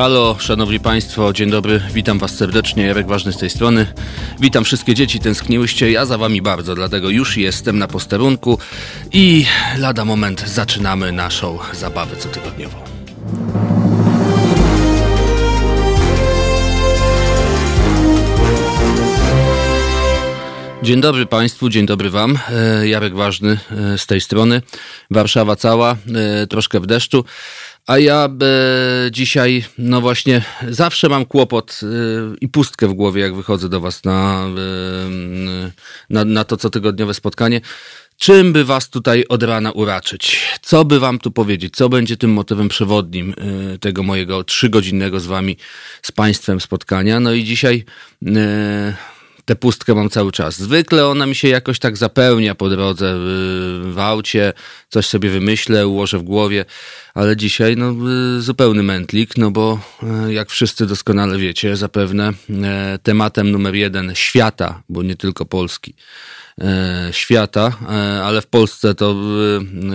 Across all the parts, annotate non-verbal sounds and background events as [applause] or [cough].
Halo, szanowni państwo, dzień dobry, witam was serdecznie, Jarek Ważny z tej strony. Witam wszystkie dzieci, tęskniłyście, ja za wami bardzo, dlatego już jestem na posterunku i lada moment zaczynamy naszą zabawę cotygodniową. Dzień dobry Państwu, dzień dobry Wam. E, Jarek Ważny e, z tej strony. Warszawa cała, e, troszkę w deszczu. A ja e, dzisiaj, no właśnie, zawsze mam kłopot e, i pustkę w głowie, jak wychodzę do Was na, e, na, na to cotygodniowe spotkanie. Czym by Was tutaj od rana uraczyć? Co by Wam tu powiedzieć? Co będzie tym motywem przewodnim e, tego mojego trzygodzinnego z Wami, z Państwem spotkania? No i dzisiaj e, tę pustkę mam cały czas. Zwykle ona mi się jakoś tak zapełnia po drodze w aucie, coś sobie wymyślę, ułożę w głowie, ale dzisiaj no, zupełny mętlik, no bo e, jak wszyscy doskonale wiecie, zapewne tematem numer jeden świata, bo nie tylko Polski, świata, ale w Polsce to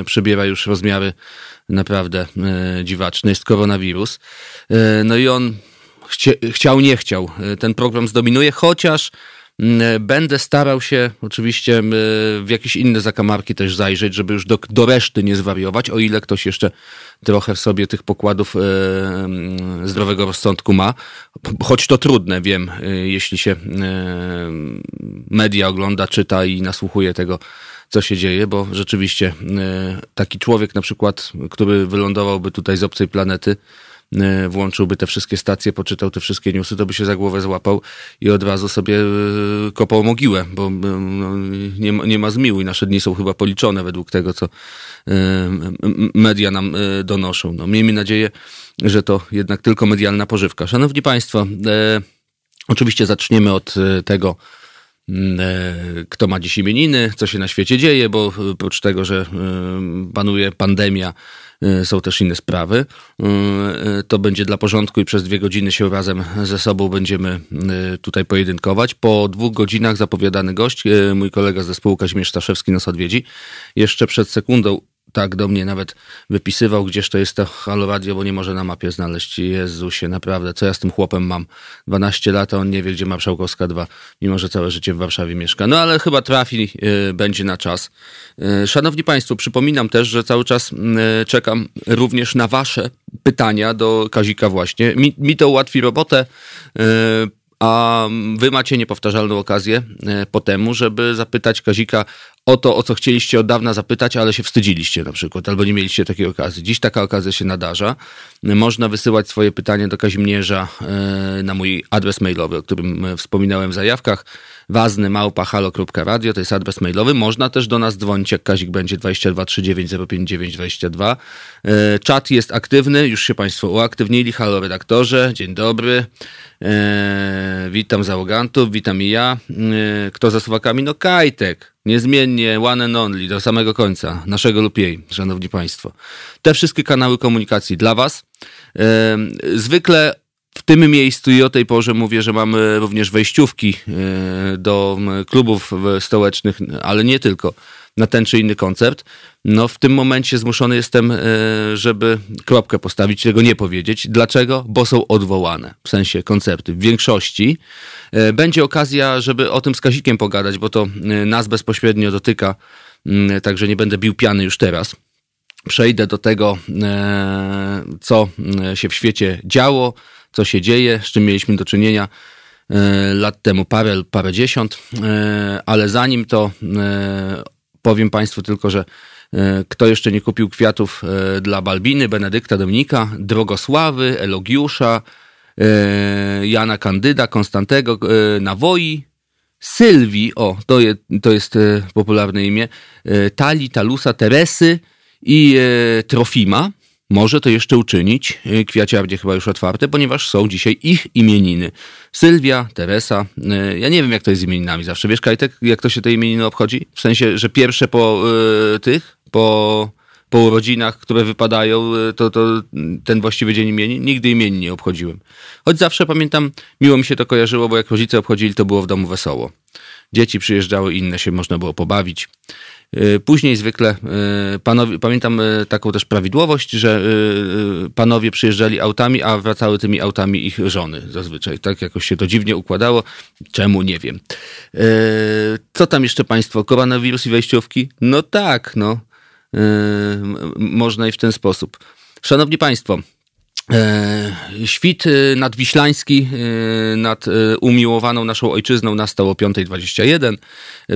przybiera już rozmiary naprawdę dziwaczne, jest koronawirus. No i on chciał, nie chciał. Ten program zdominuje, chociaż będę starał się oczywiście mm, w jakieś inne zakamarki też zajrzeć, żeby już do, do reszty nie zwariować, o ile ktoś jeszcze trochę w sobie tych pokładów e, mm, zdrowego rozsądku ma. Choć to trudne, wiem, e, jeśli się e, media ogląda, czyta i nasłuchuje tego, co się dzieje, bo rzeczywiście taki człowiek na przykład, który wylądowałby tutaj z obcej planety, włączyłby te wszystkie stacje, poczytał te wszystkie newsy, to by się za głowę złapał i od razu sobie e, kopał mogiłę, bo e, no, nie, nie ma zmiłuj. Nasze dni są chyba policzone według tego, co media nam donoszą. No, miejmy nadzieję, że to jednak tylko medialna pożywka. Szanowni Państwo, oczywiście zaczniemy od tego, kto ma dziś imieniny, co się na świecie dzieje, bo oprócz tego, że panuje pandemia, E, są też inne sprawy. E, e, to będzie dla porządku i przez dwie godziny się razem ze sobą będziemy tutaj pojedynkować. Po dwóch godzinach zapowiadany gość, mój kolega z zespołu Kazimierz Staszewski nas odwiedzi. Jeszcze przed sekundą tak do mnie nawet wypisywał, gdzież to jest to Halo Radio, bo nie może na mapie znaleźć. Jezusie, naprawdę, co ja z tym chłopem mam? 12 lat, a on nie wie, gdzie Marszałkowska 2, mimo że całe życie w Warszawie mieszka. No ale chyba trafi, yy, będzie na czas. Yy, szanowni Państwo, przypominam też, że cały czas yy, czekam również na Wasze pytania do Kazika właśnie. Mi, mi to ułatwi robotę a wy macie niepowtarzalną okazję po temu, żeby zapytać Kazika o to, o co chcieliście od dawna zapytać, ale się wstydziliście na przykład, albo nie mieliście takiej okazji. Dziś taka okazja się nadarza. Można wysyłać swoje pytanie do Kazimierza e, na mój adres mailowy, o którym e, wspominałem w zajawkach. Wazny małpa halo.radio, to jest adres mailowy. Można też do nas dzwonić, jak Kazik będzie 2239059922. E, czat jest aktywny, już się Państwo uaktywnili. Halo redaktorze, dzień dobry. witam załogantów, witam i ja. kto za słowakami? No Kajtek Niezmiennie, one and only, do samego końca, naszego lub jej, szanowni państwo. Te wszystkie kanały komunikacji dla was. Zwykle w tym miejscu i o tej porze mówię, że mamy również wejściówki e, do klubów stołecznych, ale nie tylko na ten czy inny koncert. No w tym momencie zmuszony jestem, e, żeby kropkę postawić, tego nie powiedzieć. Dlaczego? Bo są odwołane, w sensie koncerty. W większości e, będzie okazja, żeby o tym z Kazikiem pogadać, bo to nas bezpośrednio dotyka, także nie będę bił piany już teraz. Przejdę do tego, co się w świecie działo, co się dzieje, z czym mieliśmy do czynienia lat temu parę, parę dziesiąt, ale zanim to powiem Państwu tylko, że E, kto jeszcze nie kupił kwiatów e, dla Balbiny, Benedykta, Dominika, Drogosławy, Elogiusza, e, Jana Kandyda, Konstantego, Nawoi, Sylwii, o, to, je, to jest popularne imię, Tali, Talusa, Teresy i Trofima, może to jeszcze uczynić, kwiaciarnie chyba już otwarte, ponieważ są dzisiaj ich imieniny. Sylwia, Teresa, ja nie wiem jak to jest z imieninami zawsze. Wiesz Kajtek, jak to się te imieniny obchodzi? W sensie, że pierwsze po y, tych po, po urodzinach, które wypadają, e, to, to ten właściwy dzień imieni, nigdy imieni nie obchodziłem. Choć zawsze pamiętam, miło mi się to kojarzyło, bo jak rodzice obchodzili, to było w domu wesoło. Dzieci przyjeżdżały, inne się można było pobawić. Później zwykle panowie, pamiętam taką też prawidłowość, że panowie przyjeżdżali autami, a wracały tymi autami ich żony zazwyczaj. Tak jakoś się to dziwnie układało. Czemu? Nie wiem. Co tam jeszcze państwo? Koronawirus i wejściówki? No tak, no. Można i w ten sposób. Szanowni Państwo, świt e, nadwiślański e, nad umiłowaną naszą ojczyzną nastał o 5.21.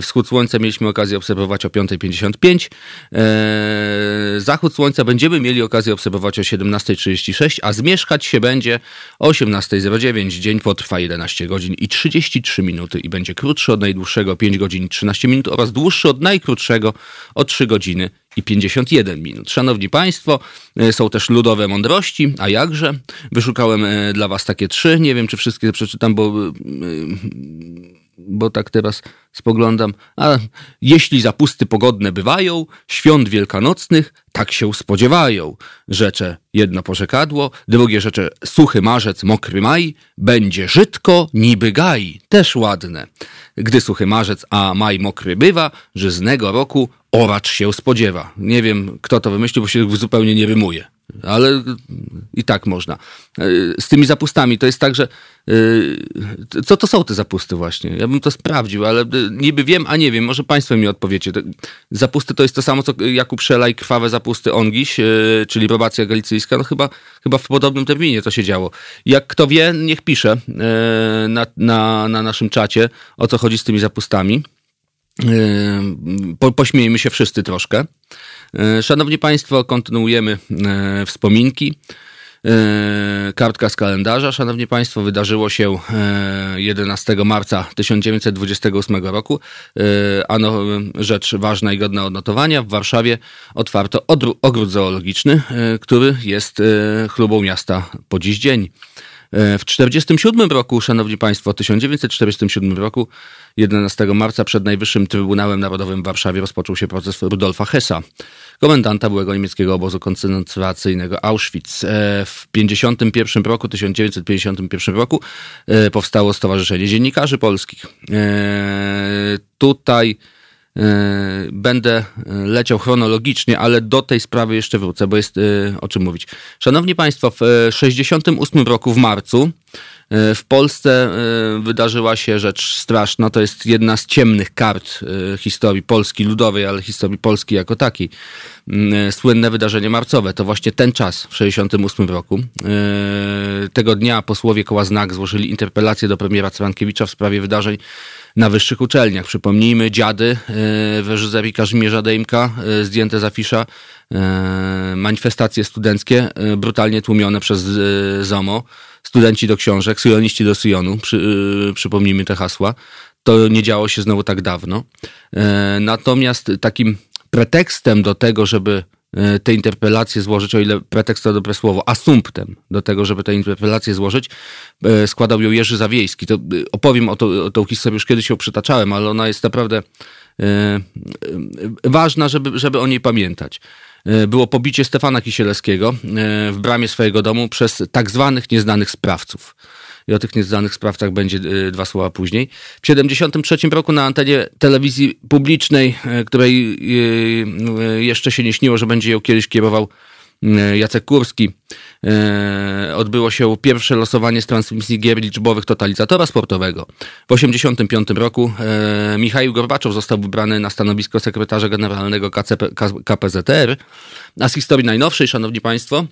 Wschód słońca mieliśmy okazję obserwować o 5.55. Zachód słońca będziemy mieli okazję obserwować o 17.36, a zmieszkać się będzie o 18.09. Dzień potrwa 11 godzin i 33 minuty i będzie krótszy od najdłuższego 5 godzin i 13 minut oraz dłuższy od najkrótszego o 3 godziny i 51 minut. Szanowni Państwo, e, są też ludowe mądrości, a jakże? Wyszukałem e, dla Was takie trzy. Nie wiem, czy wszystkie przeczytam, bo e, bo tak teraz spoglądam. A jeśli zapusty pogodne bywają, świąt wielkanocnych tak się spodziewają. Rzecze jedno porzekadło, drugie rzecze suchy marzec, mokry maj, będzie żydko niby gaj. Też ładne. Gdy suchy marzec, a maj mokry bywa, żyznego roku oracz się spodziewa. Nie wiem, kto to wymyślił, bo się zupełnie nie rymuje ale i tak można. Z tymi zapustami to jest tak, że y, co to są te zapusty właśnie? Ja bym to sprawdził, ale niby wiem, a nie wiem. Może państwo mi odpowiecie. Zapusty to jest to samo, co Jakub Szelaj, krwawe zapusty Ongiś, czyli probacja galicyjska. No chyba, chyba w podobnym terminie to się działo. Jak kto wie, niech pisze na, na, na naszym czacie, o co chodzi z tymi zapustami. Po, pośmiejmy się wszyscy troszkę. E, szanowni Państwo, kontynuujemy e, wspominki. E, kartka z kalendarza, szanowni Państwo, wydarzyło się 11 marca 1928 roku. Ano rzecz ważna i godna odnotowania. W Warszawie otwarto ogród zoologiczny, który jest chlubą miasta po dziś dzień. W 1947 roku, szanowni państwo, w 1947 roku, 11 marca przed Najwyższym Trybunałem Narodowym w Warszawie rozpoczął się proces Rudolfa Hessa, komendanta byłego niemieckiego obozu koncentracyjnego Auschwitz. E, w 1951 roku, 1951 roku e, powstało Stowarzyszenie Dziennikarzy Polskich. E, tutaj będę leciał chronologicznie, ale do tej sprawy jeszcze wrócę, bo jest o czym mówić. Szanowni Państwo, w 1968 roku w marcu w Polsce e, wydarzyła się rzecz straszna. To jest jedna z ciemnych kart e, historii Polski ludowej, ale historii Polski jako takiej. Mm, słynne wydarzenie marcowe. To właśnie ten czas w 1968 roku. Tego dnia posłowie koła Znak złożyli interpelację do premiera Cyrankiewicza w sprawie wydarzeń na wyższych uczelniach. Przypomnijmy, dziady w reżyserii Kazimierza Dejmka, zdjęte z afisza, manifestacje studenckie brutalnie tłumione przez ZOMO studenci do książek, syjoniści do syjonu, przy, przypomnijmy te hasła. To nie działo się znowu tak dawno. E, natomiast takim pretekstem do tego, żeby e, te interpelacje złożyć, o ile pretekst to dobre słowo, asumptem do tego, żeby te interpelacje złożyć, e, składał ją Jerzy Zawiejski. To opowiem o, to, o tą historię, już kiedyś ją przytaczałem, ale ona jest naprawdę ważna, żeby, żeby o niej pamiętać. E, było pobicie Stefana Kisielewskiego e, w bramie swojego domu przez tak zwanych nieznanych sprawców. I o tych nieznanych sprawcach będzie e, dwa słowa później. W 1973 roku na antenie telewizji publicznej, której jeszcze się nie śniło, że będzie ją kiedyś kierował Jacek Kurski. E, odbyło się pierwsze losowanie z transmisji gier liczbowych totalizatora sportowego. W 1985 roku e, Michał Gorbaczow został wybrany na stanowisko sekretarza generalnego KCP, KPZR. A z historii najnowszej, szanowni państwo,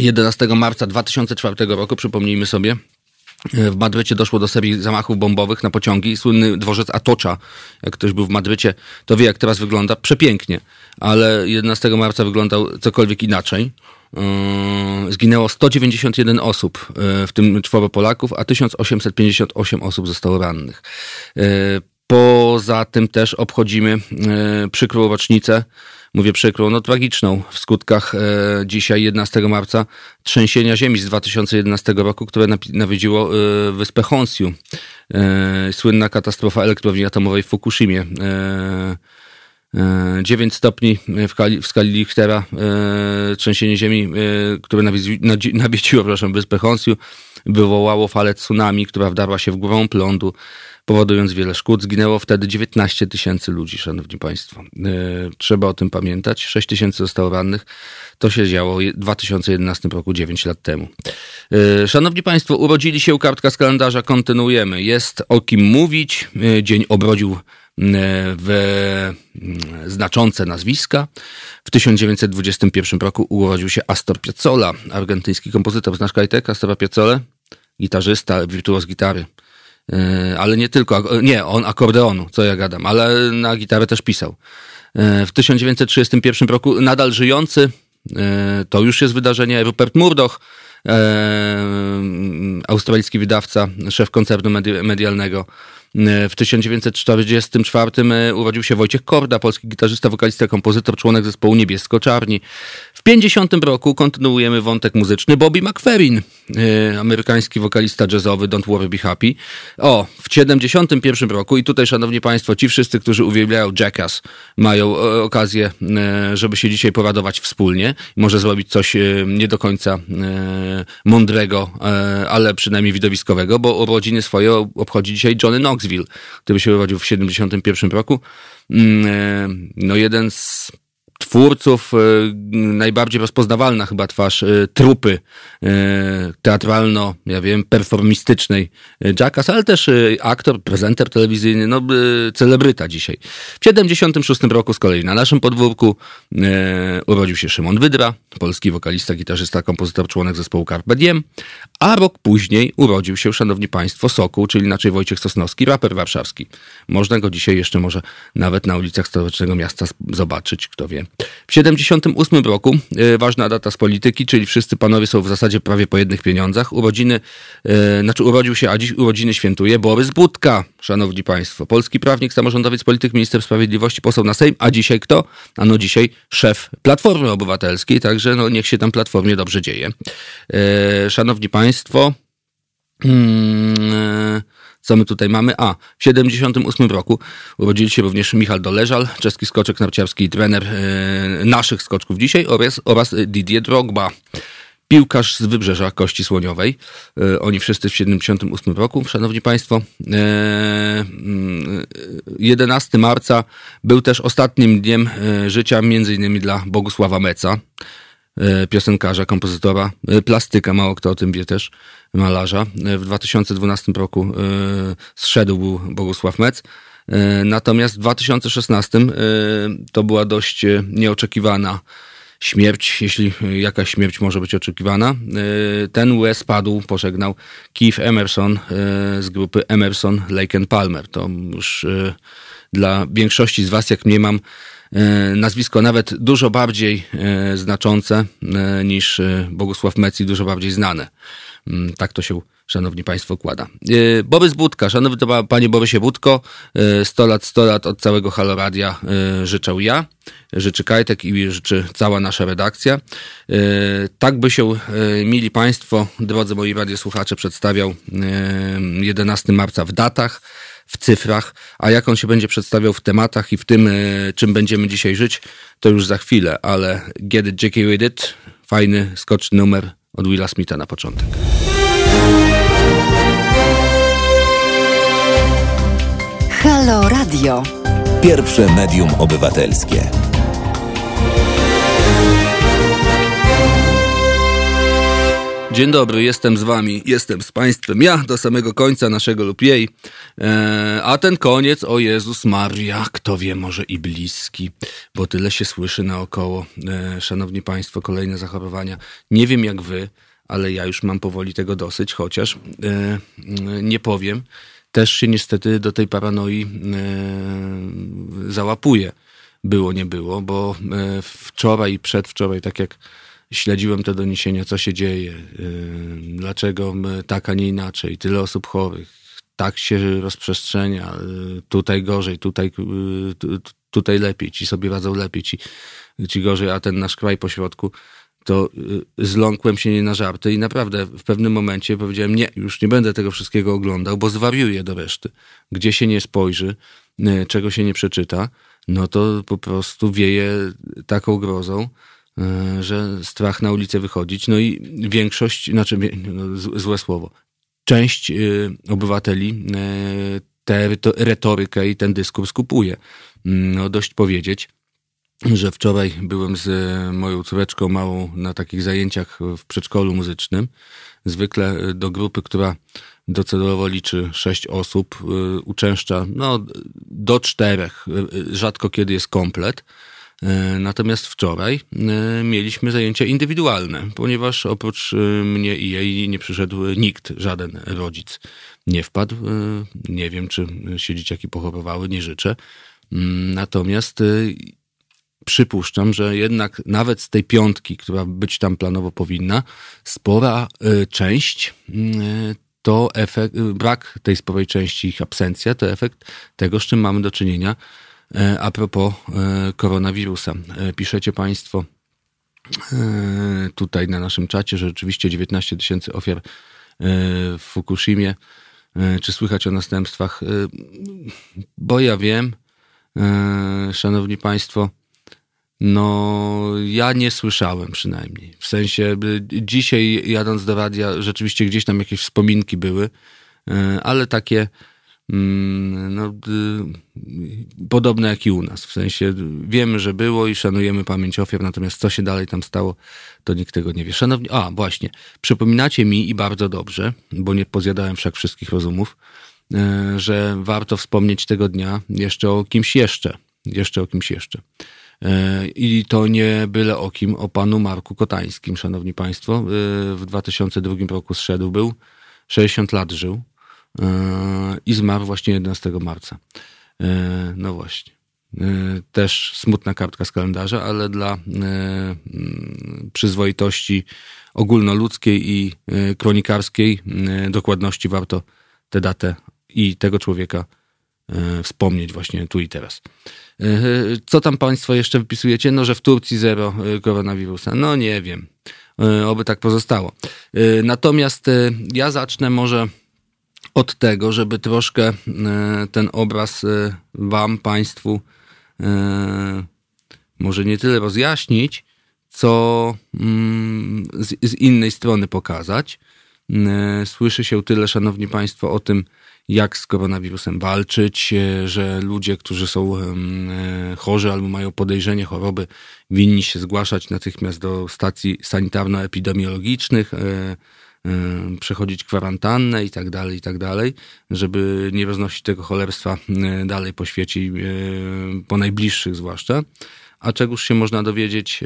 11 marca 2004 roku, przypomnijmy sobie, w Madrycie doszło do serii zamachów bombowych na pociągi. Słynny dworzec Atocza, jak ktoś był w Madrycie, to wie, jak teraz wygląda. Przepięknie, ale 11 marca wyglądał cokolwiek inaczej. Yy, zginęło 191 osób, yy, w tym czworo Polaków, a 1858 osób zostało rannych. Poza tym też obchodzimy przykrą rocznicę mówię przykrą, no tragiczną w skutkach e, dzisiaj 11 marca trzęsienia ziemi z 2011 roku, które nawiedziło e, wyspę Honsiu. E, słynna katastrofa elektrowni atomowej w Fukushimie. E, 9 stopni w, skali, w skali Lichtera, trzęsienie ziemi, które nawiedziło, wyspę Honsju, wywołało falę tsunami, która wdarła się w głową lądu, powodując wiele szkód. Zginęło wtedy 19 tysięcy ludzi, szanowni państwo. Trzeba o tym pamiętać. 6 tysięcy zostało rannych. To się działo w 2011 roku, 9 lat temu. Szanowni państwo, urodzili się kartka z kalendarza, kontynuujemy. Jest o kim mówić. Dzień obrodził w mm, znaczące nazwiska. W 1921 roku urodził się Astor Piazzolla, argentyński kompozytor. Znasz Kajtek, Astora Piazzolla? Gitarzysta, wirtuoz gitary. E, ale nie tylko, nie, on akordeonu, co ja gadam, ale na gitarę też pisał. E, w 1931 roku nadal żyjący, e, to już jest wydarzenie, Rupert Murdoch, australijski wydawca, szef koncernu medialnego, w 1944 e, urodził się Wojciech Korda, polski gitarzysta, wokalista, kompozytor, członek zespołu Niebiesko-Czarni. W 50 roku kontynuujemy wątek muzyczny Bobby McFerrin, e, amerykański wokalista jazzowy Don't Worry Be Happy. O, w 71 roku i tutaj, szanowni państwo, ci wszyscy, którzy uwielbiają Jackass, mają e, okazję, żeby się dzisiaj poradować wspólnie. Może zrobić coś nie do końca mądrego, ale przynajmniej widowiskowego, bo urodziny swoje obchodzi dzisiaj Johnny Knox Knoxville, który się urodził w 71 roku. Mm, e, no jeden z twórców, e, najbardziej rozpoznawalna chyba twarz e, trupy e, teatralno, ja wiem, performistycznej Jackass, ale też aktor, prezenter telewizyjny, no celebryta dzisiaj. W 76 roku z kolei na naszym podwórku urodził się Szymon Wydra, polski wokalista, gitarzysta, kompozytor, członek zespołu Carpe Diem, a rok później urodził się, szanowni państwo, Sokół, czyli inaczej Wojciech Sosnowski, raper warszawski. Można go dzisiaj jeszcze może nawet na ulicach stołecznego miasta zobaczyć, kto wie. W 78 roku, e, ważna data z polityki, czyli wszyscy panowie są w zasadzie prawie po jednych pieniądzach. Urodziny, e, znaczy urodził się, a dziś urodziny świętuje Borys Budka, szanowni państwo. Polski prawnik, samorządowiec, polityk, minister sprawiedliwości, poseł na Sejm, a dzisiaj kto? Ano dzisiaj szef Platformy Obywatelskiej, także no niech się tam Platformie dobrze dzieje. E, szanowni państwo, hmm, co my tutaj mamy? A, w 78 roku urodzili się również Michal Doleżal, czeski skoczek narciarski i trener e, naszych skoczków dzisiaj oraz, oraz Didier Drogba piłkarz z wybrzeża Kości Słoniowej. E, oni wszyscy w 78 roku. Szanowni Państwo, 11 e, marca był też ostatnim dniem życia między innymi dla Bogusława Meca. E, piosenkarza, kompozytora, e, plastyka, mało kto o tym wie też, malarza. E, w 2012 roku zszedł był Bogusław Mec. Natomiast w 2016 to była dość nieoczekiwana śmierć, jeśli jakaś śmierć może być oczekiwana. Ten łez padł, pożegnał Keith Emerson z grupy Emerson, Lake and Palmer. To już dla większości z Was, jak mnie mam, nazwisko nawet dużo bardziej e, znaczące e, niż Bogusław Mecji, dużo bardziej znane. Mm, tak to się, szanowni państwo, kłada. Borys Budka, szanowny panie Borysie Budko, 100 lat, 100 lat od całego Haloradia życzę ja, życzy Kajtek i życzy cała nasza redakcja. Tak by się, mili państwo, drodzy moi radiosłuchacze, przedstawiał 11 marca w datach w cyfrach, a jak on się będzie przedstawiał w tematach i w tym, e, czym będziemy dzisiaj żyć, to już za chwilę, ale Get It, Jackie With It, fajny, skoczny numer od Willa Smitha na początek. Halo Radio. Pierwsze medium obywatelskie. Dzień dobry, jestem z wami, jestem z państwem, ja do samego końca naszego lub jej. E, a ten koniec, o Jezus Maria, kto wie, może i bliski, bo tyle się słyszy naokoło. E, szanowni państwo, kolejne zachorowania. Nie wiem jak wy, ale ja już mam powoli tego dosyć, chociaż e, nie powiem. Też się niestety do tej paranoi e, załapuję. Było, nie było, bo e, wczoraj i przedwczoraj, tak jak śledziłem te doniesienia, co się dzieje, y, dlaczego tak, a nie inaczej, tyle osób chorych, tak się rozprzestrzenia, y, tutaj gorzej, tutaj, y, tutaj lepiej, ci sobie radzą lepiej, ci, ci gorzej, a ten nasz kraj pośrodku, to zląkłem się nie na żarty i naprawdę w pewnym momencie powiedziałem, nie, już nie będę tego wszystkiego oglądał, bo zwariuję do reszty. Gdzie się nie spojrzy, czego się nie przeczyta, no to po prostu wieje taką grozą, że strach na ulicę wychodzić. No i większość, znaczy no, złe słowo, część obywateli tę retorykę i ten dyskurs kupuje. No dość powiedzieć, że wczoraj byłem z moją córeczką małą na takich zajęciach w przedszkolu muzycznym. Zwykle do grupy, która docelowo liczy sześć osób, uczęszcza no, do czterech. Rzadko kiedy jest komplet. Y, natomiast wczoraj mieliśmy zajęcia indywidualne, ponieważ oprócz mnie i jej nie przyszedł nikt, żaden rodzic nie wpadł. Nie wiem, czy się dzieciaki pochorowały, nie życzę. Mm, natomiast przypuszczam, że jednak nawet z tej piątki, która być tam planowo powinna, spora część to efekt, brak tej sporej części, ich absencja, to efekt tego, z czym mamy do czynienia e, a propos e, koronawirusa. E, piszecie Państwo tutaj na naszym czacie, że rzeczywiście 19 tysięcy ofiar w Fukushimie. Czy słychać o następstwach? Bo ja wiem, szanowni Państwo, no, ja nie słyszałem przynajmniej. W sensie, dzisiaj jadąc do radia, rzeczywiście gdzieś tam jakieś wspominki były, e, ale takie no, podobne jak i u nas. W sensie wiemy, że było i szanujemy pamięć ofiar, natomiast co się dalej tam stało, to nikt tego nie wie. Szanowni, a właśnie, przypominacie mi i bardzo dobrze, bo nie pozjadałem wszak wszystkich rozumów, e, że warto wspomnieć tego dnia jeszcze o kimś jeszcze. Jeszcze o kimś jeszcze. E, I to nie byle o kim, o panu Marku Kotańskim, szanowni państwo. E, w 2002 roku zszedł był, 60 lat żył i zmarł właśnie 11 marca. No właśnie. Też smutna kartka z kalendarza, ale dla przyzwoitości ogólnoludzkiej i kronikarskiej dokładności warto tę datę i tego człowieka wspomnieć właśnie tu i teraz. Co tam Państwo jeszcze wypisujecie? No, że w Turcji zero e, koronawirusa. No nie wiem. E, oby tak pozostało. E, natomiast ja zacznę może od tego, żeby troszkę ten obraz Wam, Państwu, może nie tyle rozjaśnić, co mm, z, innej strony pokazać. Słyszy się tyle, Szanowni Państwo, o tym, jak z koronawirusem walczyć, e, że ludzie, którzy są e, chorzy albo mają podejrzenie choroby, winni się zgłaszać natychmiast do stacji sanitarno-epidemiologicznych, e, przechodzić kwarantannę i tak dalej, i tak dalej, żeby nie roznosić tego cholerstwa dalej po świecie, po najbliższych zwłaszcza. A czegoż się można dowiedzieć,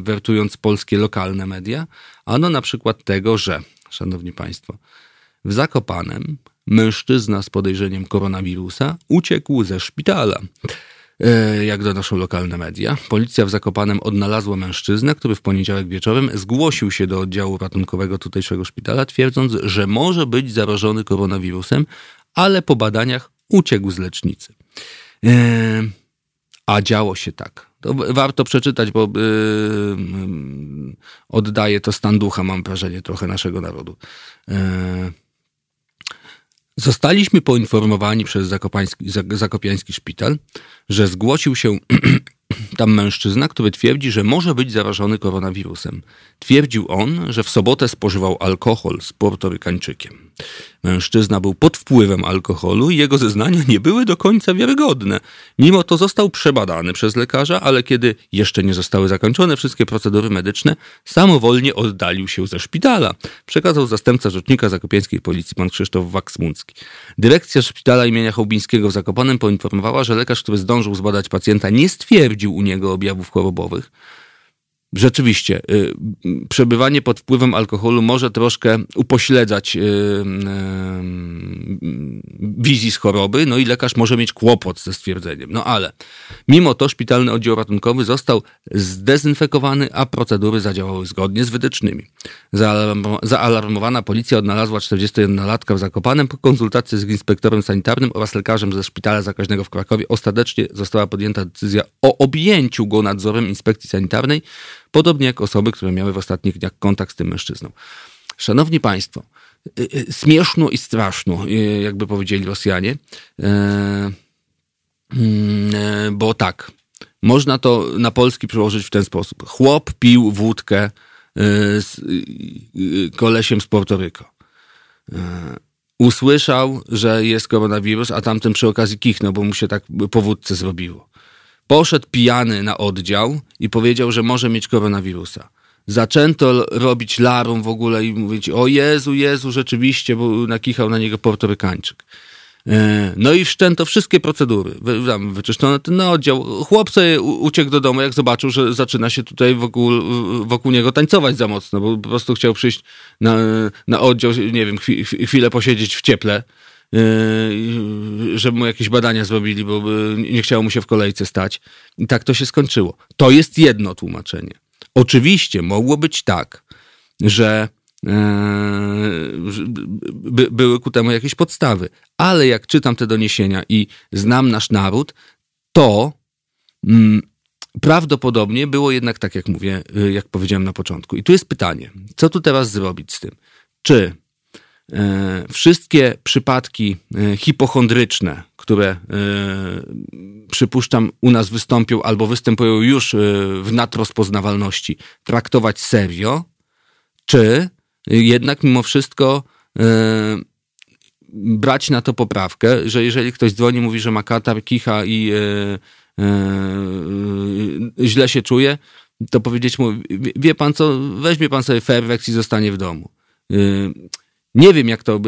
wertując polskie lokalne media? Ano na przykład tego, że, szanowni państwo, w Zakopanem mężczyzna z podejrzeniem koronawirusa uciekł ze szpitala. E, jak donoszą lokalne media, policja w Zakopanem odnalazła mężczyznę, który w poniedziałek wieczorem zgłosił się do oddziału ratunkowego tutejszego szpitala, twierdząc, że może być zarażony koronawirusem, ale po badaniach uciekł z lecznicy. E, a działo się tak. To warto przeczytać, bo yy, oddaje to stan ducha, mam wrażenie, trochę naszego narodu. Zostaliśmy poinformowani przez Zakopiański Szpital, że zgłosił się [clears throat] tam mężczyzna, który twierdzi, że może być zarażony koronawirusem. Twierdził on, że w sobotę spożywał alkohol z portorykańczykiem. Mężczyzna był pod wpływem alkoholu i jego zeznania nie były do końca wiarygodne. Mimo to został przebadany przez lekarza, ale kiedy jeszcze nie zostały zakończone wszystkie procedury medyczne, samowolnie oddalił się ze szpitala. Przekazał zastępca rzecznika zakopiańskiej policji pan Krzysztof Waksmuncki. Dyrekcja szpitala imienia Hołbińskiego w Zakopanem poinformowała, że lekarz, który zdążył zbadać pacjenta, nie stwierdził u niego objawów chorobowych. Rzeczywiście, y, przebywanie pod wpływem alkoholu może troszkę upośledzać y, y, wizji z choroby, no i lekarz może mieć kłopot ze stwierdzeniem. No ale mimo to szpitalny oddział ratunkowy został zdezynfekowany, a procedury zadziałały zgodnie z wytycznymi. Zaalarmowana policja odnalazła 41-latka w Zakopanem po konsultacji z inspektorem sanitarnym oraz lekarzem ze szpitala zakaźnego w Krakowie. Ostatecznie została podjęta decyzja o objęciu go nadzorem inspekcji sanitarnej, Podobnie jak osoby, które miały w ostatnich dniach kontakt z tym mężczyzną. Szanowni Państwo, y, y, śmieszno i straszno, y, jakby powiedzieli Rosjanie. mm, bo tak, można to na polski przełożyć w ten sposób. Chłop pił wódkę z kolesiem z Puerto Rico. Usłyszał, że jest koronawirus, a tamten przy okazji kichnął, bo mu się tak po wódce zrobiło. Poszedł pijany na oddział i powiedział, że może mieć koronawirusa. Zaczęto robić larum w ogóle i mówić, o Jezu, Jezu, rzeczywiście, bo nakichał na niego portorykańczyk. E, no i wszczęto wszystkie procedury. Wyczyszczono ten oddział. Chłop sobie uciekł do domu, jak zobaczył, że zaczyna się tutaj wokół, wokół niego tańcować za mocno, bo po prostu chciał przyjść na, na oddział, nie wiem, chwilę posiedzieć w cieple, żeby mu jakieś badania zrobili, bo nie chciało mu się w kolejce stać. I tak to się skończyło. To jest jedno tłumaczenie. Oczywiście mogło być tak, że e, by, były ku temu jakieś podstawy. Ale jak czytam te doniesienia i znam nasz naród, to mm, prawdopodobnie było jednak tak, jak mówię, jak powiedziałem na początku. I tu jest pytanie, co tu teraz zrobić z tym? Czy wszystkie przypadki e, hipochondryczne, które e, przypuszczam u nas wystąpią albo występują już e, w nadrozpoznawalności, traktować serio, czy jednak mimo wszystko e, brać na to poprawkę, że jeżeli ktoś dzwoni, mówi, że ma katar, kicha i e, e, źle się czuje, to powiedzieć mu, wie pan co, weźmie pan sobie Fairwex i zostanie w domu. Nie wiem, jak to,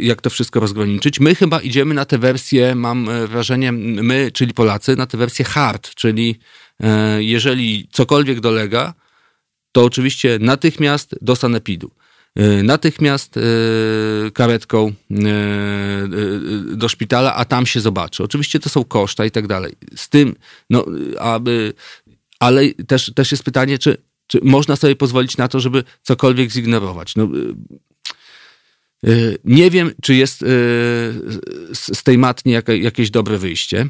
jak to wszystko rozgraniczyć. My chyba idziemy na tę wersję, mam wrażenie, my, czyli Polacy, na tę wersję hard, czyli jeżeli cokolwiek dolega, to oczywiście natychmiast do sanepidu. E, natychmiast e, karetką e, do szpitala, a tam się zobaczy. Oczywiście to są koszta i tak dalej. Z tym, no, aby, ale też, też jest pytanie, czy, czy można sobie pozwolić na to, żeby cokolwiek zignorować. No, nie wiem, czy jest z tej matni jakieś dobre wyjście,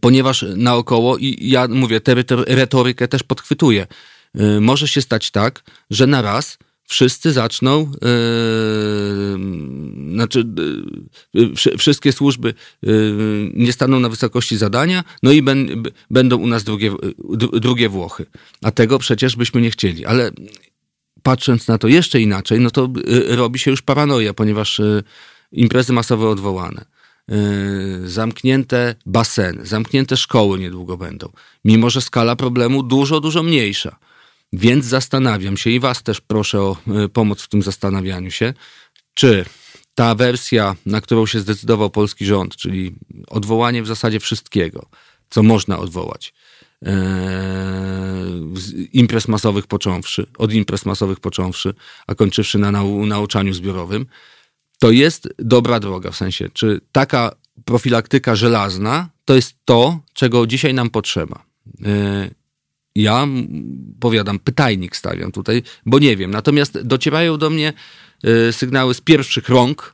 ponieważ naokoło, i ja mówię, tę retorykę też podchwytuję, może się stać tak, że na raz wszyscy zaczną, znaczy wszystkie służby nie staną na wysokości zadania, no i będą u nas drugie, drugie Włochy. A tego przecież byśmy nie chcieli. Ale patrząc na to jeszcze inaczej, no to robi się już paranoja, ponieważ imprezy masowe odwołane. Zamknięte baseny, zamknięte szkoły niedługo będą. Mimo, że skala problemu dużo, dużo mniejsza. Więc zastanawiam się i Was też proszę o pomoc w tym zastanawianiu się, czy ta wersja, na którą się zdecydował polski rząd, czyli odwołanie w zasadzie wszystkiego, co można odwołać, imprez masowych począwszy, od imprez masowych począwszy, a kończywszy na nau nauczaniu zbiorowym, to jest dobra droga, w sensie, czy taka profilaktyka żelazna to jest to, czego dzisiaj nam potrzeba. E, ja powiadam, pytajnik stawiam tutaj, bo nie wiem. Natomiast docierają do mnie e, sygnały z pierwszych rąk,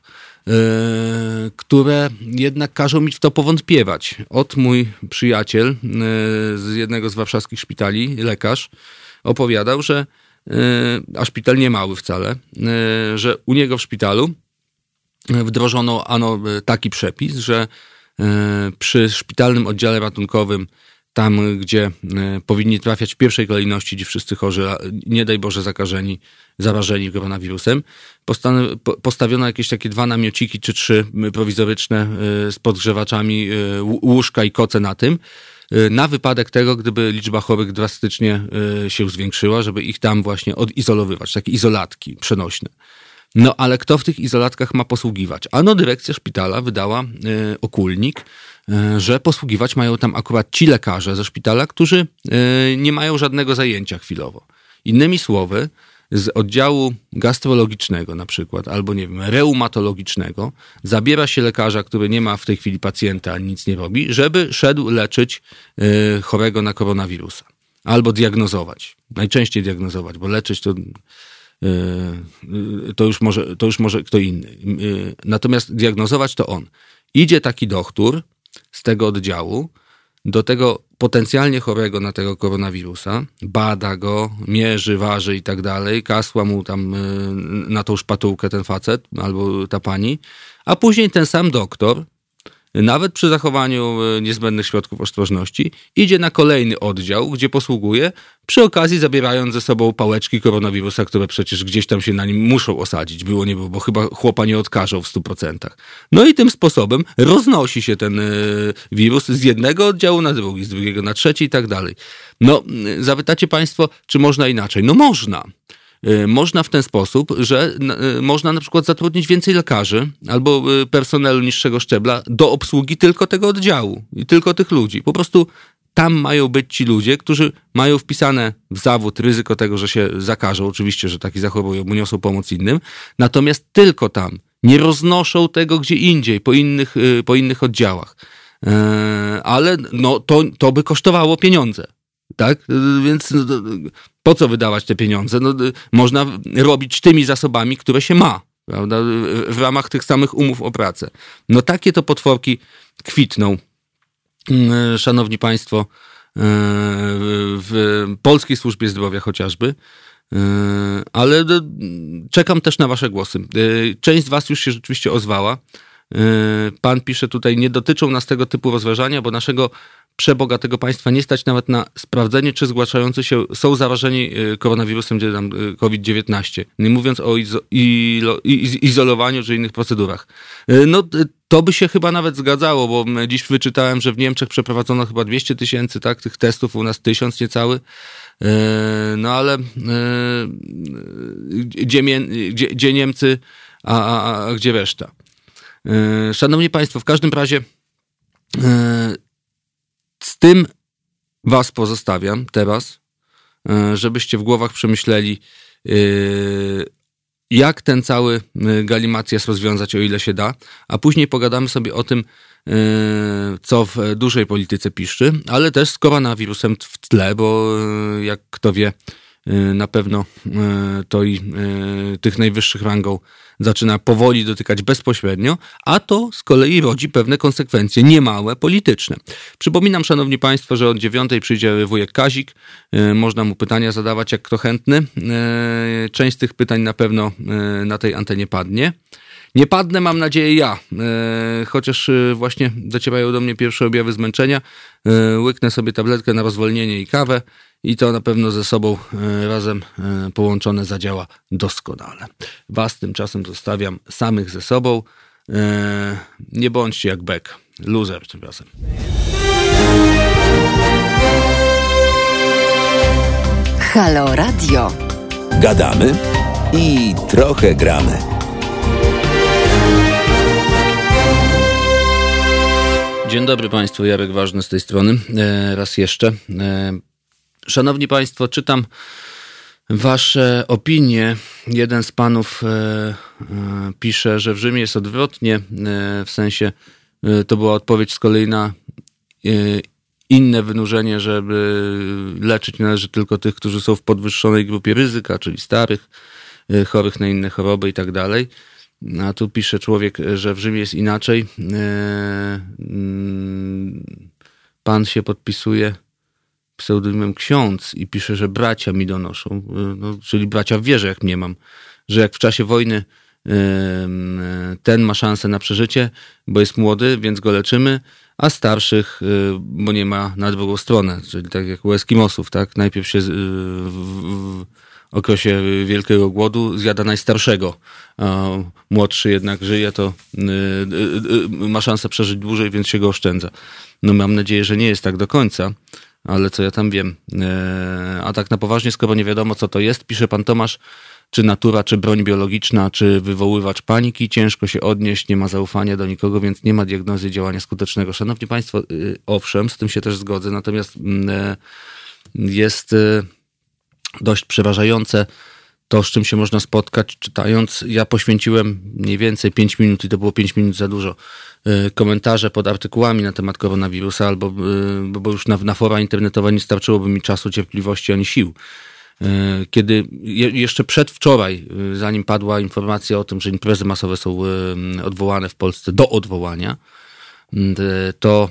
które jednak każą mi w to powątpiewać. Od mój przyjaciel e, z jednego z warszawskich szpitali, lekarz, opowiadał, że, a szpital nie mały wcale, że u niego w szpitalu wdrożono ano taki przepis, że przy szpitalnym oddziale ratunkowym tam, gdzie e, powinni trafiać w pierwszej kolejności ci wszyscy chorzy, nie daj Boże zakażeni, zarażeni koronawirusem, postawiono jakieś takie dwa namiociki czy trzy prowizoryczne e, z podgrzewaczami, e, łóżka i koce na tym, na wypadek tego, gdyby liczba chorych drastycznie się zwiększyła, żeby ich tam właśnie odizolowywać, takie izolatki przenośne. No ale kto w tych izolatkach ma posługiwać? Ano dyrekcja szpitala wydała okulnik, że posługiwać mają tam akurat ci lekarze ze szpitala, którzy e, nie mają żadnego zajęcia chwilowo. Innymi słowy, z oddziału gastrologicznego na przykład, albo nie wiem, reumatologicznego, zabiera się lekarza, który nie ma w tej chwili pacjenta, nic nie robi, żeby szedł leczyć e, chorego na koronawirusa. Albo diagnozować. Najczęściej diagnozować, bo leczyć to, to, już może, to już może kto inny. Natomiast diagnozować to on. Idzie taki doktor, z tego oddziału do tego potencjalnie chorego na tego koronawirusa, bada go, mierzy, waży i tak dalej, kasła mu tam y, na tą szpatułkę ten facet albo ta pani, a później ten sam doktor nawet przy zachowaniu e, niezbędnych środków ostrożności, idzie na kolejny oddział, gdzie posługuje, przy okazji zabierając ze sobą pałeczki koronawirusa, które przecież gdzieś tam się na nim muszą osadzić. Było nie było, bo chyba chłopa nie odkażą w 100%. No i tym sposobem roznosi się ten e, wirus z jednego oddziału na drugi, z drugiego na trzeci i tak dalej. No, zapytacie Państwo, czy można inaczej? No można. Y, można w ten sposób, że y, można na przykład zatrudnić więcej lekarzy albo y, personelu niższego szczebla do obsługi tylko tego oddziału i tylko tych ludzi. Po prostu tam mają być ci ludzie, którzy mają wpisane w zawód ryzyko tego, że się zakażą. Oczywiście, że taki zachowują, bo niosą pomoc innym. Natomiast tylko tam. Nie roznoszą tego gdzie indziej, po innych, po innych oddziałach. E, ale no, to, to by kosztowało pieniądze. Tak? Więc po co wydawać te pieniądze? No, można robić tymi zasobami, które się ma. Prawda? W ramach tych samych umów o pracę. No takie to potworki kwitną. Mm, szanowni Państwo, e, w polskiej służbie zdrowia chociażby. Ale czekam też na Wasze głosy. Część z Was już się rzeczywiście ozwała. Pan pisze tutaj, nie dotyczą nas tego typu rozważania, bo naszego przebogatego państwa nie stać nawet na sprawdzenie, czy zgłaszający się są zarażeni y, koronawirusem y, COVID-19. Nie mówiąc o izo izolowaniu czy innych procedurach. Y, no, to by się chyba nawet zgadzało, bo dziś wyczytałem, że w Niemczech przeprowadzono chyba 200 tysięcy tak, tych testów, u nas tysiąc niecały. No ale gdzie, gdzie, gdzie Niemcy, a, a, a gdzie reszta? Szanowni Państwo, w każdym razie z tym Was pozostawiam teraz, e, żebyście w głowach przemyśleli, e, jak ten cały e, galimatias rozwiązać, o ile się da, a później pogadamy sobie o tym, co w dużej polityce piszczy, ale też z koronawirusem w tle, bo jak kto wie, na pewno to i tych najwyższych rangą zaczyna powoli dotykać bezpośrednio, a to z kolei rodzi pewne konsekwencje niemałe polityczne. Przypominam, szanowni państwo, że od dziewiątej przyjdzie wujek Kazik. E, można mu pytania zadawać, jak kto chętny. E, część z tych pytań na pewno e, na tej antenie padnie. Nie padnę, mam nadzieję, ja. chociaż właśnie docierają do mnie pierwsze objawy zmęczenia. łyknę sobie tabletkę na rozwolnienie i kawę i to na pewno ze sobą e, razem e, połączone zadziała doskonale. Was tymczasem zostawiam samych ze sobą. E, nie bądźcie jak Beck, loser tymczasem. Halo Radio. Gadamy i trochę gramy. Dzień dobry Państwu, Jarek Ważny z tej strony. Raz jeszcze. Szanowni Państwo, czytam Wasze opinie. Jeden z panów e, e, pisze, że w Rzymie jest odwrotnie, e, w sensie to była odpowiedź z kolei na inne wynurzenie, żeby leczyć należy tylko tych, którzy są w podwyższonej grupie ryzyka, czyli starych, chorych na inne choroby i tak dalej. A tu pisze człowiek, że w Rzymie jest inaczej. Mm, pan się podpisuje pseudonimem ksiądz i pisze, że bracia mi donoszą, y, no, czyli bracia w wierze, jak mnie mam, że jak w czasie wojny ten ma szansę na przeżycie, bo jest młody, więc go leczymy, a starszych, y, bo nie ma na drugą stronę, czyli tak jak u Eskimosów, tak? Najpierw się y, w okresie wielkiego głodu zjada najstarszego, a młodszy jednak żyje, to ma szansę przeżyć dłużej, więc się go oszczędza. No mam nadzieję, że nie jest tak do końca, ale co ja tam wiem. E, a tak na poważnie, skoro nie wiadomo, co to jest, pisze pan Tomasz, czy natura, czy broń biologiczna, czy wywoływacz paniki, ciężko się odnieść, nie ma zaufania do nikogo, więc nie ma diagnozy działania skutecznego. Szanowni Państwo, y, owszem, z tym się też zgodzę, natomiast mm, e, jest dość przerażające to, z czym się można spotkać czytając. Ja poświęciłem mniej więcej 5 minut i to było 5 minut za dużo komentarze pod artykułami na temat koronawirusa, albo y, bo już na, na fora internetowe nie starczyłoby mi czasu, cierpliwości ani sił. Y, kiedy jeszcze przedwczoraj, zanim padła informacja o tym, że imprezy masowe są odwołane w Polsce do odwołania, to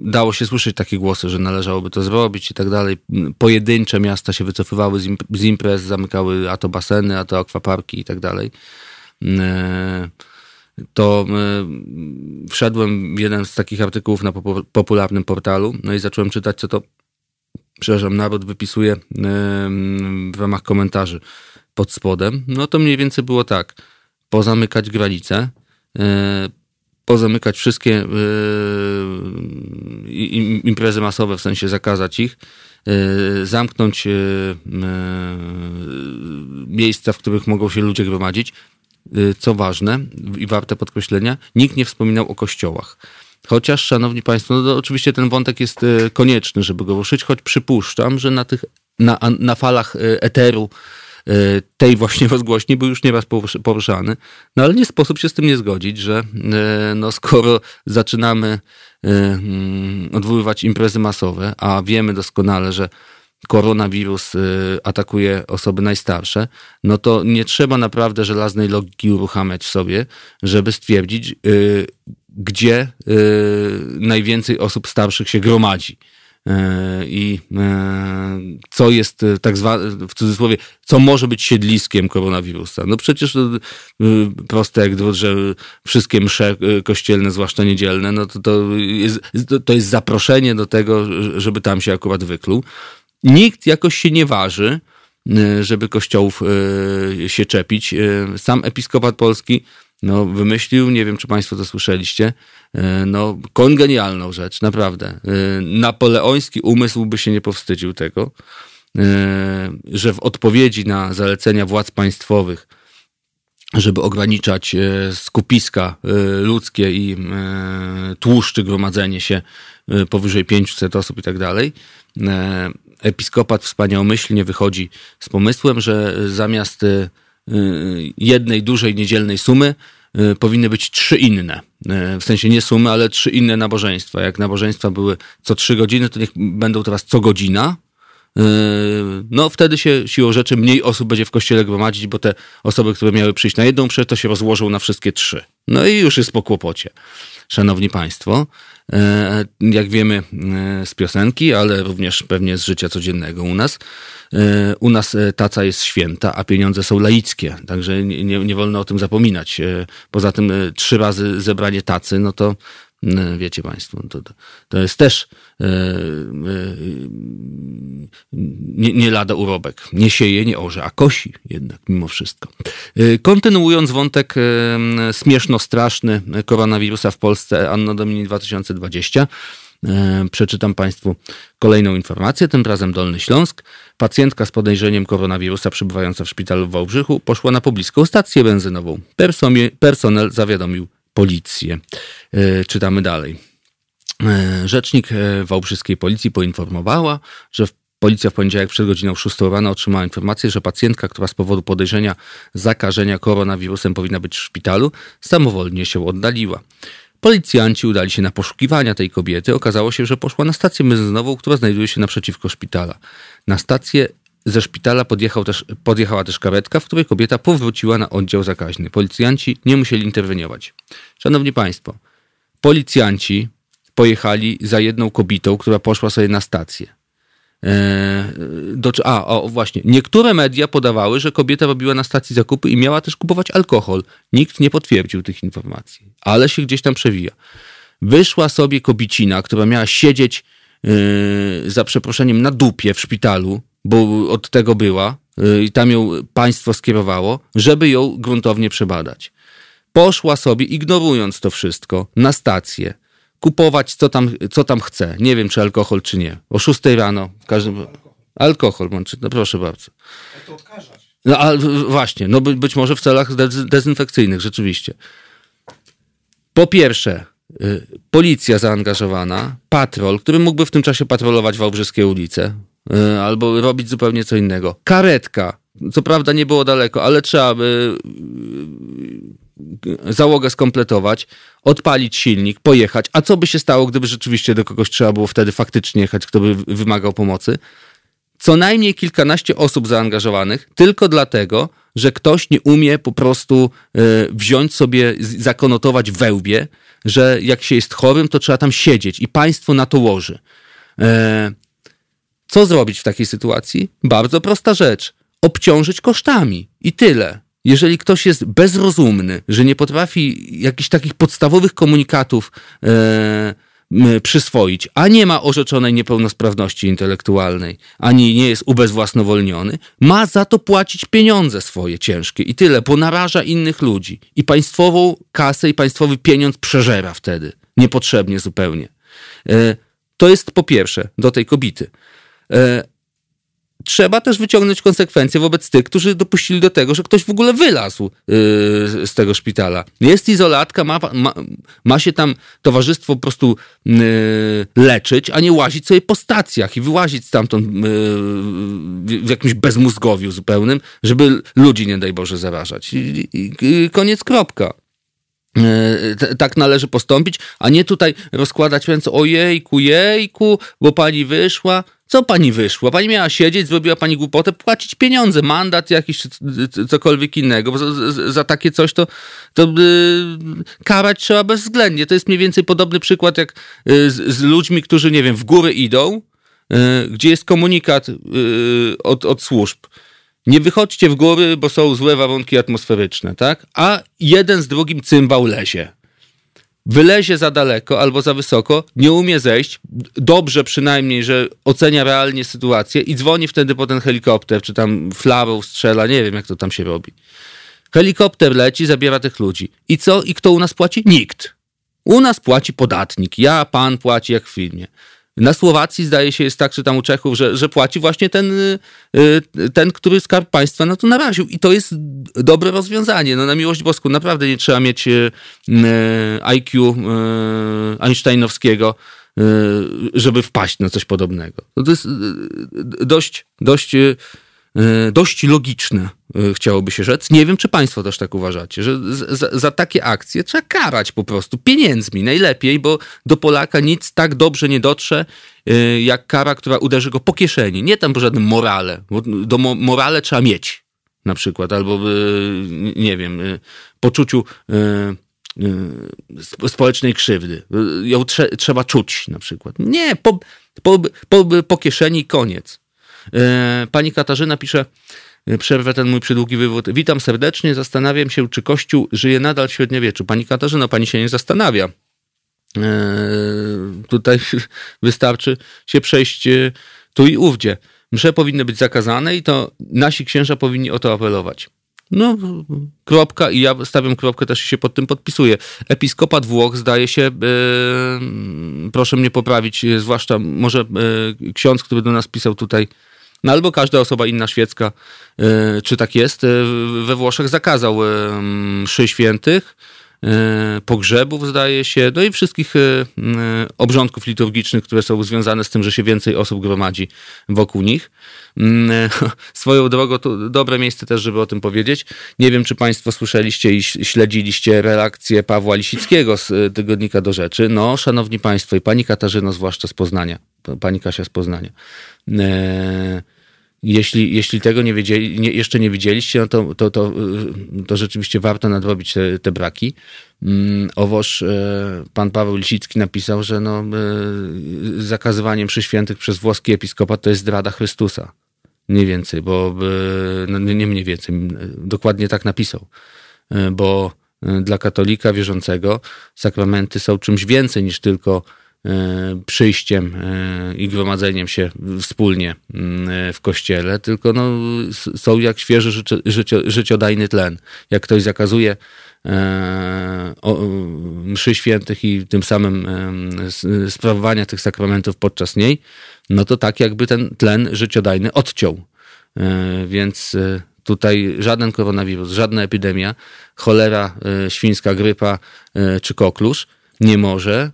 dało się słyszeć takie głosy, że należałoby to zrobić i tak dalej. Pojedyncze miasta się wycofywały z imprez, zamykały a to baseny, a to akwaparki i tak dalej. To wszedłem w jeden z takich artykułów na popularnym portalu, no i zacząłem czytać, co to, przepraszam, naród wypisuje w ramach komentarzy pod spodem. No to mniej więcej było tak. Pozamykać granice, pozamykać wszystkie imprezy masowe, w sensie zakazać ich, zamknąć miejsca, w których mogą się ludzie gromadzić, co ważne i warte podkreślenia, nikt nie wspominał o kościołach. Chociaż, szanowni państwo, no oczywiście ten wątek jest y, konieczny, żeby go ruszyć, choć przypuszczam, że na tych, na, na falach y, eteru tej właśnie [laughs] rozgłośni był już nieraz poruszany. No ale nie sposób się z tym nie zgodzić, że no, skoro zaczynamy mm, odwoływać imprezy masowe, a wiemy doskonale, że koronawirus y, atakuje osoby najstarsze, no to nie trzeba naprawdę żelaznej logiki uruchamiać w sobie, żeby stwierdzić, y, gdzie y, najwięcej osób starszych się gromadzi. I co jest tak zwane, w cudzysłowie, co może być siedliskiem koronawirusa? No przecież proste jak drut, że wszystkie msze kościelne, zwłaszcza niedzielne, no to, to, jest, to jest zaproszenie do tego, żeby tam się akurat wykluł nikt jakoś się nie waży, e, żeby kościołów e, się czepić. E, sam episkopat polski no, wymyślił, nie wiem czy Państwo to słyszeliście, no, kongenialną rzecz, naprawdę. Napoleoński umysł by się nie powstydził tego, że w odpowiedzi na zalecenia władz państwowych, żeby ograniczać skupiska ludzkie i tłuszczy gromadzenie się powyżej 500 osób i tak dalej, episkopat wspaniałomyślnie wychodzi z pomysłem, że zamiast y, y, jednej dużej niedzielnej sumy y, powinny być trzy inne. W sensie nie sumy, ale trzy inne nabożeństwa. Jak nabożeństwa były co trzy godziny, to niech będą teraz co godzina. No wtedy się siłą rzeczy mniej osób będzie w kościele gromadzić, bo te osoby, które miały przyjść na jedną mszę, to się rozłożą na wszystkie trzy. No i już jest po kłopocie. Szanowni Państwo, jak wiemy e, z piosenki, ale również pewnie z życia codziennego u nas. E, u nas taca jest święta, a pieniądze są laickie, także nie, nie wolno o tym zapominać. Poza tym trzy razy zebranie tacy, no to wiecie Państwo, to, to jest też e, e, nie, lada urobek. Nie sieje, nie orze, a kosi jednak mimo wszystko. E, kontynuując wątek śmieszno-straszny koronawirusa w Polsce Anno Domini 2020, Przeczytam Państwu kolejną informację, tym razem Dolny Śląsk. Pacjentka z podejrzeniem koronawirusa przebywająca w szpitalu w Wałbrzychu poszła na pobliską stację benzynową. Personel zawiadomił policję. E, czytamy dalej. E, rzecznik e, Wałbrzyskiej Policji poinformowała, że Policja w poniedziałek przed godziną 6 rano otrzymała informację, że pacjentka, która z powodu podejrzenia zakażenia koronawirusem powinna być w szpitalu, samowolnie się oddaliła. Policjanci udali się na poszukiwania tej kobiety. Okazało się, że poszła na stację benzynową, która znajduje się naprzeciwko szpitala. Na stację ze szpitala podjechał też, podjechała też karetka, w której kobieta powróciła na oddział zakaźny. Policjanci nie musieli interweniować. Szanowni Państwo, policjanci pojechali za jedną kobietą, która poszła sobie na stację. Eee, do, a, o, właśnie. Niektóre media podawały, że kobieta robiła na stacji zakupy i miała też kupować alkohol. Nikt nie potwierdził tych informacji, ale się gdzieś tam przewija. Wyszła sobie kobicina, która miała siedzieć yy, za przeproszeniem na dupie w szpitalu, bo od tego była y, i tam ją państwo skierowało, żeby ją gruntownie przebadać. Poszła sobie, ignorując to wszystko, na stację, kupować co tam, co tam chce. Nie wiem, czy alkohol, czy nie. O 6 rano, w każdym... Alkohol, no proszę bardzo. to odkażać. No a właśnie, no być może w celach dezynfekcyjnych, rzeczywiście. Po pierwsze, y, policja zaangażowana, patrol, który mógłby w tym czasie patrolować Wałbrzyskie ulice, albo robić zupełnie co innego. Karetka. Co prawda nie było daleko, ale trzeba by e, załogę skompletować, odpalić silnik, pojechać. A co by się stało, gdyby rzeczywiście do kogoś trzeba było wtedy faktycznie jechać, kto by wymagał pomocy? Co najmniej kilkanaście osób zaangażowanych, tylko dlatego, że ktoś nie umie po prostu e, wziąć sobie, zakonotować wełbie, że jak się jest chorym, to trzeba tam siedzieć i państwo na to łoży. Co zrobić w takiej sytuacji? Bardzo prosta rzecz. Obciążyć kosztami. I tyle. jeżeli ktoś jest bezrozumny, że nie potrafi jakichś takich podstawowych komunikatów e, przyswoić, a nie ma orzeczonej niepełnosprawności intelektualnej, ani nie jest ubezwłasnowolniony, ma za to płacić pieniądze swoje ciężkie i tyle, bo naraża innych ludzi. I państwową kasę i państwowy pieniądz przeżera wtedy, niepotrzebnie zupełnie. E, to jest po pierwsze do tej kobiety. E, trzeba też wyciągnąć konsekwencje wobec tych, którzy dopuścili do tego, że ktoś w ogóle wylazł yy, z tego szpitala. Jest izolatka, ma, ma, ma się tam towarzystwo po prostu yy, leczyć, a nie łazić sobie po stacjach i wyłazić stamtąd yy, w jakimś bezmózgowiu zupełnym, żeby ludzi, nie daj Boże, zarażać. I, i, i koniec, kropka tak należy postąpić, a nie tutaj rozkładać ręce, ojejku, jejku, bo pani wyszła. Co pani wyszła? Pani miała siedzieć, zrobiła pani głupotę, płacić pieniądze, mandat jakiś, czy cokolwiek innego, bo za, za takie coś to, to yy, karać trzeba bezwzględnie. To jest mniej więcej podobny przykład jak yy, z, z, ludźmi, którzy, nie wiem, w górę idą, yy, gdzie jest komunikat y, od, od służb. Nie wychodźcie w góry, bo są złe warunki atmosferyczne, tak? A jeden z drugim cymbał lezie wylezie za daleko albo za wysoko, nie umie zejść, dobrze przynajmniej, że ocenia realnie sytuację i dzwoni wtedy po ten helikopter, czy tam flarą strzela, nie wiem jak to tam się robi. Helikopter leci, zabiera tych ludzi. I co? I kto u nas płaci? Nikt. U nas płaci podatnik. Ja, pan płaci jak w filmie. Na Słowacji zdaje się jest tak, czy tam u Czechów, że, że płaci właśnie ten, y, y, ten, który Skarb Państwa na to naraził. I to jest dobre rozwiązanie. No na miłość boską naprawdę nie trzeba mieć y, IQ Einsteinowskiego, żeby wpaść na coś podobnego. No to jest dość, dość dość logiczne, e, chciałoby się rzec. Nie wiem, czy Państwo też tak uważacie, że za, za, takie akcje trzeba karać po prostu pieniędzmi najlepiej, bo do Polaka nic tak dobrze nie dotrze, e, jak kara, która uderzy go po kieszeni. Nie tam po żadnym morale, bo do morale trzeba mieć na przykład, albo nie wiem, poczuciu społecznej krzywdy. Ją trze trzeba czuć na przykład. Nie, po, po, po, po kieszeni koniec. E, pani Katarzyna pisze, e, przerwę ten mój przydługi wywód. Witam serdecznie, zastanawiam się, czy Kościół żyje nadal w średniowieczu. Pani Katarzyna, pani się nie zastanawia. E, tutaj [laughs] wystarczy się przejść tu i ówdzie. Msze powinny być zakazane i to nasi księża powinni o to apelować. No, kropka i ja stawiam kropkę, też się pod tym podpisuję. Episkopat Włoch zdaje się, proszę mnie poprawić, zwłaszcza może ksiądz, który do nas pisał tutaj no albo każda osoba inna świecka, e, czy tak jest, e, we Włoszech zakazał e, mszy świętych, pogrzebów, zdaje się, no i wszystkich obrządków liturgicznych, które są związane z tym, że się więcej osób gromadzi wokół nich. Mm, [laughs] swoją drogą to dobre miejsce też, żeby o tym powiedzieć. Nie wiem, czy Państwo słyszeliście i śledziliście relację Pawła Lisickiego z Tygodnika do Rzeczy. No, szanowni Państwo i Pani Katarzyno, zwłaszcza z Poznania, Pani Kasia z Poznania jeśli, jeśli tego nie wiedzieli, nie, jeszcze nie widzieliście, no to, to, to, to rzeczywiście warto nadrobić te, te braki. Mm, owoż e, pan Paweł Lisicki napisał, że no, e, zakazywanie przy świętych przez włoski episkopat to jest zdrada Chrystusa. Mniej więcej, bo e, no, nie mniej więcej, dokładnie tak napisał. Bo dla katolika wierzącego sakramenty są czymś więcej niż tylko przyjściem e, i gromadzeniem się wspólnie mm, w kościele, tylko no, są jak świeży życio, życio, życiodajny tlen. Jak ktoś zakazuje e, mszy świętych i tym samym sprawowania tych sakramentów podczas niej, no to tak jakby ten tlen życiodajny odciął. Więc tutaj żaden koronawirus, żadna epidemia, cholera, świńska grypa czy koklusz nie może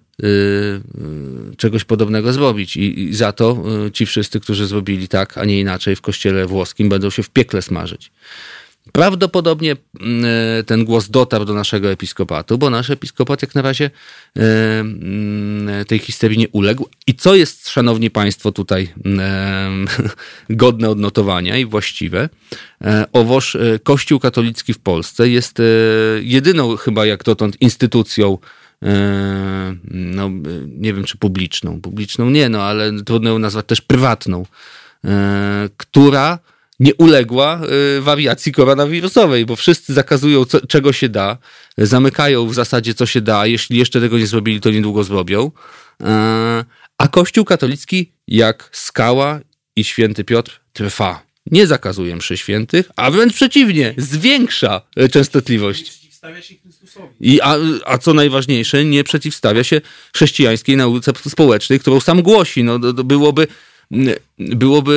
czegoś podobnego zrobić. I, I, za to y, ci wszyscy, którzy zrobili tak, a nie inaczej w kościele włoskim, będą się w piekle smażyć. Prawdopodobnie ten głos dotarł do naszego episkopatu, bo nasz episkopat jak na razie tej histerii nie uległ. I co jest, szanowni państwo, tutaj [laughs] godne odnotowania i właściwe, e, owoż Kościół katolicki w Polsce jest jedyną chyba jak dotąd instytucją no, nie wiem czy publiczną, publiczną nie, no ale trudno ją nazwać też prywatną, e, która nie uległa wariacji koronawirusowej, bo wszyscy zakazują co, czego się da, zamykają w zasadzie co się da, jeśli jeszcze tego nie zrobili, to niedługo zrobią. A Kościół katolicki jak skała i święty Piotr trwa. Nie zakazuje mszy świętych, a wręcz przeciwnie, zwiększa częstotliwość. I, a, a co najważniejsze, nie przeciwstawia się chrześcijańskiej nauce społecznej, którą sam głosi. No, to, to byłoby byłoby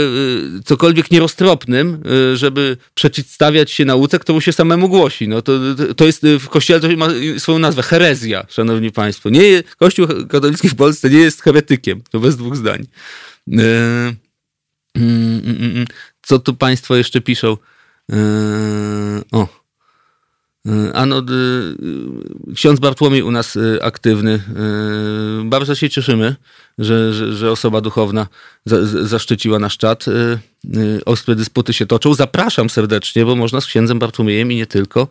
y, cokolwiek nieroztropnym, y, żeby przeciwstawiać się nauce, którą się samemu głosi. No to, to jest w kościele to ma swoją nazwę herezja, szanowni państwo. Nie, Kościół katolicki w Polsce nie jest heretykiem, to bez dwóch zdań. Y, mm, mm, mm, co tu państwo jeszcze piszą? O. Ano, ksiądz Bartłomiej u nas aktywny. Bardzo się cieszymy, że, że, że osoba duchowna za, zaszczyciła nasz czat. Ostre dysputy się toczą. Zapraszam serdecznie, bo można z księdzem Bartłomiejem i nie tylko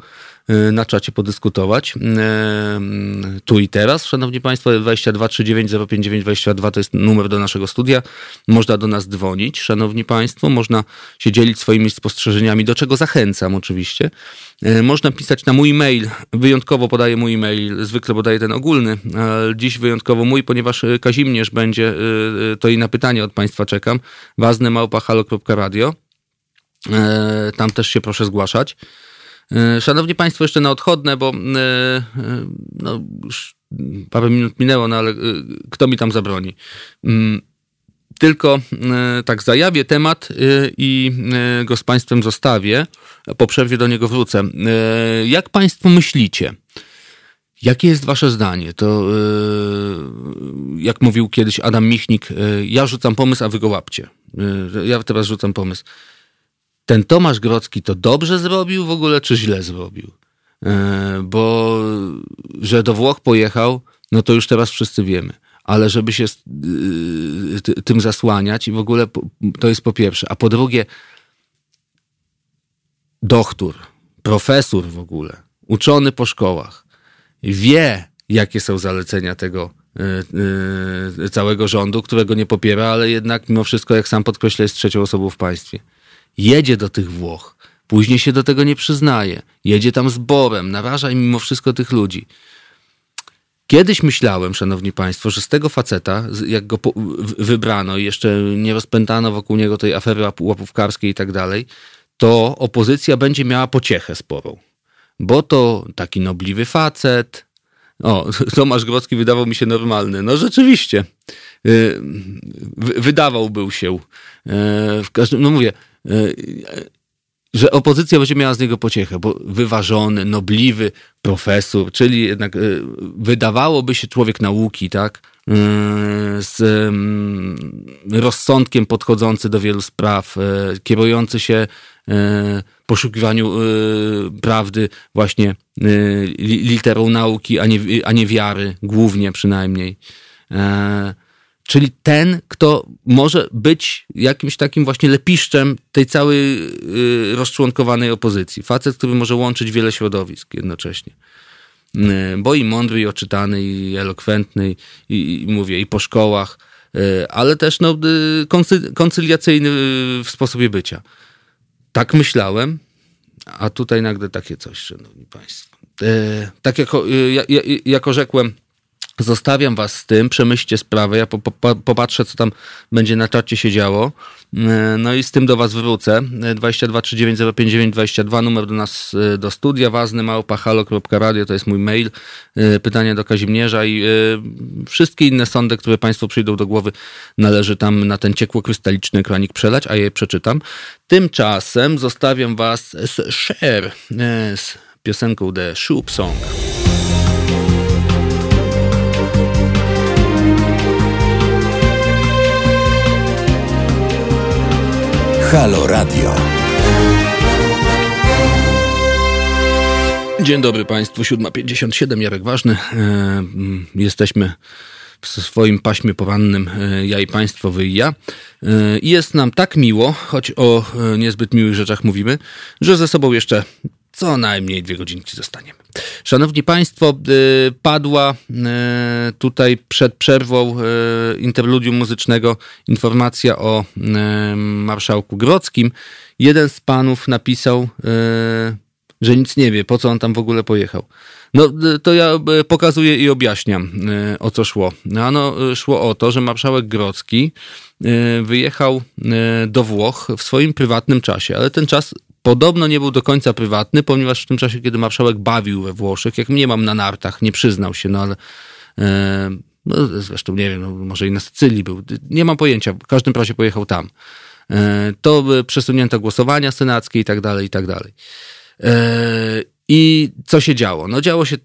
na czacie podyskutować. Y, tu i teraz, szanowni państwo, 22 39 059 22 to jest numer do naszego studia. Można do nas dzwonić, szanowni państwo. Można się dzielić swoimi spostrzeżeniami, do czego zachęcam oczywiście. Y, można pisać na mój mail. Wyjątkowo podaję mój mail, zwykle podaję ten ogólny. Dziś wyjątkowo mój, ponieważ Kazimierz będzie, to i na pytanie od państwa czekam. Ważne małpahalo.radio. Tam też się proszę zgłaszać. E, szanowni Państwo, jeszcze na odchodne, bo e, e, no, już parę minut minęło, no ale kto mi tam zabroni? Mm, tylko tak zajawię temat i go z Państwem zostawię. Po przerwie do niego wrócę. Jak Państwo myślicie? Jakie jest Wasze zdanie? To, jak mówił kiedyś Adam Michnik, ja rzucam pomysł, a Wy go łapcie. Ja teraz rzucam pomysł ten Tomasz Grodzki to dobrze zrobił w ogóle, czy źle zrobił? E, bo że do Włoch pojechał, no to już teraz wszyscy wiemy. Ale żeby się e, tym zasłaniać i w ogóle to jest po pierwsze. A po drugie, doktor, profesor w ogóle, uczony po szkołach, wie, jakie są zalecenia tego e, całego rządu, którego nie popiera, ale jednak mimo wszystko, jak sam podkreśla, jest trzecią osobą w państwie jedzie do tych Włoch, później się do tego nie przyznaje, jedzie tam z Borem, naraża im mimo wszystko tych ludzi. Kiedyś myślałem, szanowni państwo, że z tego faceta, jak go wybrano i jeszcze nie rozpętano wokół niego tej afery łapówkarskiej i tak dalej, to opozycja będzie miała pociechę sporą. Bo to taki nobliwy facet. O, [laughs] Tomasz Grodzki wydawał mi się normalny. No rzeczywiście. Y, wydawał był się. Y, no mówię, że opozycja będzie miała z niego pociechę, bo wyważony, nobliwy profesor, czyli jednak e, wydawałoby się człowiek nauki, tak? E, z rozsądkiem podchodzący do wielu spraw, kierujący się poszukiwaniu prawdy właśnie literą nauki, a nie, a nie wiary, głównie przynajmniej. Czyli ten, kto może być jakimś takim właśnie lepiszczem tej całej yy, rozczłonkowanej opozycji. Facet, który może łączyć wiele środowisk jednocześnie. Yy, bo i mądry, i oczytany, i elokwentny, i, i mówię, i po szkołach, yy, ale też no, y, koncy, koncyliacyjny w sposobie bycia. Tak myślałem, a tutaj nagle takie coś, szanowni państwo. Y, tak jako, y, jako rzekłem, Zostawiam was z tym, przemyślcie sprawę, ja po, po, popatrzę, co tam będzie na czacie się działo. E, no i z tym do was wrócę. 22 39 22, numer do nas e, do studia, ważny małpa to jest mój mail. E, pytanie do Kazimierza i wszystkie inne sądy, które państwu przyjdą do głowy, należy tam na ten ciekło-krystaliczny ekranik przelać, a je przeczytam. Tymczasem zostawiam was z Share, z piosenką The Shoop Song. Halo Radio. Dzień dobry Państwu, 7.57, Jarek Ważny. E, mm, jesteśmy w swoim paśmie porannym, e, ja i Państwo, wy i ja. I e, jest nam tak miło, choć o niezbyt miłych rzeczach mówimy, że ze sobą jeszcze co najmniej dwie godzinki zostaniemy. Szanowni Państwo, padła tutaj przed przerwą interludium muzycznego informacja o marszałku Grockim. Jeden z panów napisał, że nic nie wie, po co on tam w ogóle pojechał. No to ja pokazuję i objaśniam, o co szło. Ano, e, szło o to, że marszałek Grocki wyjechał do Włoch w swoim prywatnym czasie, ale ten czas podobno nie był do końca prywatny, ponieważ w tym czasie, kiedy marszałek bawił we Włoszech, jak mnie mam na nartach, nie przyznał się, no ale no, zresztą nie wiem, no, może i na Sycylii był, nie mam pojęcia, w każdym razie pojechał tam. To przesunięto głosowania senackie i tak dalej, i tak dalej. I co się działo? No działo się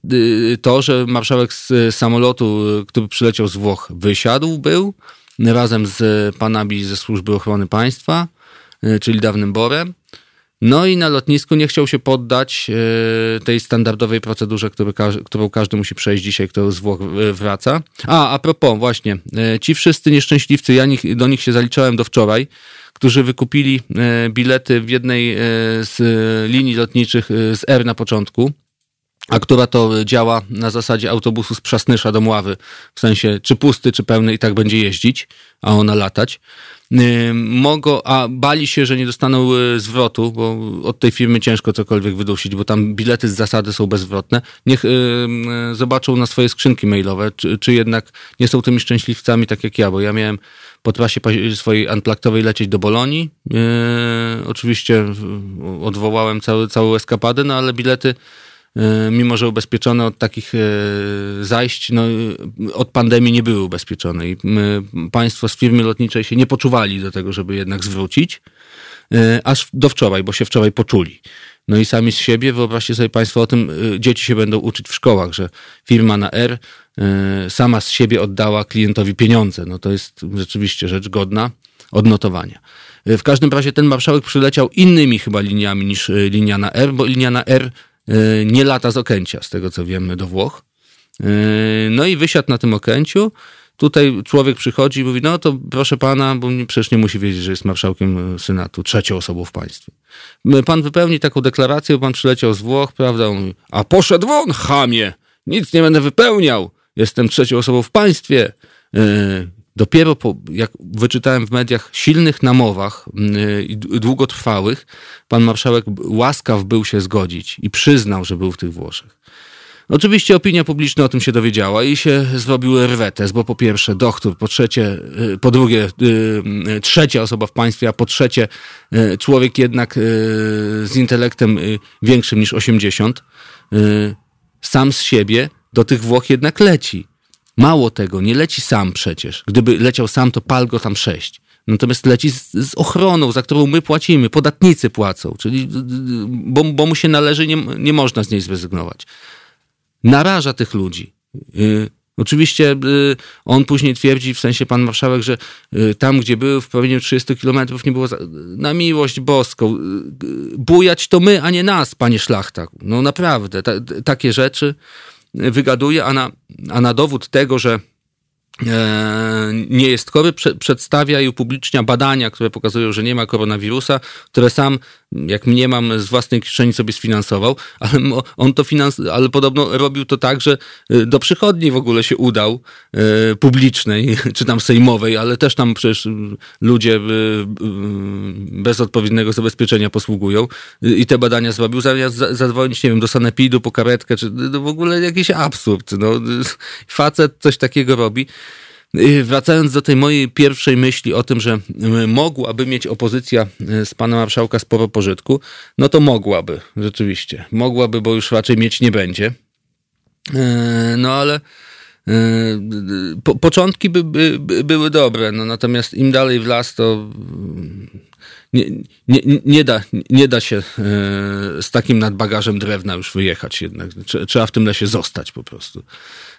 to, że marszałek z samolotu, który przyleciał z Włoch, wysiadł, był razem z panami ze Służby Ochrony Państwa, czyli dawnym Borem. No i na lotnisku nie chciał się poddać y, tej standardowej procedurze, którą każdy musi przejść dzisiaj, kto z Włoch wraca. A, a propos, właśnie, ci wszyscy nieszczęśliwcy, ja do nich się zaliczałem do wczoraj, którzy wykupili e, bilety w jednej e, z linii lotniczych e, z R na początku, a która to działa na zasadzie autobusu z Przasnysza do Mławy, w sensie czy pusty, czy pełny i tak będzie jeździć, a ona latać. Mogą, a bali się, że nie dostaną zwrotu, bo od tej firmy ciężko cokolwiek wydusić, bo tam bilety z zasady są bezwrotne. Niech zobaczą na swoje skrzynki mailowe, czy, czy jednak nie są tymi szczęśliwcami tak jak ja, bo ja miałem po trasie swojej unplaktowej lecieć do Bolonii. E, oczywiście odwołałem cały, całą eskapadę, no ale bilety, mimo że ubezpieczone od takich e, zajść, no, od pandemii nie były ubezpieczone i państwo z firmy lotniczej się nie poczuwali do tego, żeby jednak zwrócić, aż do wczoraj, bo się wczoraj poczuli. No i sami z siebie, wyobraźcie sobie Państwo o tym, dzieci się będą uczyć w szkołach, że firma na R sama z siebie oddała klientowi pieniądze. No to jest rzeczywiście rzecz godna odnotowania. W każdym razie ten marszałek przyleciał innymi chyba liniami niż linia na R, bo linia na R nie lata z Okęcia, z tego co wiemy, do Włoch. No i wysiadł na tym Okęciu. Tutaj człowiek przychodzi i mówi, no to proszę pana, bo przecież nie musi wiedzieć, że jest marszałkiem Senatu, trzecią osobą w państwie. Pan wypełni taką deklarację, pan przyleciał z Włoch, prawda? On mówi, a poszedł on, chamie! Nic nie będę wypełniał jestem trzecią osobą w państwie. Dopiero po, jak wyczytałem w mediach, silnych namowach e, i długotrwałych, pan marszałek łaskaw był się zgodzić i przyznał, że był w tych Włoszech. Oczywiście opinia publiczna o tym się dowiedziała i się zrobił rwetes, bo po pierwsze doktor, po trzecie, e, po drugie trzecia osoba w państwie, a po trzecie człowiek jednak z intelektem większym niż 80, sam z siebie do tych Włoch jednak leci. Mało tego, nie leci sam przecież. Gdyby leciał sam, to pal go tam sześć. Natomiast leci z, z, ochroną, za którą my płacimy, podatnicy płacą, czyli bo, bo mu się należy, nie, nie można z niej zrezygnować. Naraża tych ludzi. Y, Oczywiście y, on później twierdzi, w sensie pan marszałek, że y, tam, gdzie był w promieniu 30 kilometrów nie było za... na miłość boską. Bujać to my, a nie nas, panie szlachta. No naprawdę, ta, takie rzeczy wygaduje, a na, a na dowód tego, że e, nie jest chory, przedstawia i upublicznia badania, które pokazują, że nie ma koronawirusa, które sam jak mnie mam z własnej kieszeni sobie sfinansował, [laughs] ale on to finans, ale podobno robił to tak, że y, do przychodni w ogóle się udał, y, publicznej, [laughs] czy tam sejmowej, ale też tam przecież ludzie y, bez odpowiedniego zabezpieczenia posługują i te badania zrobił, zamiast zadzwonić, nie wiem, do sanepidu po karetkę, czy w ogóle jakiś absurd. No, [laughs] facet coś takiego robi. Wracając do tej mojej pierwszej myśli o tym, że mogłaby mieć opozycja y, z pana marszałka sporo pożytku, no to mogłaby, rzeczywiście. Mogłaby, bo już raczej mieć nie będzie. No ale po, początki by, by, by, były dobre, no natomiast im dalej w las, to nie, nie, nie, da, nie da się z takim nadbagażem drewna już wyjechać jednak. Trzeba w tym lesie zostać po prostu.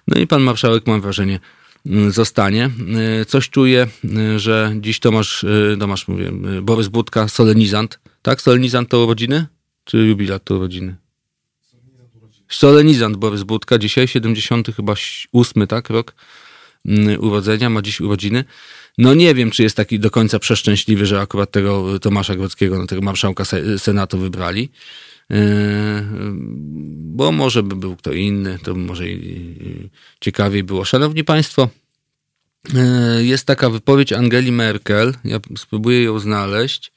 No i pan marszałek, mam wrażenie, zostanie. Y, coś czuję, y, że dziś Tomasz, Tomasz mówię, Borys Budka, solenizant. Tak? Solenizant to urodziny? Czy jubilat to urodziny? Solenizant Borys Budka, dzisiaj 70 chyba 8, tak, rok urodzenia, ma dziś urodziny. No nie wiem, czy jest taki do końca przeszczęśliwy, że akurat tego Tomasza Grodzkiego, no, tego marszałka Senatu wybrali. Bo może by był kto inny, to może ciekawiej było. Szanowni Państwo, jest taka wypowiedź Angeli Merkel, ja spróbuję ją znaleźć,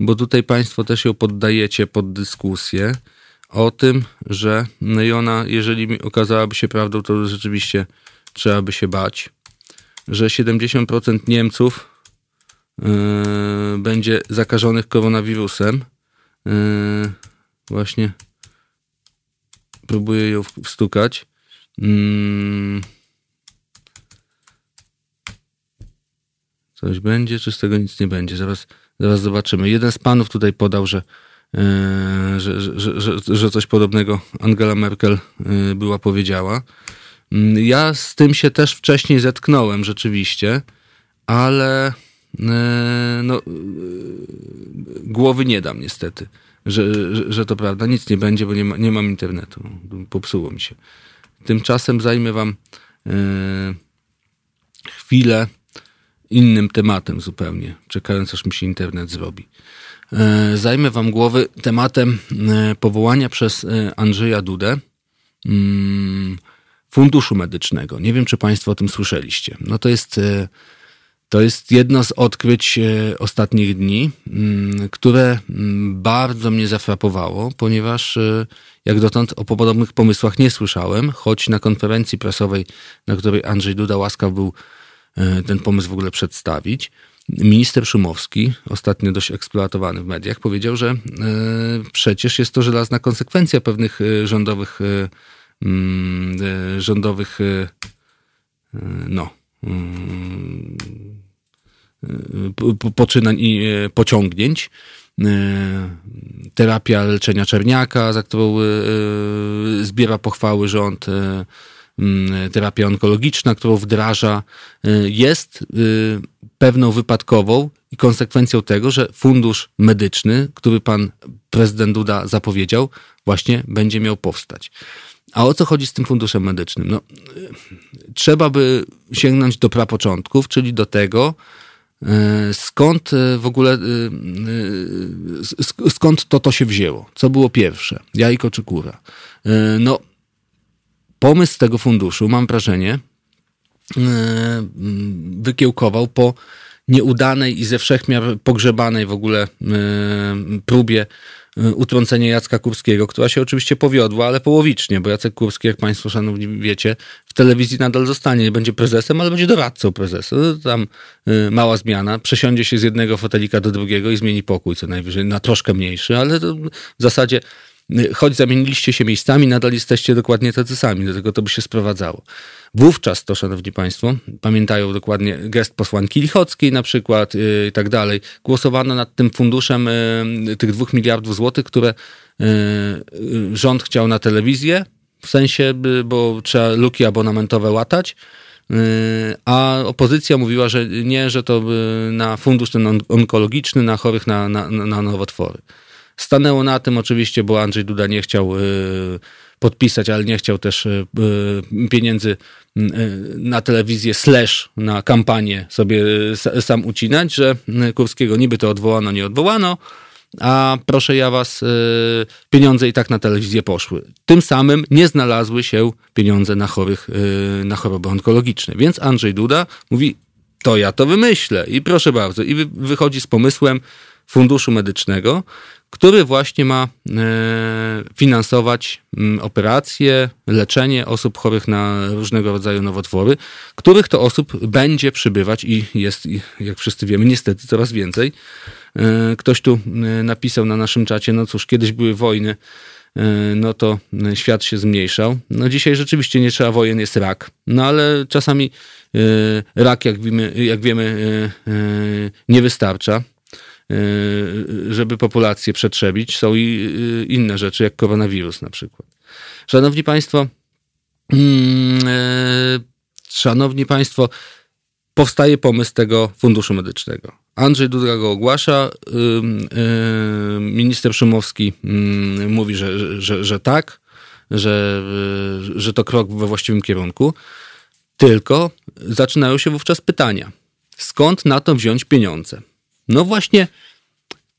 bo tutaj Państwo też ją poddajecie pod dyskusję o tym, że no i ona, jeżeli okazałaby się prawdą, to rzeczywiście trzeba by się bać, że 70% Niemców yy, będzie zakażonych koronawirusem. Yy, właśnie próbuję ją wstukać. Yy, coś będzie, czy z tego nic nie będzie? Zaraz, zaraz zobaczymy. Jeden z panów tutaj podał, że E, że, że, że, że coś podobnego Angela Merkel e, była powiedziała. Mm, ja z tym się też wcześniej zetknąłem rzeczywiście, ale e, no, głowy nie dam niestety, że, że, to prawda. Nic nie będzie, bo nie, ma, nie mam internetu. Popsuło mi się. Tymczasem zajmę wam chwilę innym tematem zupełnie, czekając aż mi się internet zrobi. E, zajmę wam głowy tematem e, powołania przez e, Andrzeja Dudę mm, Funduszu Medycznego. Nie wiem, czy Państwo o tym słyszeliście. No to jest, to jest jedno z odkryć ostatnich dni, mm, które mm, bardzo mnie zafrapowało, ponieważ jak dotąd o podobnych pomysłach nie słyszałem, choć na konferencji prasowej, na której Andrzej Duda łaskaw był ten pomysł w ogóle przedstawić, Minister Szumowski, ostatnio dość eksploatowany w mediach, powiedział, że e, przecież jest to żelazna konsekwencja pewnych e, rządowych, e, mm, rządowych no, poczynań i pociągnięć. Terapia leczenia czerniaka, za którą zbiera pochwały rząd, Mm, terapia onkologiczna, którą wdraża, y, jest y, pewną wypadkową i konsekwencją tego, że fundusz medyczny, który pan prezydent Duda zapowiedział, właśnie będzie miał powstać. A o co chodzi z tym funduszem medycznym? No, y, trzeba by sięgnąć do prapoczątków, czyli do tego, skąd w ogóle, skąd to to się wzięło? Co było pierwsze? Jajko czy kura? No, pomysł tego funduszu, mam wrażenie, e, wykiełkował po nieudanej i ze wszechmiar pogrzebanej w ogóle próbie e, utrącenia Jacka Kurskiego, która się oczywiście powiodła, ale połowicznie, bo Jacek Kurski, jak Państwo szanowni wiecie, w telewizji nadal zostanie, nie będzie prezesem, ale będzie doradcą prezesa. No, tam mała zmiana, przesiądzie się z jednego fotelika do drugiego i zmieni pokój co najwyżej na troszkę mniejszy, ale w zasadzie choć zamieniliście się miejscami, nadal jesteście dokładnie tacy sami, do tego to by się sprowadzało. Wówczas to, szanowni państwo, pamiętają dokładnie gest posłanki Lichockiej na przykład yy, i tak dalej, głosowano nad tym funduszem yy, tych dwóch miliardów złotych, które rząd chciał na telewizję, w sensie, bo trzeba luki abonamentowe łatać, a opozycja mówiła, że nie, że to na fundusz ten onkologiczny, na chorych na, na, na nowotwory. Stanęło na tym oczywiście, bo Andrzej Duda nie chciał y, podpisać, ale nie chciał też y, y, pieniędzy na telewizję slash na kampanię sobie sam ucinać, że Kurskiego niby to odwołano, nie odwołano, a proszę ja was, pieniądze i tak na telewizję poszły. Tym samym nie znalazły się pieniądze na chorych, na choroby onkologiczne. Więc Andrzej Duda mówi, to ja to wymyślę i proszę bardzo. I wychodzi z pomysłem Funduszu Medycznego, który właśnie ma e, finansować mm, operacje, leczenie osób chorych na różnego rodzaju nowotwory, których to osób będzie przybywać i jest, jak wszyscy wiemy, niestety coraz więcej. E, ktoś tu e, napisał na naszym czacie, no cóż, kiedyś były wojny, no to świat się zmniejszał. No dzisiaj rzeczywiście nie trzeba wojen, jest rak. No ale czasami rak, jak wiemy, jak wiemy nie wystarcza. Y, żeby populację przetrzebić. Są i y, inne rzeczy, jak koronawirus na przykład. Szanowni Państwo, mm, y, Szanowni Państwo, powstaje pomysł tego funduszu medycznego. Andrzej Duda go ogłasza, minister Szumowski mm, mówi, że, że, że tak, że, że to krok we właściwym kierunku. Tylko zaczynają się wówczas pytania. Skąd na to wziąć pieniądze? No właśnie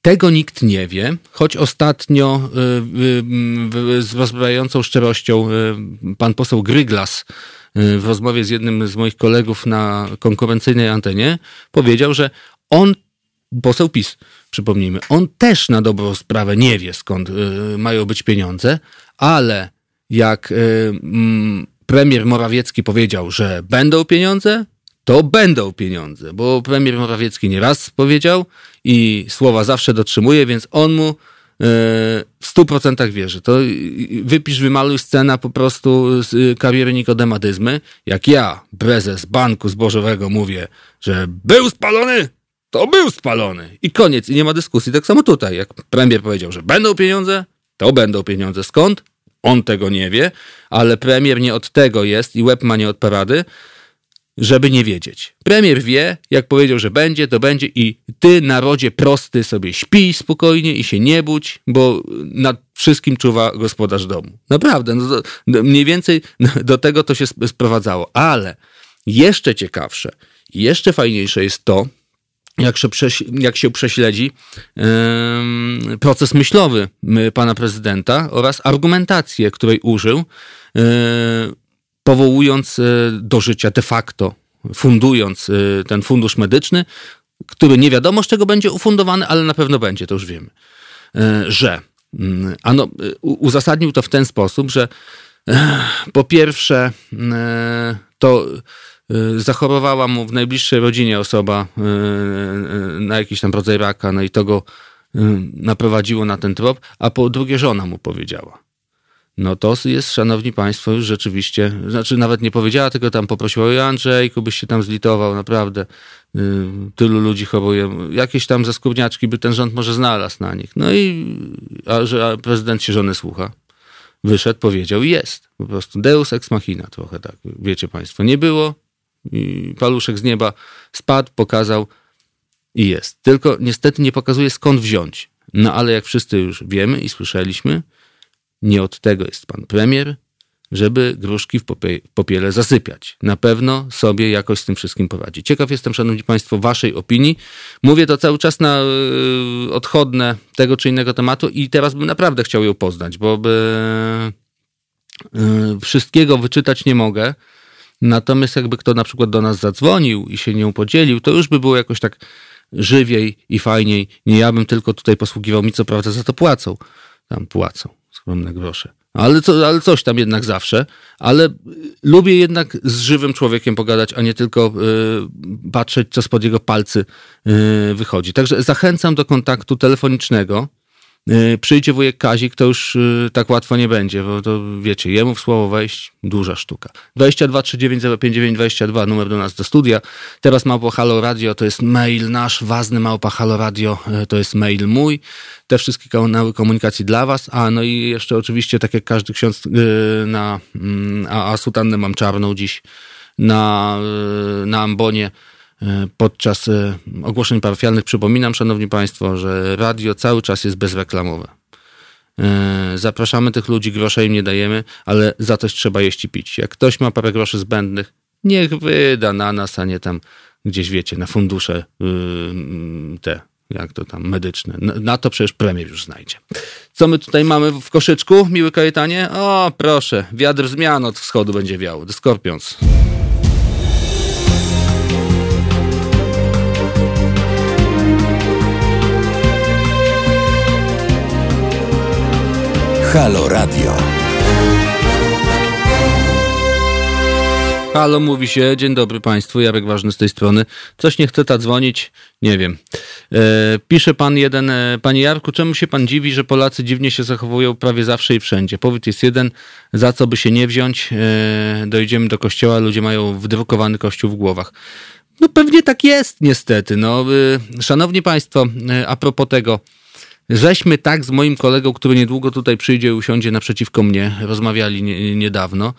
Tego nikt nie wie, choć ostatnio z rozbrajającą szczerością pan poseł Gryglas w rozmowie z jednym z moich kolegów na konkurencyjnej antenie powiedział, że on, poseł PiS, przypomnijmy, on też na dobrą sprawę nie wie skąd mają być pieniądze, ale jak premier Morawiecki powiedział, że będą pieniądze, to będą pieniądze, bo premier Morawiecki nieraz powiedział i słowa zawsze dotrzymuje, więc on mu e, w stu procentach wierzy. To wypisz, wymaluj scena po prostu z kariery Nikodemadyzmy. Jak ja, prezes Banku Zbożowego mówię, że był spalony, to był spalony. I koniec. I nie ma dyskusji. Tak samo tutaj. Jak premier powiedział, że będą pieniądze, to będą pieniądze. Skąd? On tego nie wie, ale premier nie od tego jest i łeb ma nie od parady, żeby nie wiedzieć. Premier wie, jak powiedział, że będzie, to będzie i ty, narodzie prosty, sobie śpij spokojnie i się nie budź, bo nad wszystkim czuwa gospodarz domu. Naprawdę, no to, mniej więcej [laughs] do tego to się sprowadzało. Ale jeszcze ciekawsze, jeszcze fajniejsze jest to, jak się, jak się prześledzi yy, proces myślowy pana prezydenta oraz argumentację, której użył, yy, powołując e, do życia de facto, fundując e, ten fundusz medyczny, który nie wiadomo z czego będzie ufundowany, ale na pewno będzie, to już wiemy, e, że mm, ano, uzasadnił to w ten sposób, że po pierwsze to zachorowała mu w najbliższej rodzinie osoba na jakiś tam rodzaj raka, no i to go naprowadziło na ten trop, a po drugie żona mu powiedziała no to jest, szanowni państwo, już rzeczywiście, znaczy nawet nie powiedziała, tylko tam poprosiła, o Andrzejku, byś się tam zlitował, naprawdę, yy, tylu ludzi choruje, jakieś tam zaskórniaczki by ten rząd może znalazł na nich. No i, a, że a prezydent się żony słucha. Wyszedł, powiedział i jest. Po prostu deus ex machina trochę tak, wiecie państwo. Nie było i paluszek z nieba spadł, pokazał i jest. Tylko niestety nie pokazuje skąd wziąć. No ale jak wszyscy już wiemy i słyszeliśmy, nie od tego jest pan premier, żeby gruszki w popiele zasypiać. Na pewno sobie jakoś z tym wszystkim poradzi. Ciekaw jestem, szanowni państwo, waszej opinii. Mówię to cały czas na y, odchodne tego czy innego tematu i teraz bym naprawdę chciał ją poznać, bo by, y, wszystkiego wyczytać nie mogę. Natomiast jakby kto na przykład do nas zadzwonił i się nią podzielił, to już by było jakoś tak żywiej i fajniej. Nie ja bym tylko tutaj posługiwał mi, co prawda za to płacą. Tam płacą skromne grosze. Ale, co, ale coś tam jednak zawsze. Ale lubię jednak z żywym człowiekiem pogadać, a nie tylko y, patrzeć, co spod jego palcy y, wychodzi. Także zachęcam do kontaktu telefonicznego. Y, przyjdzie wujek Kazik, to już y, tak łatwo nie będzie, bo to wiecie, jemu w słowo wejść, duża sztuka. 22 39 059 22, numer do nas do studia. Teraz małpa Halo Radio, to jest mail nasz, ważny małpa Halo Radio, y, to jest mail mój. Te wszystkie kanały komunikacji dla was, a no i jeszcze oczywiście, tak jak każdy ksiądz na, mm, a, a sutannę mam czarną dziś na, na ambonie, podczas e, ogłoszeń parafialnych przypominam, szanowni państwo, że radio cały czas jest bezreklamowe. E, zapraszamy tych ludzi, grosza im nie dajemy, ale za coś trzeba jeść i pić. Jak ktoś ma parę groszy zbędnych, niech wyda na nas, a nie tam gdzieś, wiecie, na fundusze yy, te, jak to tam, medyczne. Na to przecież premier już znajdzie. Co my tutaj mamy w koszyczku, miły Kajetanie? O, proszę, wiatr zmian od wschodu będzie wiał. The Scorpions. Halo Radio. Halo, mówi się. Dzień dobry Państwu, Jarek Ważny z tej strony. Coś nie chce ta dzwonić? Nie wiem. E, pisze pan jeden, e, panie Jarku, czemu się pan dziwi, że Polacy dziwnie się zachowują prawie zawsze i wszędzie? Powód jest jeden, za co by się nie wziąć. E, dojdziemy do kościoła, ludzie mają wydrukowany kościół w głowach. No pewnie tak jest, niestety. No, e, szanowni Państwo, e, a propos tego, Żeśmy tak z moim kolegą, który niedługo tutaj przyjdzie i usiądzie naprzeciwko mnie, rozmawiali nie, niedawno,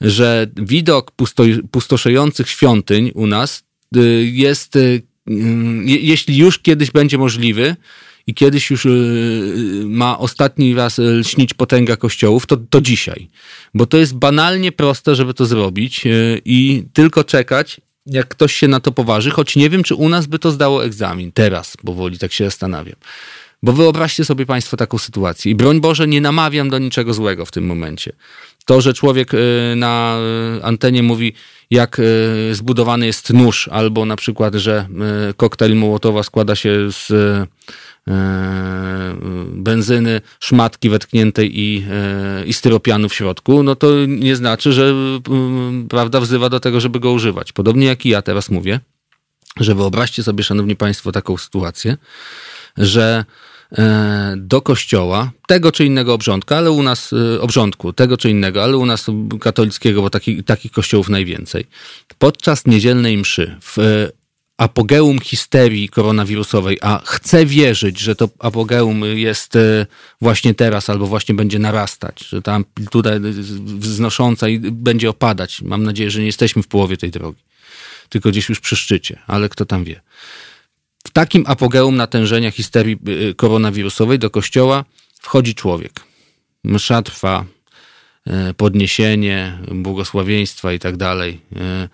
że widok pusto, pustoszejących świątyń u nas y, jest, y, jeśli już kiedyś będzie możliwy, i kiedyś już y, ma ostatni raz lśnić potęga kościołów, to, to dzisiaj. Bo to jest banalnie proste, żeby to zrobić i tylko czekać, jak ktoś się na to poważy, choć nie wiem, czy u nas by to zdało egzamin. Teraz powoli tak się zastanawiam. Bo wyobraźcie sobie Państwo taką sytuację. I broń Boże, nie namawiam do niczego złego w tym momencie. To, że człowiek na antenie mówi, jak zbudowany jest nóż, albo na przykład, że koktajl Mołotowa składa się z benzyny, szmatki wetkniętej i, i styropianu w środku, no to nie znaczy, że prawda wzywa do tego, żeby go używać. Podobnie jak i ja teraz mówię że wyobraźcie sobie, szanowni państwo, taką sytuację, że do kościoła tego czy innego obrządka, ale u nas e, obrządku, tego czy innego, ale u nas katolickiego, bo taki, takich kościołów najwięcej. Podczas niedzielnej mszy w e, apogeum histerii koronawirusowej, a chcę wierzyć, że to apogeum jest właśnie teraz albo właśnie będzie narastać, że ta amplituda wznosząca i będzie opadać. Mam nadzieję, że nie jesteśmy w połowie tej drogi tylko gdzieś już przy szczycie, ale kto tam wie. W takim apogeum natężenia histerii y, koronawirusowej do kościoła wchodzi człowiek. Msza trwa, y, podniesienie, błogosławieństwa i tak dalej. Y,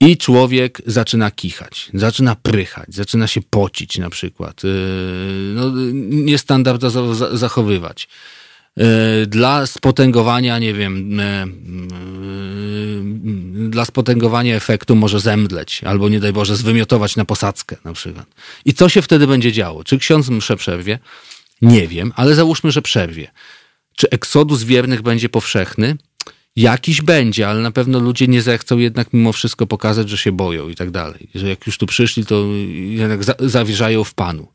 I człowiek zaczyna kichać, zaczyna prychać, zaczyna się pocić na przykład, no, niestandardowo zachowywać. E, dla spotęgowania, nie wiem, e, e, dla spotęgowania efektu może zemdleć, albo nie daj Boże zwymiotować na posadzkę na przykład. I co się wtedy będzie działo? Czy ksiądz mszę przerwie? Nie wiem, ale załóżmy, że przerwie. Czy eksodus wiernych będzie powszechny? Jakiś będzie, ale na pewno ludzie nie zechcą jednak mimo wszystko pokazać, że się boją i tak dalej. Że jak już tu przyszli, to jednak zawierzają w Panu.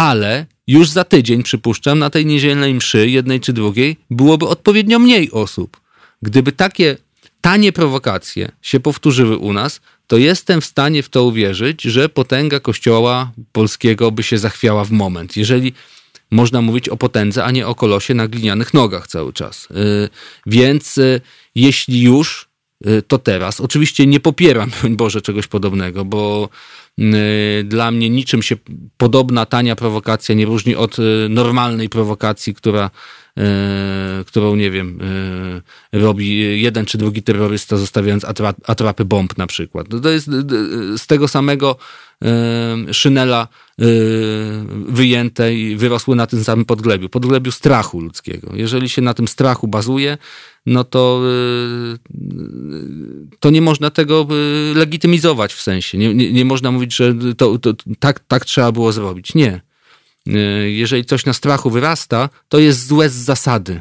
Ale już za tydzień, przypuszczam, na tej niedzielnej mszy, jednej czy drugiej, byłoby odpowiednio mniej osób. Gdyby takie tanie prowokacje się powtórzyły u nas, to jestem w stanie w to uwierzyć, że potęga kościoła polskiego by się zachwiała w moment. Jeżeli można mówić o potędze, a nie o kolosie na glinianych nogach cały czas. Y, więc y, jeśli już, y, to teraz. Oczywiście nie popieram, [laughs] Boże, czegoś podobnego, bo dla mnie niczym się podobna tania prowokacja nie różni od y, normalnej prowokacji, która, y, którą, nie wiem, robi jeden czy drugi terrorysta, zostawiając atrapy bomb na przykład. To jest z tego samego szynela wyjęte i wyrosły na tym samym podglebiu, podglebiu strachu ludzkiego. Jeżeli się na tym strachu bazuje, no to, to nie można tego legitymizować w sensie. Nie, nie, nie można mówić, że to, to, tak, tak trzeba było zrobić. Nie. Y, jeżeli coś na strachu wyrasta, to jest złe z zasady.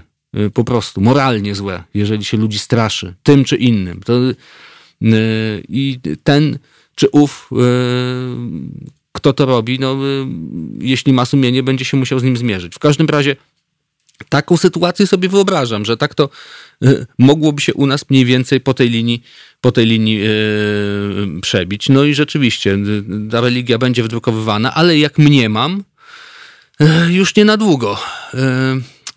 Po prostu, moralnie złe, jeżeli się ludzi straszy, tym czy innym. To, I ten czy ów, kto to robi, no, jeśli ma sumienie, będzie się musiał z nim zmierzyć. W każdym razie taką sytuację sobie wyobrażam, że tak to y, mogłoby się u nas mniej więcej po tej linii, po tej linii przebić. No i rzeczywiście ta religia będzie wydrukowywana, ale jak mniemam, już nie na długo. Yy,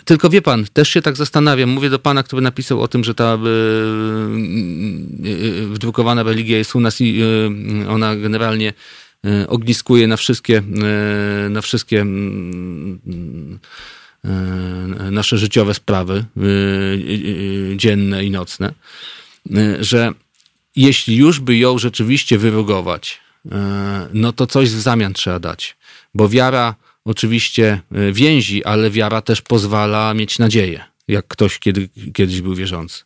tylko wie pan, też się tak zastanawiam, mówię do pana, który napisał o tym, że ta wydrukowana religia jest u nas i ona generalnie ogniskuje na wszystkie, na wszystkie E, nasze życiowe sprawy e, e, dzienne i nocne, że jeśli już by ją rzeczywiście wyrugować, no to coś w zamian trzeba dać, bo wiara oczywiście więzi, ale wiara też pozwala mieć nadzieję, jak ktoś kiedy, kiedyś był wierzący.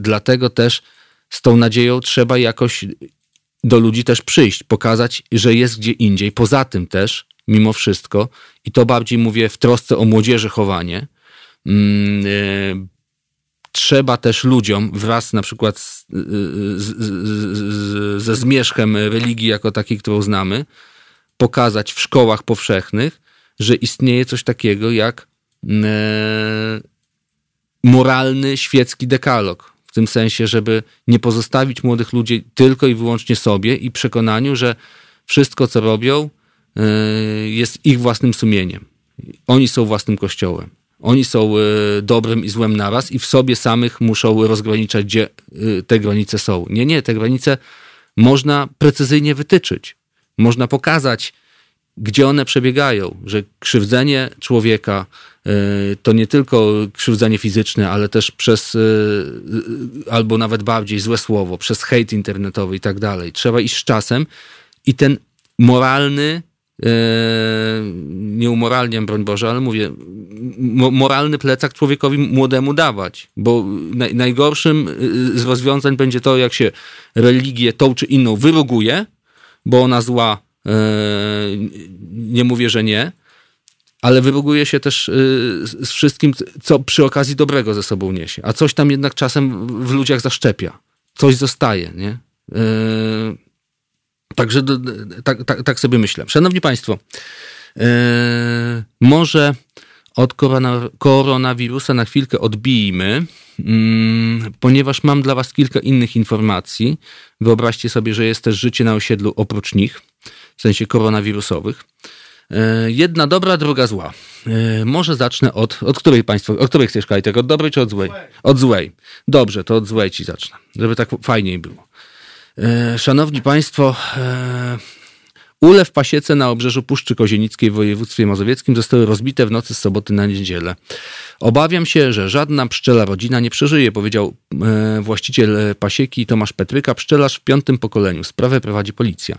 Dlatego też z tą nadzieją trzeba jakoś do ludzi też przyjść, pokazać, że jest gdzie indziej. Poza tym też mimo wszystko, i to bardziej mówię w trosce o młodzieży chowanie, mm, e, trzeba też ludziom wraz na przykład z, z, z, ze zmierzchem religii jako takiej, którą znamy, pokazać w szkołach powszechnych, że istnieje coś takiego jak e, moralny świecki dekalog. W tym sensie, żeby nie pozostawić młodych ludzi tylko i wyłącznie sobie i przekonaniu, że wszystko, co robią, Y, jest ich własnym sumieniem. Oni są własnym kościołem. Oni są y, dobrym i złem naraz i w sobie samych muszą rozgraniczać, gdzie te granice są. Nie, nie, te granice można precyzyjnie wytyczyć. Można pokazać, gdzie one przebiegają, że krzywdzenie człowieka to nie tylko krzywdzenie fizyczne, ale też przez, albo nawet bardziej złe słowo, przez hejt internetowy i tak dalej. Trzeba iść z czasem i ten moralny E, nie umoralniam, broń Boże, ale mówię, moralny plecak człowiekowi młodemu dawać, bo najgorszym z rozwiązań będzie to, jak się religię tą czy inną wyruguje, bo ona zła, nie mówię, że nie, ale wyruguje się też z wszystkim, co przy okazji dobrego ze sobą niesie, a coś tam jednak czasem w ludziach zaszczepia. Coś zostaje, nie? Także tak, tak, tak sobie myślę. Szanowni Państwo, może od korona, koronawirusa na chwilkę odbijmy, ponieważ mam dla Was kilka innych informacji. Wyobraźcie sobie, że jest też życie na osiedlu oprócz nich, w sensie koronawirusowych. Yy, jedna dobra, druga zła. Może zacznę od. Od której państwo. Od której chcesz, Kajtek? Od dobrej czy od złej? Od złej. Dobrze, to od złej ci zacznę, żeby tak fajniej było. E, szanowni Państwo, e, ule w pasiece na obrzeżu Puszczy Kozienickiej w województwie mazowieckim zostały rozbite w nocy z soboty na niedzielę. Obawiam się, że żadna pszczela rodzina nie przeżyje, powiedział e, właściciel pasieki Tomasz Petryka, pszczelarz w piątym pokoleniu. Sprawę prowadzi policja.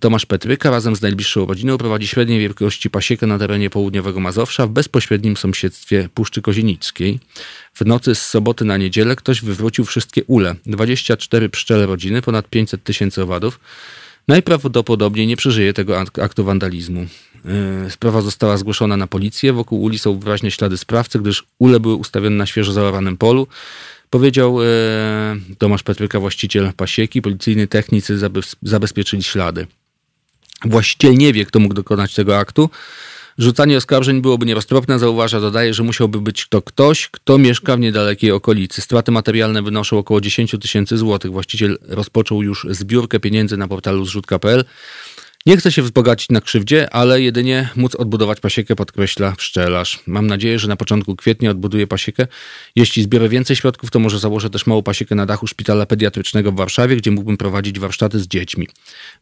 Tomasz Petryka razem z najbliższą rodziną prowadzi średniej wielkości pasiekę na terenie południowego Mazowsza w bezpośrednim sąsiedztwie Puszczy Kozienickiej. W nocy z soboty na niedzielę ktoś wywrócił wszystkie ule. 24 pszczele rodziny, ponad 500 tysięcy owadów. Najprawdopodobniej nie przeżyje tego aktu wandalizmu. Yy, sprawa została zgłoszona na policję. Wokół uli są wyraźnie ślady sprawcy, gdyż ule były ustawione na świeżo zaoranym polu. Powiedział yy, Tomasz Petryka, właściciel pasieki. Policyjni technicy zabezpieczyli ślady. Właściciel nie wie, kto mógł dokonać tego aktu. Rzucanie oskarżeń byłoby nieroztropne, zauważa, dodaje, że musiałby być to ktoś, kto mieszka w niedalekiej okolicy. Straty materialne wynoszą około 10 tysięcy złotych. Właściciel rozpoczął już zbiórkę pieniędzy na portalu zrzutka.pl. Nie chce się wzbogacić na krzywdzie, ale jedynie móc odbudować pasiekę, podkreśla pszczelarz. Mam nadzieję, że na początku kwietnia odbuduję pasiekę. Jeśli zbiorę więcej środków, to może założę też małą pasiekę na dachu szpitala pediatrycznego w Warszawie, gdzie mógłbym prowadzić warsztaty z dziećmi.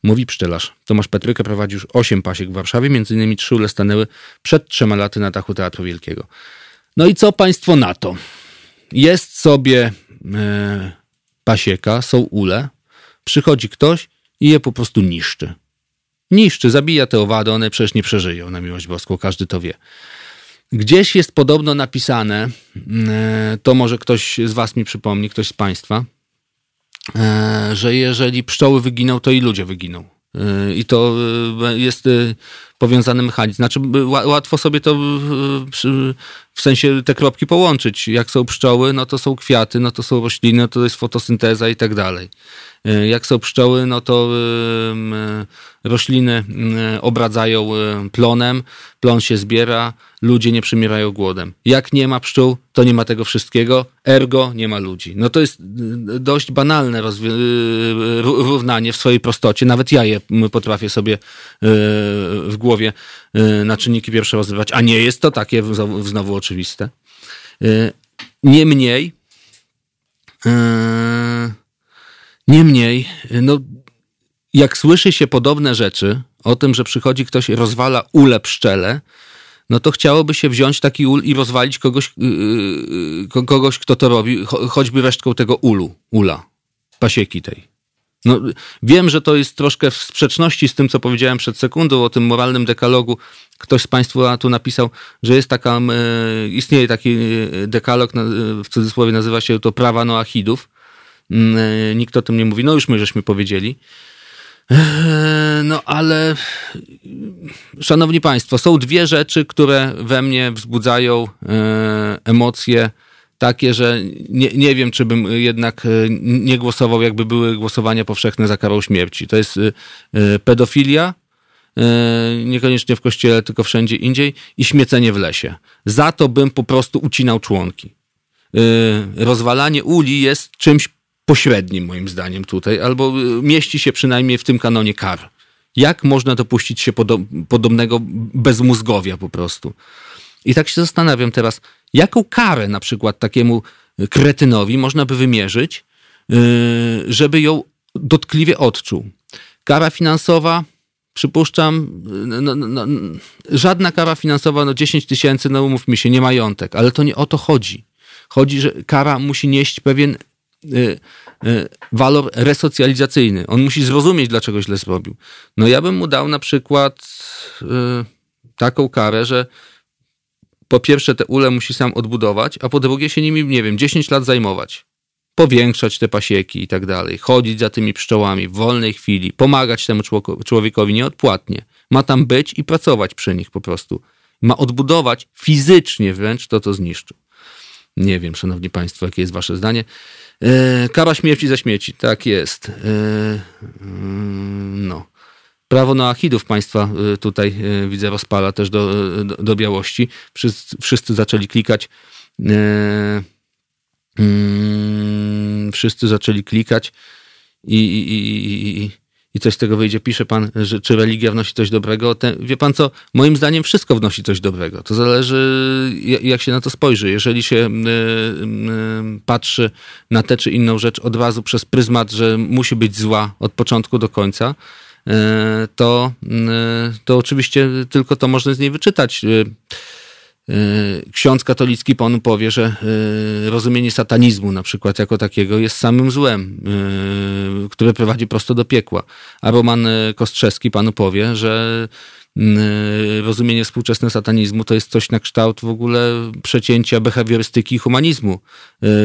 Mówi pszczelarz. Tomasz Petryka prowadzi już 8 pasiek w Warszawie, między innymi trzy ule stanęły przed trzema laty na dachu Teatru Wielkiego. No i co państwo na to? Jest sobie e, pasieka, są ule, przychodzi ktoś i je po prostu niszczy niszczy, zabija te owady, one przecież nie przeżyją, na miłość boską, każdy to wie. Gdzieś jest podobno napisane, e, to może ktoś z was mi przypomni, ktoś z państwa, e, że jeżeli pszczoły wyginą, to i ludzie wyginą. E, I to jest powiązany mechanizm. Znaczy, łatwo sobie to w sensie te kropki połączyć. Jak są pszczoły, no to są kwiaty, no to są rośliny, no to jest fotosynteza i tak dalej. Jak są pszczoły, no to rośliny obradzają plonem, plon się zbiera, ludzie nie przymierają głodem. Jak nie ma pszczół, to nie ma tego wszystkiego, ergo nie ma ludzi. No to jest dość banalne równanie w swojej prostocie. Nawet ja je potrafię sobie w głowie na czynniki pierwsze rozrywać, a nie jest to takie znowu oczywiste. Niemniej, Niemniej, no, jak słyszy się podobne rzeczy o tym, że przychodzi ktoś i rozwala ule pszczele, no to chciałoby się wziąć taki ul i rozwalić kogoś, yy, kogoś kto to robi, choćby resztką tego ulu, ula, pasieki tej. No, wiem, że to jest troszkę w sprzeczności z tym, co powiedziałem przed sekundą o tym moralnym dekalogu. Ktoś z Państwa tu napisał, że jest taka, yy, istnieje taki dekalog, w cudzysłowie nazywa się to prawa Noachidów. Mm, e, nikt o tym nie mówi. No już my żeśmy powiedzieli. E, no ale, szanowni państwo, są dwie rzeczy, które we mnie wzbudzają e, emocje takie, że nie, nie wiem, czy bym jednak nie głosował, jakby były głosowania powszechne za karą śmierci. To jest pedofilia, niekoniecznie w kościele, tylko wszędzie indziej i śmiecenie w lesie. Za to bym po prostu ucinał członki. Rozwalanie uli jest czymś pośrednim, moim zdaniem, tutaj, albo y, mieści się przynajmniej w tym kanonie kar. Jak można dopuścić się podobnego bezmózgowia po prostu? I tak się zastanawiam teraz, jaką karę na przykład takiemu kretynowi można by wymierzyć, y, żeby ją dotkliwie odczuł. Kara finansowa, przypuszczam, no, no, no, żadna kara finansowa, no 10 tysięcy, no umówmy się, nie majątek, ale to nie o to chodzi. Chodzi, że kara musi nieść pewien Y, y, walor resocjalizacyjny. On musi zrozumieć, dlaczego źle zrobił. No ja bym mu dał na przykład y, taką karę, że po pierwsze te ule musi sam odbudować, a po drugie się nimi, nie wiem, 10 lat zajmować. Powiększać te pasieki i tak dalej, chodzić za tymi pszczołami w wolnej chwili, pomagać temu człowiekowi nieodpłatnie. Ma tam być i pracować przy nich po prostu. Ma odbudować fizycznie wręcz to, co zniszczył. Nie wiem, szanowni państwo, jakie jest wasze zdanie. E, kara śmierci za śmieci, tak jest. E, mm, no. Prawo Noachidów państwa y, tutaj widzę rozpala też do, do, do białości. Wszyscy, wszyscy zaczęli klikać. Mm, wszyscy zaczęli klikać i, i, i, i, coś z tego wyjdzie. Pisze pan, że czy religia wnosi coś dobrego. Ten, wie pan co? Moim zdaniem wszystko wnosi coś dobrego. To zależy, jak się na to spojrzy. Jeżeli się patrzy na tę czy inną rzecz od razu przez pryzmat, że musi być zła od początku do końca, E, to, to oczywiście tylko to można z niej wyczytać. E, ksiądz katolicki panu powie, że rozumienie satanizmu na przykład jako takiego jest samym złem, które prowadzi prosto do piekła. A Roman Kostrzewski panu powie, że rozumienie współczesnego satanizmu to jest coś na kształt w ogóle przecięcia behawiorystyki i humanizmu,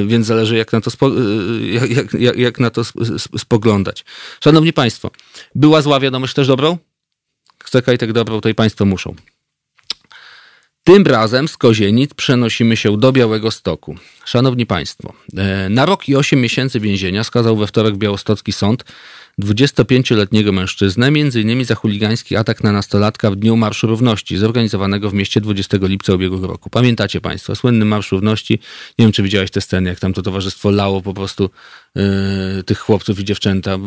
więc zależy jak na to, spo, jak, jak, jak na to spoglądać. Szanowni Państwo, była zła wiadomość też dobrą? Chcę tak dobrą, to i Państwo muszą. Tym razem z Kozienic przenosimy się do Białego Stoku. Szanowni Państwo, e, na rok i 8 miesięcy więzienia skazał we wtorek Białostocki Sąd 25-letniego mężczyznę, m.in. za chuligański atak na nastolatka w Dniu Marszu Równości, zorganizowanego w mieście 20 lipca ubiegłego roku. Pamiętacie Państwo, słynny Marsz Równości, nie wiem czy widziałeś te sceny, jak tam to towarzystwo lało po prostu yy, tych chłopców i dziewczęta,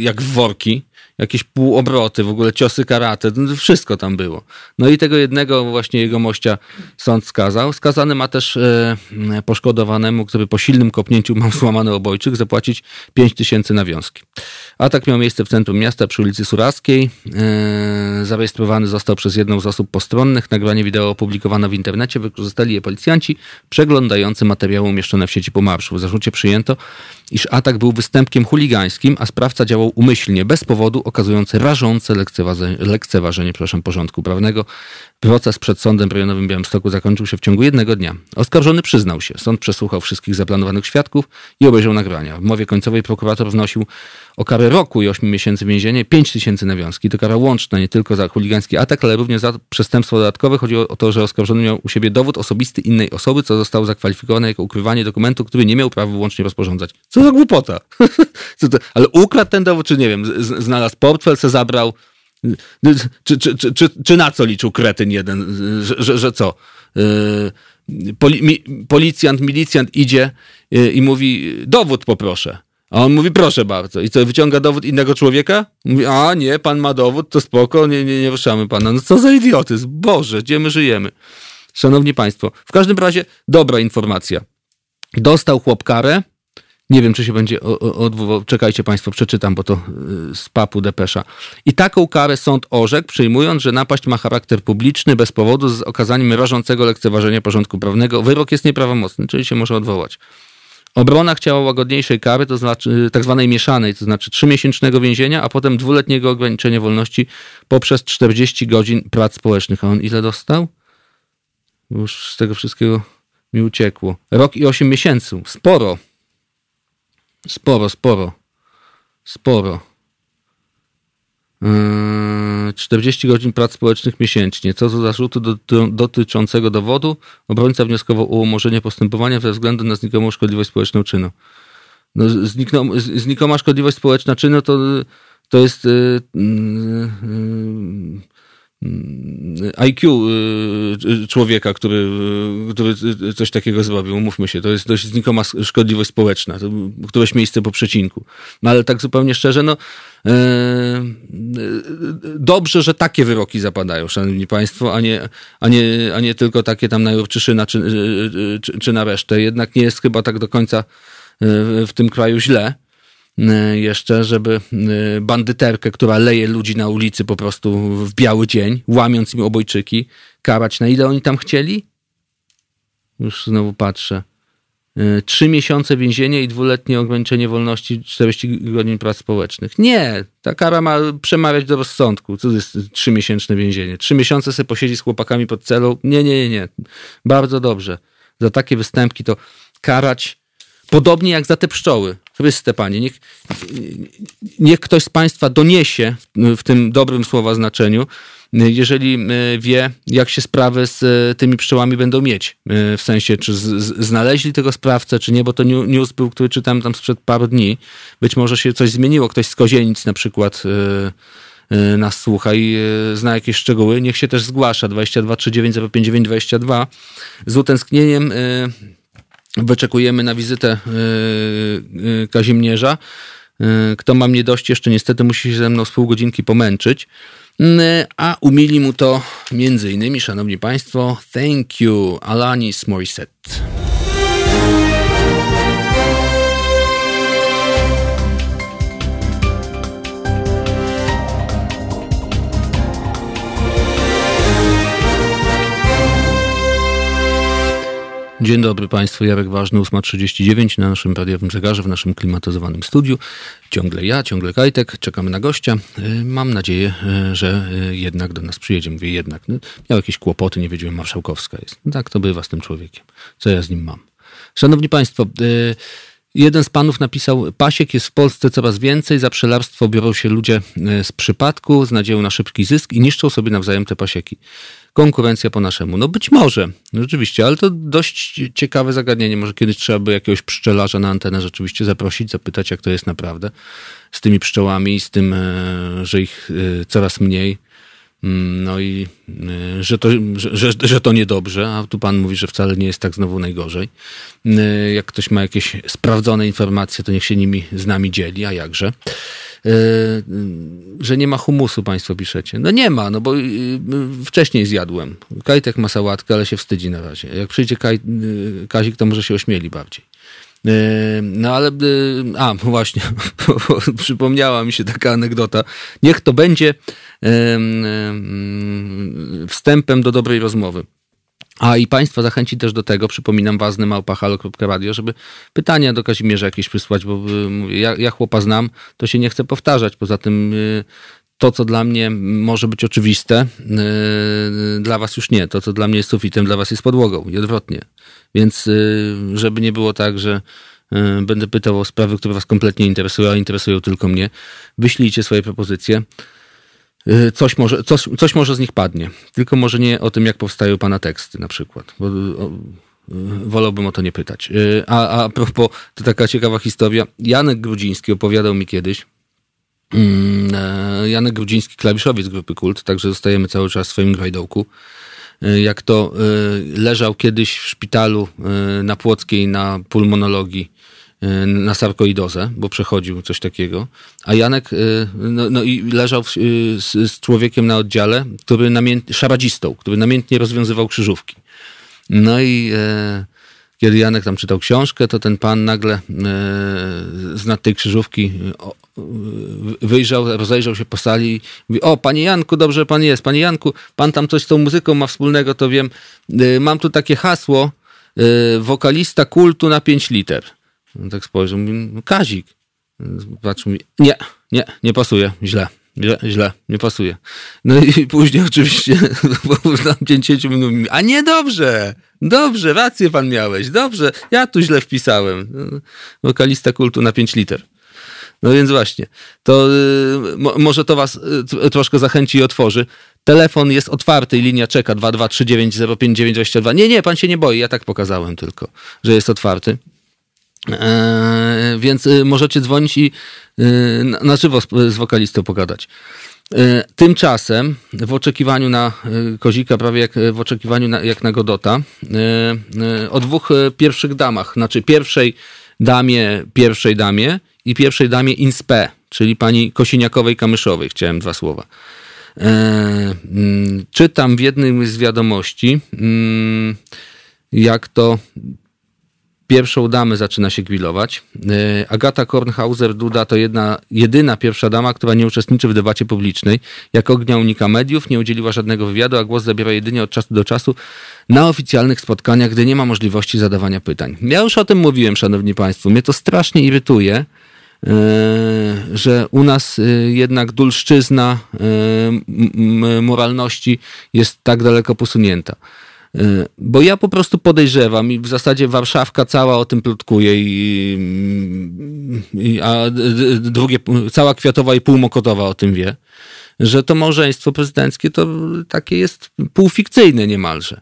jak w worki, jakieś półobroty, w ogóle ciosy karate, no, wszystko tam było. No i tego jednego właśnie jego mościa sąd skazał. Skazany ma też yy, poszkodowanemu, który po silnym kopnięciu [laughs] ma złamany obojczyk, zapłacić 5 tysięcy nawiązki. Atak miał miejsce w centrum miasta przy ulicy Suraskiej. E, zarejestrowany został przez jedną z osób postronnych. Nagranie wideo opublikowano w internecie. Wykorzystali je policjanci przeglądający materiały umieszczone w sieci po marszu. W zarzucie przyjęto, iż atak był występkiem chuligańskim, a sprawca działał umyślnie, bez powodu, okazujący rażące lekceważenie, lekceważenie przepraszam, porządku prawnego. Proces przed sądem rejonowym Białymstoku zakończył się w ciągu jednego dnia. Oskarżony przyznał się. Sąd przesłuchał wszystkich zaplanowanych świadków i obejrzał nagrania. W mowie końcowej prokurator wnosił o karę roku i 8 miesięcy więzienia, 5 tysięcy nawiązki. To kara łączna nie tylko za chuligański atak, ale również za przestępstwo dodatkowe. Chodzi o to, że oskarżony miał u siebie dowód osobisty innej osoby, co zostało zakwalifikowane jako ukrywanie dokumentu, który nie miał prawa wyłącznie rozporządzać. Co za głupota. [laughs] ale ukradł ten dowód, czy nie wiem, znalazł portfel, se zabrał. Czy, czy, czy, czy, czy na co liczył kretyn jeden, że, że, że co? Yy, poli, mi, policjant, milicjant idzie yy, i mówi, dowód poproszę. A on mówi, proszę bardzo. I co, wyciąga dowód innego człowieka? Mówi, a nie, pan ma dowód, to spoko, nie, nie, nie ruszamy pana. No co za idiotyzm. Boże, gdzie my żyjemy? Szanowni Państwo, w każdym razie dobra informacja. Dostał chłop karę. Nie wiem, czy się będzie odwołał. Czekajcie Państwo, przeczytam, bo to y, z papu depesza. I taką karę sąd orzekł, przyjmując, że napaść ma charakter publiczny bez powodu z okazaniem rażącego lekceważenia porządku prawnego. Wyrok jest nieprawomocny, czyli się może odwołać. Obrona chciała łagodniejszej kary, to znaczy tak zwanej mieszanej, to znaczy trzymiesięcznego więzienia, a potem dwuletniego ograniczenia wolności poprzez 40 godzin prac społecznych. A on ile dostał? Już z tego wszystkiego mi uciekło. Rok i 8 miesięcy. Sporo. Sporo, sporo. Sporo. 40 yy, godzin prac społecznych miesięcznie. Co do zarzutu dotyczącego dowodu, obrońca wnioskował o umorzenie postępowania ze względu na znikomą szkodliwość społeczną czynu. No, znikną, znikoma szkodliwość społeczna czynu to, to jest yy, yy, IQ y, człowieka, który, który coś takiego zrobił. Mówmy się, to jest dość znikoma szkodliwość społeczna. To któreś miejsce po przecinku. No ale tak zupełnie szczerze, no e, e, dobrze, że takie wyroki zapadają, szanowni państwo, a nie, a nie, a nie tylko takie tam na Jurczyszyna czy, czy, czy na resztę. Jednak nie jest chyba tak do końca e, w tym kraju źle. Y, jeszcze, żeby y, bandyterkę, która leje ludzi na ulicy po prostu w biały dzień, łamiąc im obojczyki, karać na ile oni tam chcieli? Już znowu patrzę. Trzy miesiące więzienia i dwuletnie ograniczenie wolności 40 godzin prac społecznych. Nie, ta kara ma przemawiać do rozsądku. Co to jest trzymiesięczne więzienie? Trzy miesiące sobie posiedzi z chłopakami pod celą? Nie, nie, nie, nie. Bardzo dobrze. Za takie występki to karać podobnie jak za te pszczoły. Chryste Panie, niech, niech ktoś z Państwa doniesie w tym dobrym słowa znaczeniu, jeżeli e, wie, jak się sprawy z e, tymi pszczołami będą mieć. E, w sensie, czy znaleźli tego sprawcę, czy nie, bo to news był, który czytałem tam sprzed paru dni. Być może się coś zmieniło. Ktoś z Kozienic na przykład nas słucha i zna jakieś szczegóły, niech się też zgłasza 22 39 059 22. Z utęsknieniem wyczekujemy na wizytę Kazimierza. Kto ma mnie dość, jeszcze niestety musi się ze mną z pół godzinki pomęczyć. Mm, a umili mu to między innymi, szanowni państwo, Thank You, Alanis Morissette. Dzień dobry Państwu, Jarek Ważny, 8.39 na naszym radiowym zegarze, w naszym klimatyzowanym studiu. Ciągle ja, ciągle Kajtek, czekamy na gościa. Y, mam nadzieję, y, że y, jednak do nas przyjedzie. Mówię jednak, no, miał jakieś kłopoty, nie wiedziałem, Marszałkowska jest. No tak to bywa z tym człowiekiem. Co ja z nim mam? Szanowni Państwo, Jeden z panów napisał: Pasiek jest w Polsce coraz więcej, za przelarstwo biorą się ludzie z przypadku, z nadzieją na szybki zysk i niszczą sobie nawzajem te pasieki konkurencja po naszemu. No być może, rzeczywiście, ale to dość ciekawe zagadnienie. Może kiedyś trzeba by jakiegoś pszczelarza na antenę rzeczywiście zaprosić, zapytać, jak to jest naprawdę z tymi pszczołami, z tym, e, że ich e, coraz mniej. Mm, no i e, że to, że, że, że to niedobrze, a tu pan mówi, że wcale nie jest tak znowu najgorzej. Jak ktoś ma jakieś sprawdzone informacje, to niech się nimi z nami dzieli, a jakże. E, że nie ma humusu, państwo piszecie. No nie ma, no bo y, wcześniej zjadłem. Kajtek ma sałatkę, ale się wstydzi na razie. Jak przyjdzie Kaj, y, Kazik, to może się ośmieli bardziej. E, no ale, y, a [laughs] właśnie, [laughs] przypomniała mi się taka anegdota. Niech to będzie wstępem do dobrej rozmowy. A i Państwa zachęci też do tego, przypominam, ważny małpahalo.radio, żeby pytania do Kazimierza jakieś przysłać, bo ja, ja chłopa znam, to się nie chcę powtarzać. Poza tym to, co dla mnie może być oczywiste, y, dla Was już nie. To, co dla mnie jest sufitem, dla Was jest podłogą i odwrotnie. Więc żeby nie było tak, że będę pytał o sprawy, które Was kompletnie interesują, a interesują tylko mnie, wyślijcie swoje propozycje. Coś może, coś, coś może z nich padnie. Tylko może nie o tym, jak powstają pana teksty na przykład. Bo, o, wolałbym o to nie pytać. A, a propos, to taka ciekawa historia. Janek Grudziński opowiadał mi kiedyś, Janek Grudziński, klawiszowiec grupy Kult, także zostajemy cały czas w swoim grajdołku. Jak to leżał kiedyś w szpitalu na Płockiej na pulmonologii na sarkoidozę, bo przechodził coś takiego. A Janek no, no i leżał w, z, z, człowiekiem na oddziale, który namiętnie, szaradzistą, który namiętnie rozwiązywał krzyżówki. No i e, kiedy Janek tam czytał książkę, to ten pan nagle e, z nad tej krzyżówki wyjrzał, rozejrzał się po sali i mówi, o, panie Janku, dobrze pan jest, panie Janku, pan tam coś z tą muzyką ma wspólnego, to wiem, mam tu takie hasło, wokalista kultu na 5 liter. On tak spojrzał, mówi, no, Kazik. Patrzył mi, nie, nie, nie pasuje, źle. Źle, źle, nie pasuje. No i [laughs] później oczywiście [laughs] tam 10 minut a nie dobrze, dobrze, rację pan miałeś, dobrze, ja tu źle wpisałem. Wokalista kultu na 5 liter. No więc właśnie, to y, mo, może to was y, troszkę zachęci i otworzy. Telefon jest otwarty i linia czeka 2239059922. Nie, nie, pan się nie boi, ja tak pokazałem tylko, że jest otwarty. E, więc y, możecie dzwonić i y, na żywo z wokalistą pogadać. E, tymczasem w oczekiwaniu na y, Kozika, prawie jak w oczekiwaniu na, jak na Godota, o dwóch pierwszych damach, znaczy pierwszej damie, pierwszej damie i pierwszej damie inspe, czyli pani Kosiniakowej-Kamyszowej, chciałem dwa słowa. Mm, czytam w jednym z wiadomości, mm, jak to pierwszą damę zaczyna się grillować. E, Agata Kornhauser-Duda to jedna, jedyna pierwsza dama, która nie uczestniczy w debacie publicznej. Jak ognia unika mediów, nie udzieliła żadnego wywiadu, a głos zabiera jedynie od czasu do czasu na oficjalnych spotkaniach, gdy nie ma możliwości zadawania pytań. Ja już o tym mówiłem, szanowni państwo. Mnie to strasznie irytuje, e, że u nas jednak dulszczyzna moralności jest tak daleko posunięta. Bo ja po prostu podejrzewam i w zasadzie Warszawka cała o tym plotkuje i, i a drugie, cała Kwiatowa i półmokotowa o tym wie, że to małżeństwo prezydenckie to takie jest półfikcyjne niemalże.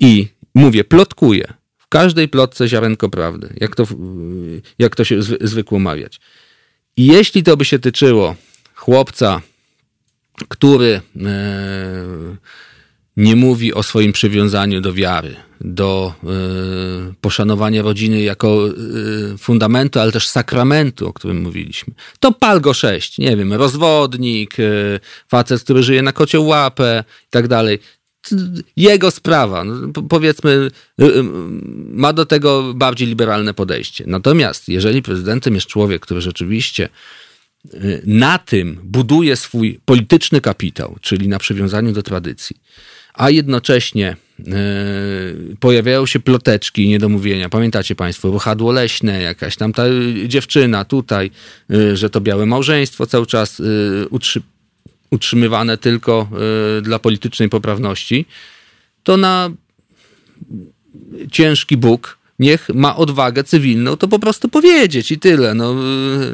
I mówię, plotkuje. Każdej plotce ziarenko prawdy, jak to, jak to się zwykło mawiać. I jeśli to by się tyczyło chłopca, który e, nie mówi o swoim przywiązaniu do wiary, do y, poszanowania rodziny jako y, fundamentu, ale też sakramentu, o którym mówiliśmy. To pal go sześć, nie wiem, rozwodnik, facet, który żyje na kocioł łapę i tak dalej. Jego sprawa, no, powiedzmy, ma do tego bardziej liberalne podejście. Natomiast jeżeli prezydentem jest człowiek, który rzeczywiście na tym buduje swój polityczny kapitał, czyli na przywiązaniu do tradycji, a jednocześnie pojawiają się ploteczki niedomówienia. Pamiętacie Państwo, ruchadło leśne, jakaś tam ta dziewczyna tutaj, że to białe małżeństwo cały czas utrzymywane tylko dla politycznej poprawności, to na ciężki Bóg niech ma odwagę cywilną to po prostu powiedzieć i tyle, no,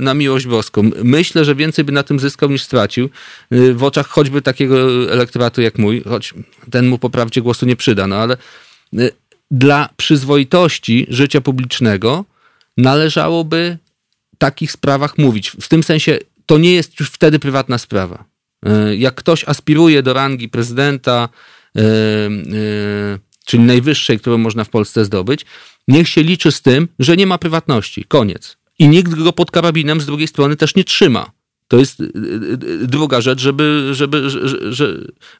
na miłość boską. Myślę, że więcej by na tym zyskał niż stracił w oczach choćby takiego elektoratu jak mój, choć ten mu po prawdzie głosu nie przyda, no ale y, dla przyzwoitości życia publicznego należałoby w takich sprawach mówić. W tym sensie to nie jest już wtedy prywatna sprawa. Y, jak ktoś aspiruje do rangi prezydenta, yy, yy, czyli najwyższej, którą można w Polsce zdobyć, niech się liczy z tym, że nie ma prywatności. Koniec. I nikt go pod karabinem z drugiej strony też nie trzyma. To jest druga rzecz, żeby, żeby,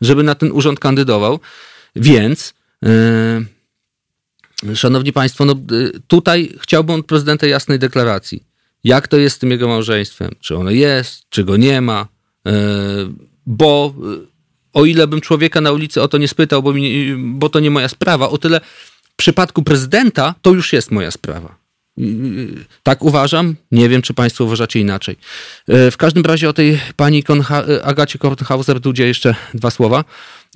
żeby, na ten urząd kandydował. Więc, szanowni państwo, no, tutaj chciałbym od prezydenta jasnej deklaracji. Jak to jest z tym jego małżeństwem? Czy ono jest, czy go nie ma? Yy, bo o ile bym człowieka na ulicy o to nie spytał, bo, mi, bo to nie moja sprawa, o tyle w przypadku prezydenta to już jest moja sprawa. Tak uważam. Nie wiem, czy Państwo uważacie inaczej. E, w każdym razie o tej pani Konha- Agacie Kornhauser-Dudzie jeszcze dwa słowa.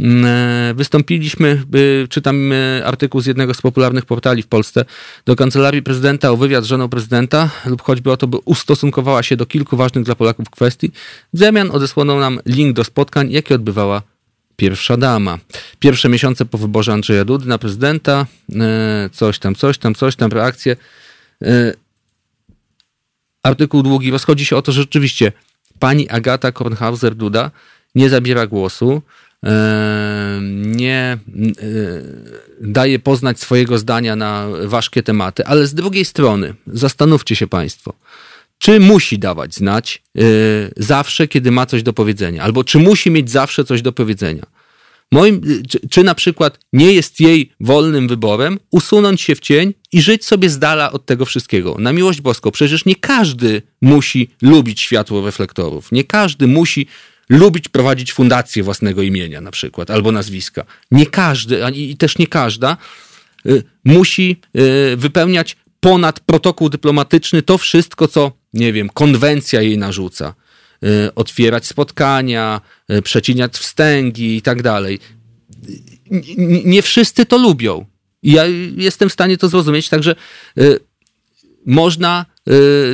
Mm, e, wystąpiliśmy, czytam artykuł z jednego z popularnych portali w Polsce, do kancelarii prezydenta o wywiad z żoną prezydenta lub choćby o to, by ustosunkowała się do kilku ważnych dla Polaków kwestii. W zamian odesłano nam link do spotkań, jakie odbywała pierwsza dama. Pierwsze miesiące po wyborze Andrzeja Dudy na prezydenta, e, coś tam, coś tam, coś tam, reakcje. E, artykuł długi rozchodzi się o to, że rzeczywiście pani Agata Kornhauser-Duda nie zabiera głosu, nie daje poznać swojego zdania na ważkie tematy, ale z drugiej strony, zastanówcie się Państwo, czy musi dawać znać yy, zawsze, kiedy ma coś do powiedzenia, albo czy musi mieć zawsze coś do powiedzenia. Moim, czy, czy, na przykład nie jest jej wolnym wyborem usunąć się w cień i żyć sobie z dala od tego wszystkiego. Na miłość boską, przecież nie każdy musi lubić światło reflektorów. Nie każdy musi lubić prowadzić fundację własnego imienia na przykład, albo nazwiska. Nie każdy, i też nie każda y, musi y, wypełniać ponad protokół dyplomatyczny to wszystko, co, nie wiem, konwencja jej narzuca. Y, otwierać spotkania, przecinać wstęgi i tak dalej. Nie wszyscy to lubią. Ja jestem w stanie to zrozumieć, także można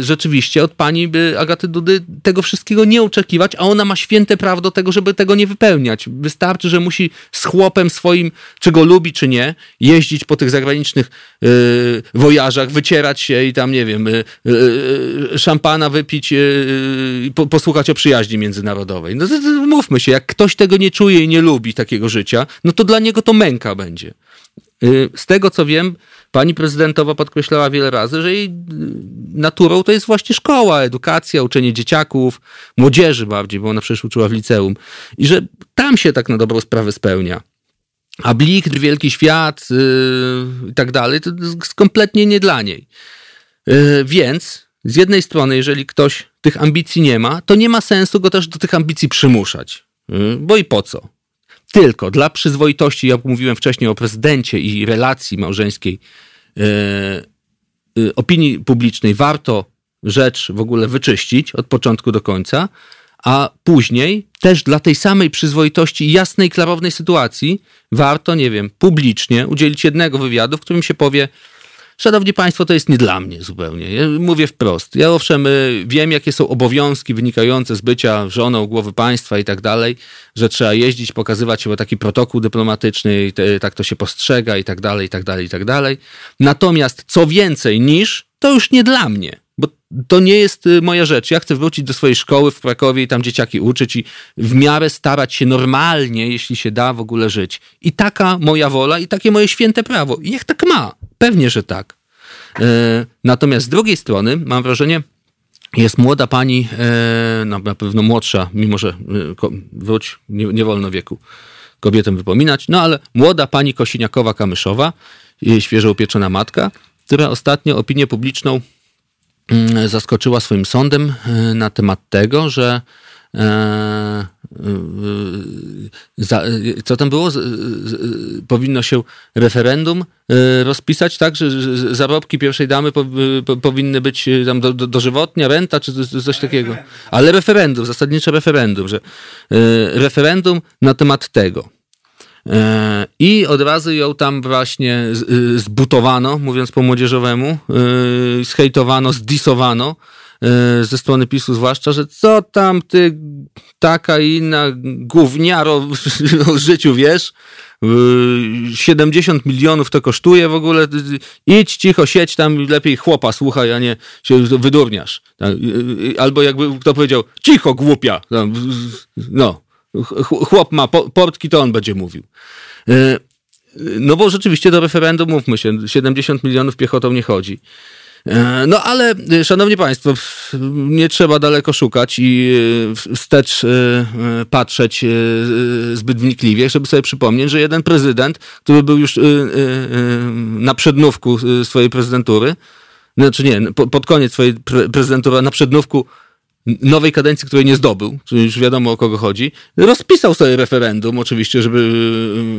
rzeczywiście od pani by Agaty Dudy tego wszystkiego nie oczekiwać, a ona ma święte prawo do tego, żeby tego nie wypełniać. Wystarczy, że musi z chłopem swoim, czy go lubi, czy nie, jeździć po tych zagranicznych yy, wojażach, wycierać się i tam, nie wiem, yy, yy, szampana wypić i po, posłuchać o przyjaźni międzynarodowej. No, mówmy się, jak ktoś tego nie czuje i nie lubi takiego życia, no to dla niego to męka będzie. Y, z tego co wiem, pani prezydentowa podkreślała wiele razy, że jej y, naturą to jest właśnie szkoła, edukacja, uczenie dzieciaków, młodzieży bardziej, bo ona przecież uczyła w liceum. I że tam się tak na dobrą sprawę spełnia. a Blicht, Wielki Świat yy, i tak dalej, to jest kompletnie nie dla niej. Yy, więc z jednej strony, jeżeli ktoś tych ambicji nie ma, to nie ma sensu go też do tych ambicji przymuszać. Yy, bo i po co? Tylko dla przyzwoitości, jak mówiłem wcześniej o prezydencie i relacji małżeńskiej, yy, yy, opinii publicznej warto rzecz w ogóle wyczyścić od początku do końca, a później też dla tej samej przyzwoitości i jasnej, klarownej sytuacji warto, nie wiem, publicznie udzielić jednego wywiadu, w którym się powie, Szanowni Państwo, to jest nie dla mnie zupełnie. Ja mówię wprost. Ja owszem y, wiem, jakie są obowiązki wynikające z bycia żoną głowy państwa i tak dalej, że trzeba jeździć, pokazywać chyba taki protokół dyplomatyczny i te, tak to się postrzega i tak dalej, i tak dalej, i tak dalej. Natomiast co więcej niż, to już nie dla mnie bo to nie jest y, moja rzecz. Ja chcę wrócić do swojej szkoły w Krakowie i tam dzieciaki uczyć i w miarę starać się normalnie, jeśli się da, w ogóle żyć. I taka moja wola i takie moje święte prawo. I niech tak ma. Pewnie, że tak. E, natomiast z drugiej strony mam wrażenie, jest młoda pani, e, no, na pewno młodsza, mimo że e, wróć, nie, nie wolno wieku kobietom wypominać, no ale młoda pani Kosiniakowa-Kamyszowa, świeżo upieczona matka, która ostatnio opinię publiczną Mm, zaskoczyła swoim sądem na temat tego, że e, e, co tam było? Powinno się referendum rozpisać, tak, że zarobki pierwszej damy powinny być tam do, do, dożywotnia, renta, czy coś takiego. Ale referendum, zasadnicze referendum, że referendum na temat tego. E, I od razu ją tam właśnie y, zbutowano, mówiąc po młodzieżowemu, y, zhejtowano, zdisowano y, ze strony PiSu zwłaszcza, że co tam ty taka i inna gówniaro [laughs] o życiu wiesz, 70 milionów to kosztuje w ogóle, idź cicho, siedź tam, lepiej chłopa słuchaj, a nie się wydurniasz. Tak, albo jakby kto powiedział, cicho głupia, no, chłop ma portki, to on będzie mówił. No bo rzeczywiście do referendum, mówmy się, 70 milionów piechotą nie chodzi. E, no ale, e, szanowni państwo, nie trzeba daleko szukać i wstecz patrzeć zbyt wnikliwie, żeby sobie przypomnieć, że jeden prezydent, który był już na przednówku swojej prezydentury, znaczy nie, pod koniec swojej prezydentury, na przednówku nowej kadencji, której nie zdobył, czyli już wiadomo o kogo chodzi, rozpisał sobie referendum, oczywiście, żeby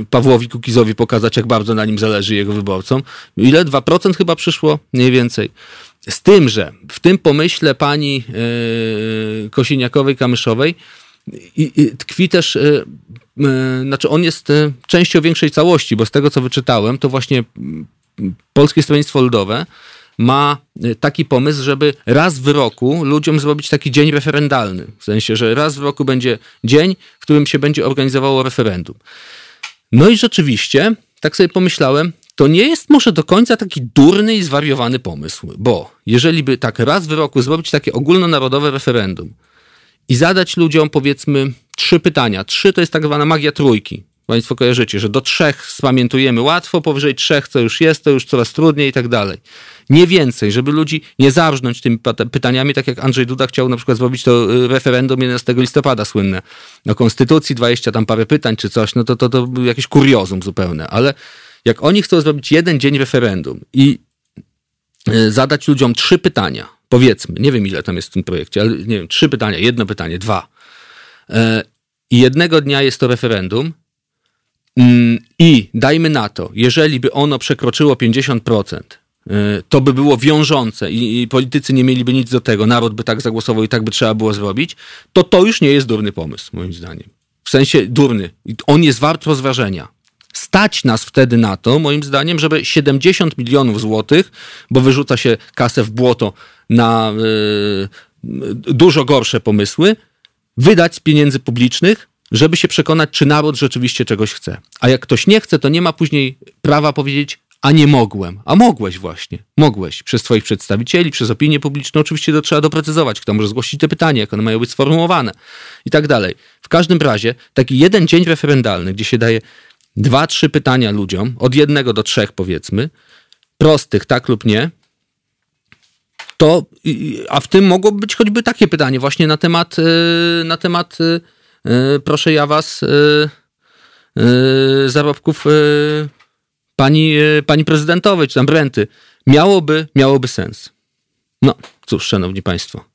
y, Pawłowi Kukizowi pokazać, jak bardzo na nim zależy jego wyborcom. Ile? 2% chyba przyszło? Mniej więcej. Z tym, że w tym pomyśle pani yy, Kosiniakowej-Kamyszowej tkwi też, yy, yy, znaczy on jest częścią większej całości, bo z tego, co wyczytałem, to właśnie Polskie Stronnictwo Ludowe ma y, taki pomysł, żeby raz w roku ludziom zrobić taki dzień referendalny. W sensie, że raz w roku będzie dzień, w którym się będzie organizowało referendum. No i rzeczywiście, tak sobie pomyślałem, to nie jest może do końca taki durny i zwariowany pomysł, bo jeżeli by tak raz w roku zrobić takie ogólnonarodowe referendum i zadać ludziom powiedzmy trzy pytania, trzy to jest tak zwana magia trójki, Państwo kojarzycie, że do trzech spamiętujemy łatwo, powyżej trzech co już jest, to już coraz trudniej i tak dalej. Nie więcej, żeby ludzi nie zarżnąć tymi pytaniami, tak jak Andrzej Duda chciał na przykład zrobić to y, referendum 11 listopada słynne. No konstytucji 20 tam parę pytań czy coś, no to to, to jakieś kuriozum zupełne. Ale jak oni chcą zrobić jeden dzień referendum i y, zadać ludziom trzy pytania, powiedzmy, nie wiem ile tam jest w tym projekcie, ale nie wiem, trzy pytania, jedno pytanie, dwa. E, I jednego dnia jest to referendum, i dajmy na to, jeżeli by ono przekroczyło 50%, Y, to by było wiążące i, politycy nie mieliby nic do tego, naród by tak zagłosował i tak by trzeba było zrobić, to to już nie jest durny pomysł, moim zdaniem. W sensie durny. On jest wart rozważenia. Stać nas wtedy na to, moim zdaniem, żeby 70 milionów złotych, bo wyrzuca się kasę w błoto na y, dużo gorsze pomysły, wydać z pieniędzy publicznych, żeby się przekonać, czy naród rzeczywiście czegoś chce. A jak ktoś nie chce, to nie ma później prawa powiedzieć, a nie mogłem. A mogłeś właśnie. Mogłeś przez twoich przedstawicieli, przez opinię publiczną. Oczywiście to trzeba doprecyzować, kto może zgłosić te pytania, jak one mają być sformułowane i tak dalej. W każdym razie taki jeden dzień referendalny, gdzie się daje dwa, trzy pytania ludziom, od jednego do trzech powiedzmy, prostych, tak lub nie, to, a w tym mogłoby być choćby takie pytanie właśnie na temat, y, na temat y, proszę ja was, zarobków pani, pani prezydentowej, czy tam renty. Miałoby, miałoby sens. No, cóż, szanowni państwo.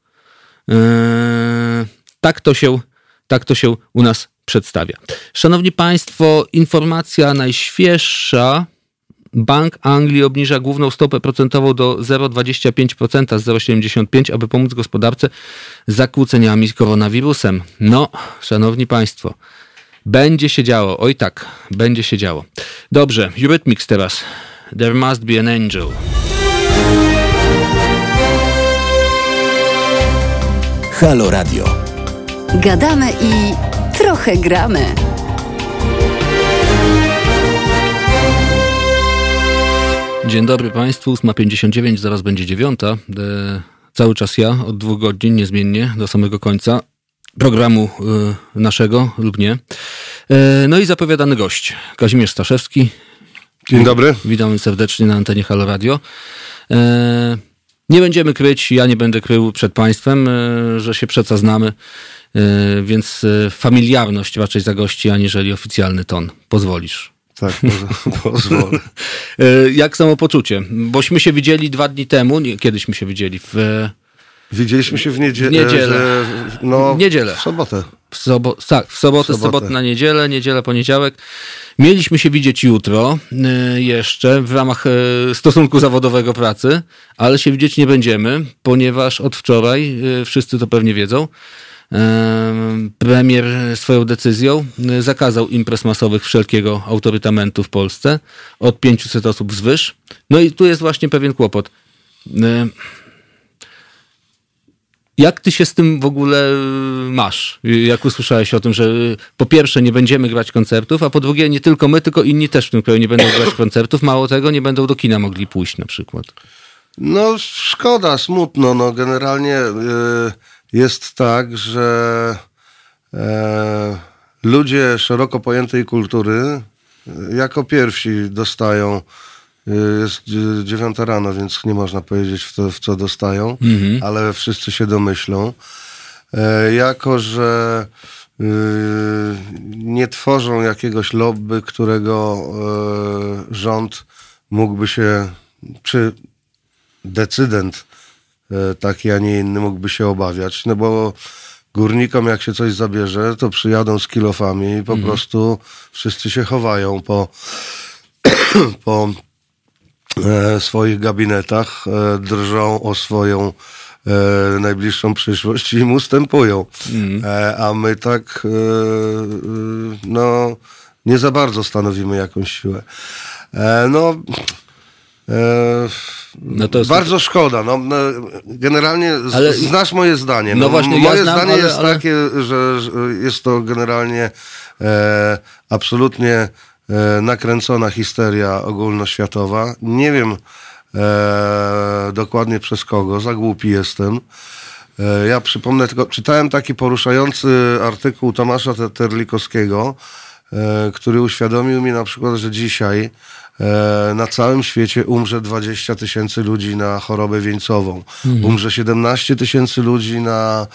tak to się, tak to się u nas przedstawia. Szanowni państwo, informacja najświeższa Bank Anglii obniża główną stopę procentową do 0,25% z 0,75, aby pomóc gospodarce z zakłóceniami z koronawirusem. No, szanowni państwo, będzie się działo. Oj tak, będzie się działo. Dobrze, Eurythmics teraz. There must be an angel. Halo Radio. Gadamy i trochę gramy. Dzień dobry Państwu, 8.59, zaraz będzie dziewiąta. E, cały czas ja, od dwóch godzin, niezmiennie, do samego końca programu e, naszego lub nie. E, no i zapowiadany gość, Kazimierz Staszewski. Dzień dobry. Witamy serdecznie na antenie Halo Radio. Nie będziemy kryć, ja nie będę krył przed Państwem, że się przeca znamy, więc familiarność raczej zagości, aniżeli oficjalny ton. Pozwolisz. Tak, [laughs] pozwolę. E, jak samopoczucie? Bośmy się widzieli dwa dni temu, nie, kiedyśmy się widzieli? W... Widzieliśmy się w, niedzie- w niedzielę. Że, no, w niedzielę. W sobotę. W sobo- tak, w sobotę, w sobotę, sobotę na niedzielę, niedziela, poniedziałek. Mieliśmy się widzieć jutro e, jeszcze w ramach e, stosunku zawodowego pracy, ale się widzieć nie będziemy, ponieważ od wczoraj, wszyscy to pewnie wiedzą, premier swoją decyzją zakazał imprez masowych wszelkiego autorytamentu w Polsce od 500 osób wzwyż. No i tu jest właśnie pewien kłopot. Jak ty się z tym w ogóle masz? Jak usłyszałeś o tym, że po pierwsze nie będziemy grać koncertów, a po drugie nie tylko my, tylko inni też w tym kraju nie będą [coughs] grać koncertów. Mało tego, nie będą do kina mogli pójść na przykład. No szkoda, smutno. No generalnie... Yy jest tak, że e, ludzie szeroko pojętej kultury e, jako pierwsi dostają e, jest dziewiąta rano, więc nie można powiedzieć w, to, w co dostają, mhm. ale wszyscy się domyślą. E, jako, że e, nie tworzą jakiegoś lobby, którego rząd mógłby się, czy decydent taki, a nie inny mógłby się obawiać, no bo górnikom jak się coś zabierze, to przyjadą z kilofami i po mhm. prostu wszyscy się chowają po, [clears throat] po e, swoich gabinetach, e, drżą o swoją e, najbliższą przyszłość i im ustępują. Mhm. E, a my tak e, no nie za bardzo stanowimy jakąś siłę. no no to Bardzo szkoda. No, no generalnie ale... znasz moje zdanie. No, no właśnie, moje ja znam, zdanie ale, jest ale... takie, że, jest to generalnie e, absolutnie e, nakręcona histeria ogólnoświatowa. Nie wiem e, dokładnie przez kogo, za głupi jestem. E, ja przypomnę tylko, czytałem taki poruszający artykuł Tomasza Terlikowskiego, e, który uświadomił mi na przykład, że dzisiaj E, na całym świecie umrze 20 tysięcy ludzi na chorobę wieńcową. Mhm. Umrze 17 tysięcy ludzi na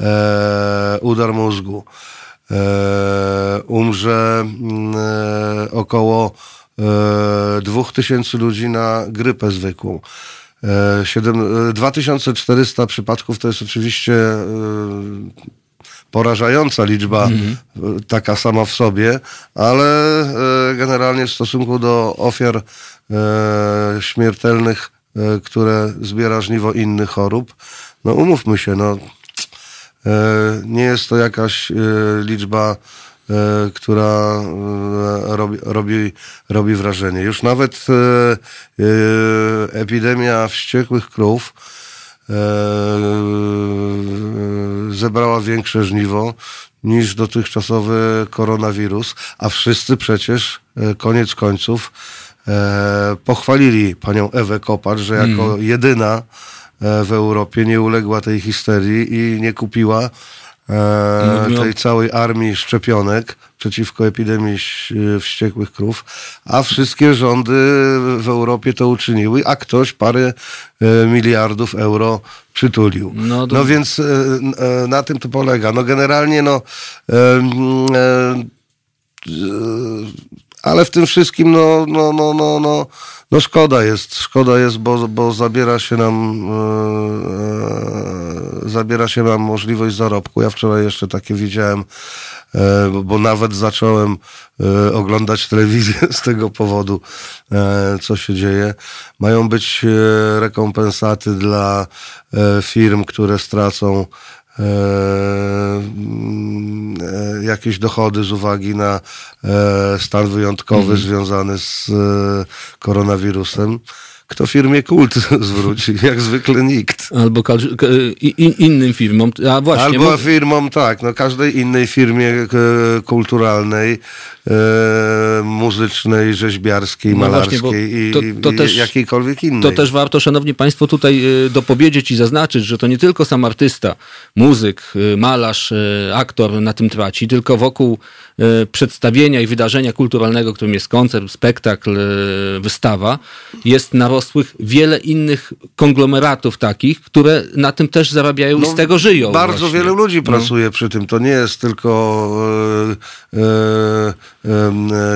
e, udar mózgu. E, umrze mm, e, około e, 2000 ludzi na grypę zwykłą. 7, e, 2400 e, przypadków to jest oczywiście porażająca liczba, mhm. taka sama w sobie, ale e, generalnie w stosunku do ofiar e, śmiertelnych, e, które zbiera żniwo innych chorób, no umówmy się, no nie jest to jakaś liczba która robi, robi, robi wrażenie. Już nawet epidemia wściekłych krów E, zebrała większe żniwo niż dotychczasowy koronawirus, a wszyscy przecież e, koniec końców e, pochwalili panią Ewę Kopacz, że jako mm. jedyna w Europie nie uległa tej histerii i nie kupiła e, tej całej armii szczepionek przeciwko epidemii wściekłych krów, a wszystkie rządy w Europie to uczyniły, a ktoś parę e, miliardów euro przytulił. No, no więc e, e, na tym to polega. No generalnie no ale w tym wszystkim, no, no, no, no, no, no szkoda jest, szkoda jest, bo, bo zabiera się nam e, zabiera się nam możliwość zarobku. Ja wczoraj jeszcze takie widziałem, e, bo, nawet zacząłem e, oglądać telewizję [laughs] z tego powodu, e, co się dzieje. Mają być e, rekompensaty dla e, firm, które stracą e, e, jakieś dochody z uwagi na e, stan wyjątkowy związany z e, koronawirusem. Kto firmie kult [laughs] zwróci? Jak zwykle nikt. Albo innym firmom. A właśnie, Albo mów- firmom, tak, no każdej innej firmie e, kulturalnej, e, muzycznej, rzeźbiarskiej, No właśnie, malarskiej i, to- to i też- jakiejkolwiek innej. To też warto, szanowni państwo, tutaj y, dopowiedzieć i zaznaczyć, że to nie tylko sam artysta, muzyk, malarz, aktor na tym traci, tylko wokół przedstawienia i wydarzenia kulturalnego, którym jest koncert, spektakl, wystawa, jest narosłych wiele innych konglomeratów takich, które na tym też zarabiają i z tego żyją. No, Bardzo właśnie. wielu ludzi No. pracuje przy tym. To nie jest tylko e, e,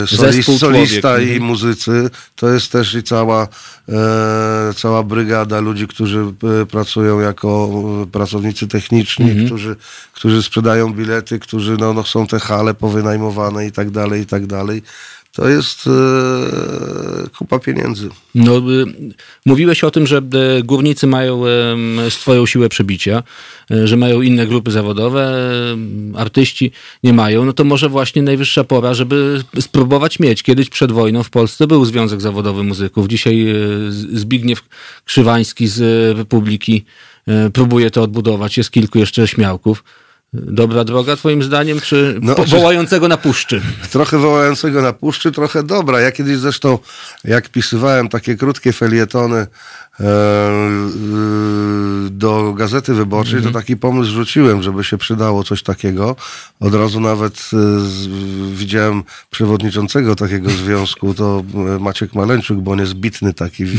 e, solista człowiek, i mhm. muzycy. To jest też i cała, e, cała brygada ludzi, którzy e, pracują jako e, pracownicy techniczni, Mhm. którzy, którzy sprzedają bilety, którzy no, no, są te hale powynajmowane i tak dalej, i tak dalej. To jest e, kupa pieniędzy. No, y, mówiłeś o tym, że y, górnicy mają em, swoją siłę przebicia, y, że mają inne grupy zawodowe, em, artyści nie mają. No to może właśnie najwyższa pora, żeby spróbować mieć. Kiedyś przed wojną w Polsce był Związek Zawodowy Muzyków. Dzisiaj Zbigniew Krzywański z Republiki próbuje to odbudować. Jest kilku jeszcze śmiałków. Dobra droga, twoim zdaniem, czy No, wołającego na puszczy? Trochę wołającego na puszczy, trochę dobra. Ja kiedyś zresztą, jak pisywałem takie krótkie felietony do Gazety Wyborczej, to taki pomysł rzuciłem, żeby się przydało coś takiego. Od razu nawet e, z, widziałem przewodniczącego takiego związku, to e, Maciek Maleńczuk, bo on jest bitny taki. [laughs]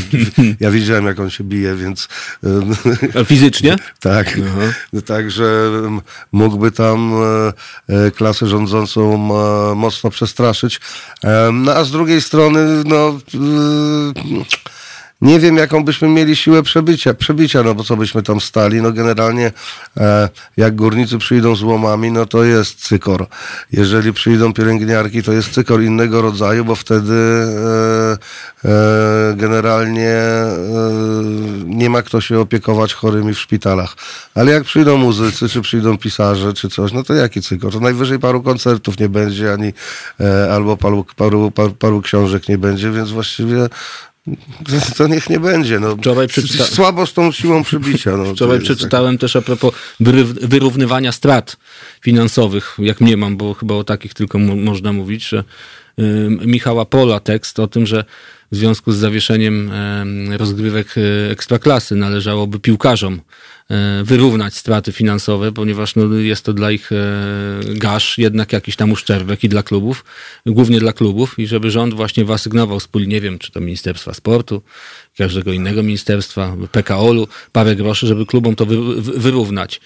Ja widziałem, jak on się bije, więc... e, Fizycznie? [laughs] tak. Także mógłby tam e, e, klasę rządzącą e, mocno przestraszyć. E, No a z drugiej strony, no. Nie wiem, jaką byśmy mieli siłę przebycia, przebicia, no bo co byśmy tam stali. No generalnie, e, jak górnicy przyjdą z łomami, no to jest cykor. Jeżeli przyjdą pielęgniarki, to jest cykor innego rodzaju, bo wtedy e, e, generalnie e, nie ma kto się opiekować chorymi w szpitalach. Ale jak przyjdą muzycy, czy przyjdą pisarze, czy coś, no to jaki cykor? To najwyżej paru koncertów nie będzie, ani e, albo paru, paru, paru, paru książek nie będzie, więc właściwie [laughs] to niech nie będzie. No. Wczoraj przeczyta- Słabo z tą siłą przybicia. No, [laughs] Wczoraj jest tak. przeczytałem też a propos wyrównywania strat finansowych, jak nie mam, bo chyba o takich tylko mo- można mówić, że Michała Pola tekst o tym, że w związku z zawieszeniem em, rozgrywek y, ekstraklasy należałoby piłkarzom e, wyrównać straty finansowe, ponieważ no, jest to dla ich e, gaż jednak jakiś tam uszczerbek i dla klubów, głównie dla klubów i żeby rząd właśnie wyasygnował spół, nie wiem, czy to Ministerstwa Sportu, każdego innego ministerstwa, PKO-u, parę groszy, żeby klubom to wy, wy, wyrównać.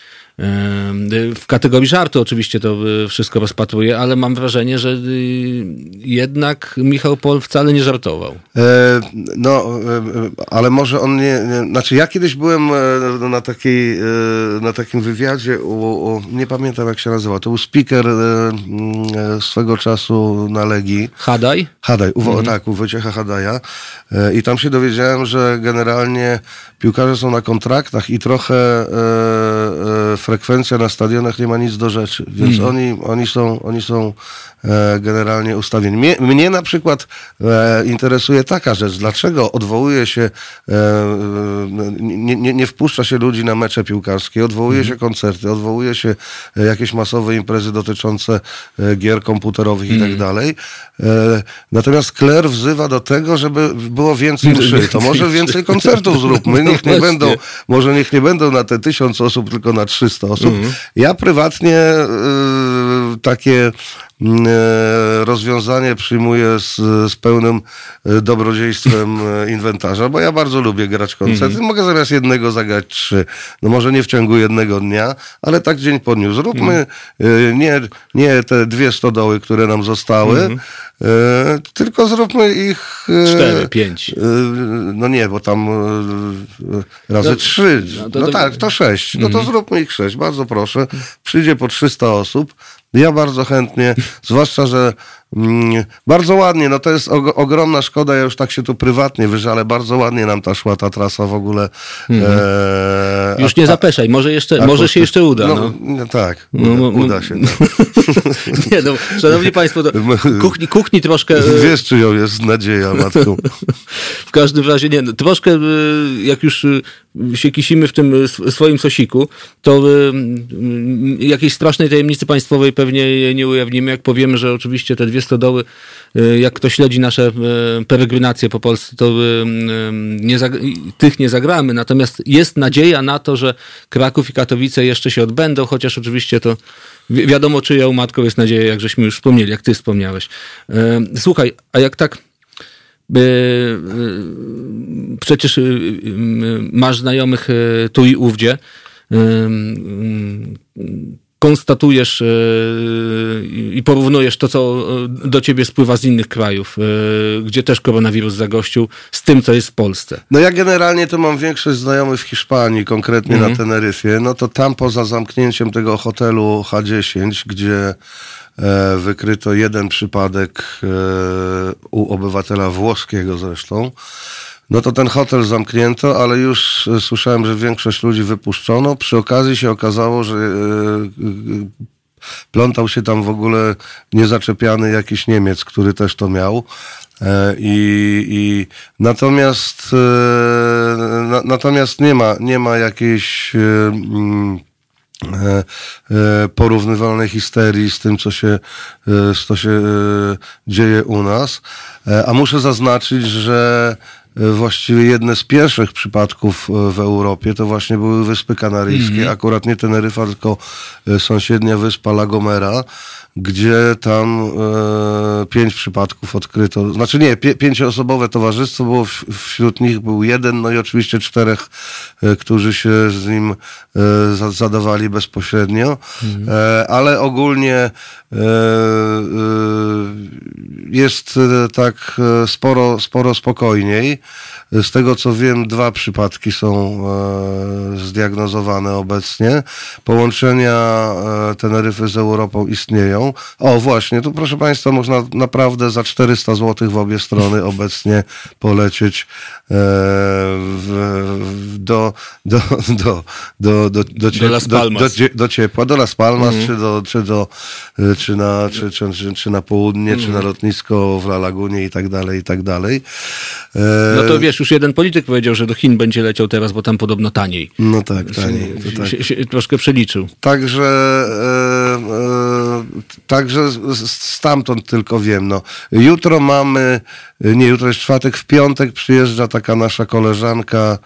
W kategorii żartu oczywiście to y, wszystko rozpatruję, ale mam wrażenie, że y, jednak Michał Pol wcale nie żartował. E, no, e, e, ale może on nie, nie. Znaczy, ja kiedyś byłem e, na, takiej, e, na takim wywiadzie, u, u, nie pamiętam jak się nazywa. To był speaker e, e, swego czasu na Legii. Hadaj? Hadaj, u, tak, u Wojciecha Hadaja. E, I tam się dowiedziałem, że generalnie piłkarze są na kontraktach i trochę e, e, frekwencja na stadionach nie ma nic do rzeczy. Więc oni, oni są, oni są e, generalnie ustawieni. Mnie, mnie na przykład e, interesuje taka rzecz, dlaczego odwołuje się, e, e, nie, nie, nie wpuszcza się ludzi na mecze piłkarskie, odwołuje się koncerty, odwołuje się e, jakieś masowe imprezy dotyczące e, gier komputerowych i tak dalej. E, Natomiast Kler wzywa do tego, żeby było więcej mszy. To może więcej koncertów zróbmy. [laughs] Niech nie będą, może niech nie będą na te tysiąc osób, tylko na 300 osób. Ja prywatnie y, takie mm, e, rozwiązanie przyjmuję z, z pełnym e, dobrodziejstwem inwentarza, bo ja bardzo lubię grać koncerty. Mhm. Mogę zamiast jednego zagrać trzy. No może nie w ciągu jednego dnia, ale tak dzień po dniu. Zróbmy e, nie, nie te dwie stodoły, które nam zostały, Mhm. Tylko zróbmy ich... e, Cztery, pięć. e, No nie, bo tam e, razy No, trzy. no No, to- tak, to sześć. No to Mhm. zróbmy ich sześć, bardzo proszę. Przyjdzie po 300 osób. Ja bardzo chętnie, zwłaszcza, że bardzo ładnie, no to jest og- ogromna szkoda, ja już tak się tu prywatnie wyżalę, bardzo ładnie nam ta szła ta trasa w ogóle. E, Mhm. Już a- nie zapeszaj, może, jeszcze, a- może się jeszcze uda. No, No, no tak, No, uda, no, no. się. Tak. [laughs] Nie no, szanowni państwo, [laughs] kuchni, kuchni troszkę... e, Wiesz, czyją jest nadzieja, matku. [laughs] W każdym razie nie, no, troszkę e, jak już e, się kisimy w tym e, sw- swoim sosiku, to e, jakiejś strasznej tajemnicy państwowej pewnie nie ujawnimy, jak powiemy, że oczywiście te dwie stodoły, e, jak kto śledzi nasze e, peregrinacje po Polsce, to m, nie tych nie zagramy, natomiast jest nadzieja na to, że Kraków i Katowice jeszcze się odbędą, chociaż oczywiście to wi- wiadomo czyją matką jest nadzieja, jak żeśmy już wspomnieli, jak ty wspomniałeś. Słuchaj, a jak tak y, przecież y, y, masz znajomych y, tu i ówdzie. Konstatujesz y, i porównujesz to, co y, do ciebie spływa z innych krajów, y, gdzie też koronawirus zagościł, z tym, co jest w Polsce. No ja generalnie to mam większość znajomych w Hiszpanii, konkretnie Mhm. na Teneryfie. No to tam poza zamknięciem tego hotelu H10, gdzie e, wykryto jeden przypadek e, u obywatela włoskiego zresztą, no to ten hotel zamknięto, ale już e, słyszałem, że większość ludzi wypuszczono. Przy okazji się okazało, że e, e, plątał się tam w ogóle niezaczepiany jakiś Niemiec, który też to miał. I, i natomiast, na, natomiast nie ma, nie ma jakiejś mm, porównywalnej histerii z tym, co się, co się dzieje u nas. A muszę zaznaczyć, że właściwie jedne z pierwszych przypadków e, w Europie to właśnie były Wyspy Kanaryjskie, akurat nie Teneryfa, tylko e, sąsiednia wyspa La Gomera, gdzie tam e, pięć przypadków odkryto. Znaczy nie, pie, pięcioosobowe towarzystwo było, w, wśród nich był jeden, no i oczywiście czterech, e, którzy się z nim e, za, zadawali bezpośrednio, e, ale ogólnie e, e, jest tak sporo, sporo spokojniej. Z tego co wiem, dwa przypadki są zdiagnozowane obecnie. Połączenia Teneryfy z Europą istnieją. O, właśnie, tu proszę Państwa, można naprawdę za 400 zł w obie strony [laughs] obecnie polecieć e, do, do, do, do, do, do, do, ciepła, do Las Palmas, czy, do, czy, do, y, czy, na, czy, czy, czy, na południe, czy na lotnisko w La Lagunie i tak dalej, i tak dalej. E, No to wiesz, już jeden polityk powiedział, że do Chin będzie leciał teraz, bo tam podobno taniej. No tak, taniej. Tak. Troszkę przeliczył. Także, e, e, także stamtąd tylko wiem. No. Jutro mamy, nie jutro jest czwartek, w piątek przyjeżdża taka nasza koleżanka,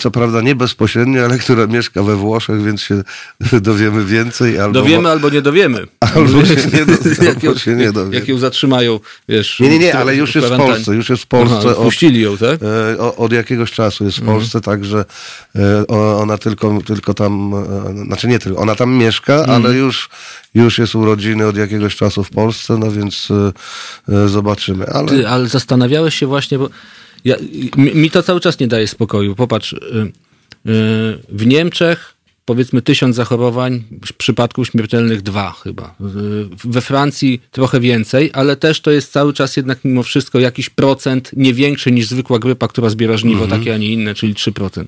co prawda nie bezpośrednio, ale która mieszka we Włoszech, więc się [laughs] dowiemy więcej. Albo Dowiemy albo nie dowiemy. Albo się nie do- [laughs] jak, ją, się nie dowiemy. jak ją zatrzymają, wiesz. Nie, nie, nie, ale już jest w. Polsce, już jest w Polsce Aha, od- Puścili ją, tak? E, o- Od jakiegoś czasu jest w Mhm. Polsce, także e, ona tylko, tylko tam, e, znaczy nie tylko, ona tam mieszka, Mhm. ale już, już jest urodziny od jakiegoś czasu w Polsce, no więc e, e, zobaczymy. Ale Ty, ale zastanawiałeś się właśnie, bo ja, mi, mi to cały czas nie daje spokoju. Popatrz, y, y, w Niemczech powiedzmy tysiąc zachorowań, przypadków śmiertelnych dwa chyba. Y, We Francji trochę więcej, ale też to jest cały czas jednak mimo wszystko jakiś procent nie większy niż zwykła grypa, która zbiera żniwo takie, a nie inne, czyli 3%.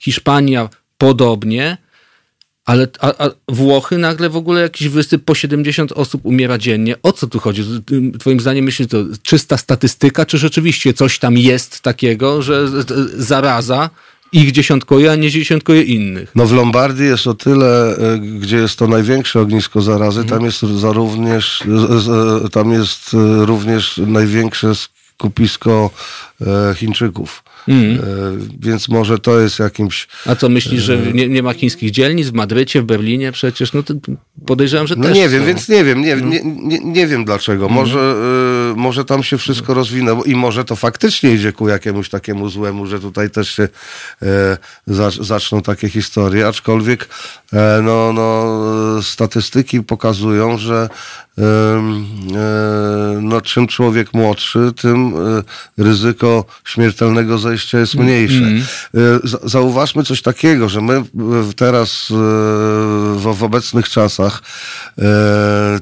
Hiszpania podobnie, ale a, a Włochy nagle w ogóle jakiś wysyp po 70 osób umiera dziennie. O co tu chodzi? Ty- Twoim zdaniem myślisz, to czysta statystyka, czy rzeczywiście coś tam jest takiego, że zaraza ich dziesiątkuje, a nie dziesiątkuje innych? no w Lombardii jest o tyle, e, gdzie jest to największe ognisko zarazy, Mhm. tam jest za również, z- z- tam jest również największe kupisko e, Chińczyków. Mm. Więc może to jest jakimś. A co myślisz, że nie, nie ma chińskich dzielnic w Madrycie, w Berlinie przecież? No to podejrzewam, że no też. Nie wiem, są. więc nie wiem, nie, nie, nie, nie wiem dlaczego. Mm. Może, y, może tam się wszystko rozwinęło i może to faktycznie idzie ku jakiemuś takiemu złemu, że tutaj też się y, zaczną takie historie, aczkolwiek y, no, no, statystyki pokazują, że no, czym człowiek młodszy, tym ryzyko śmiertelnego zajścia jest mm, mniejsze. Mm. Zauważmy coś takiego, że my teraz w, w obecnych czasach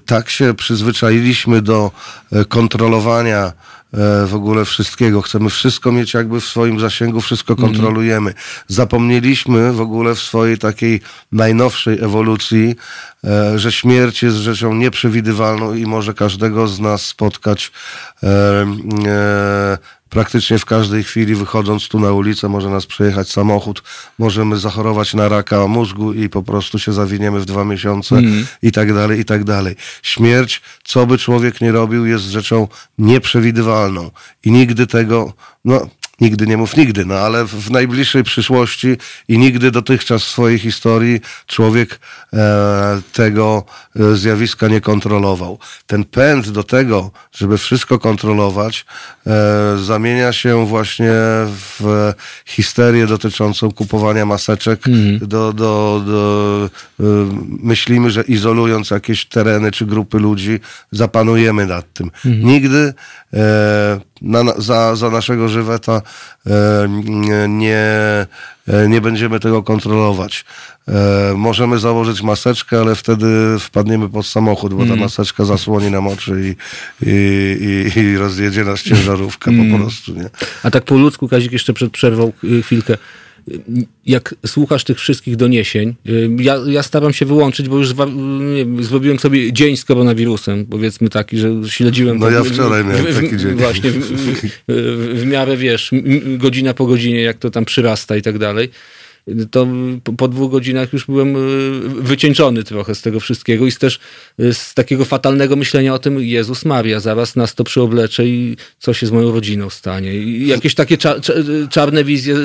tak się przyzwyczailiśmy do kontrolowania w ogóle wszystkiego. Chcemy wszystko mieć jakby w swoim zasięgu, wszystko mhm. kontrolujemy. Zapomnieliśmy w ogóle w swojej takiej najnowszej ewolucji, e, że śmierć jest rzeczą nieprzewidywalną i może każdego z nas spotkać e, e, praktycznie w każdej chwili wychodząc tu na ulicę może nas przejechać samochód, możemy zachorować na raka mózgu i po prostu się zawiniemy w dwa miesiące mm. i tak dalej, i tak dalej. Śmierć, co by człowiek nie robił, jest rzeczą nieprzewidywalną i nigdy tego, no nigdy nie mów nigdy, no ale w najbliższej przyszłości i nigdy dotychczas w swojej historii człowiek e, tego e, zjawiska nie kontrolował. Ten pęd do tego, żeby wszystko kontrolować, e, zamienia się właśnie w histerię dotyczącą kupowania maseczek. Mm. Do, do, do, e, myślimy, że izolując jakieś tereny czy grupy ludzi, zapanujemy nad tym. Mm. Nigdy e, na, za, za naszego żyweta e, nie, e, nie będziemy tego kontrolować. E, możemy założyć maseczkę, ale wtedy wpadniemy pod samochód, bo ta mm. maseczka zasłoni nam oczy i, i, i rozjedzie nas ciężarówka mm. po prostu. Nie? A tak po ludzku, Kazik, jeszcze przed przerwą y, chwilkę jak słuchasz tych wszystkich doniesień, y, ja, ja staram się wyłączyć, bo już wiem, zrobiłem sobie dzień z koronawirusem, powiedzmy taki, że śledziłem... No ja wczoraj miałem w, taki dzień. Właśnie, w, w, w miarę, wiesz, godzina po godzinie, jak to tam przyrasta i tak dalej to po dwóch godzinach już byłem y, wycieńczony trochę z tego wszystkiego i też y, z takiego fatalnego myślenia o tym, Jezus Maria, zaraz nas to przyoblecze i co się z moją rodziną stanie. I jakieś takie cza czarne wizje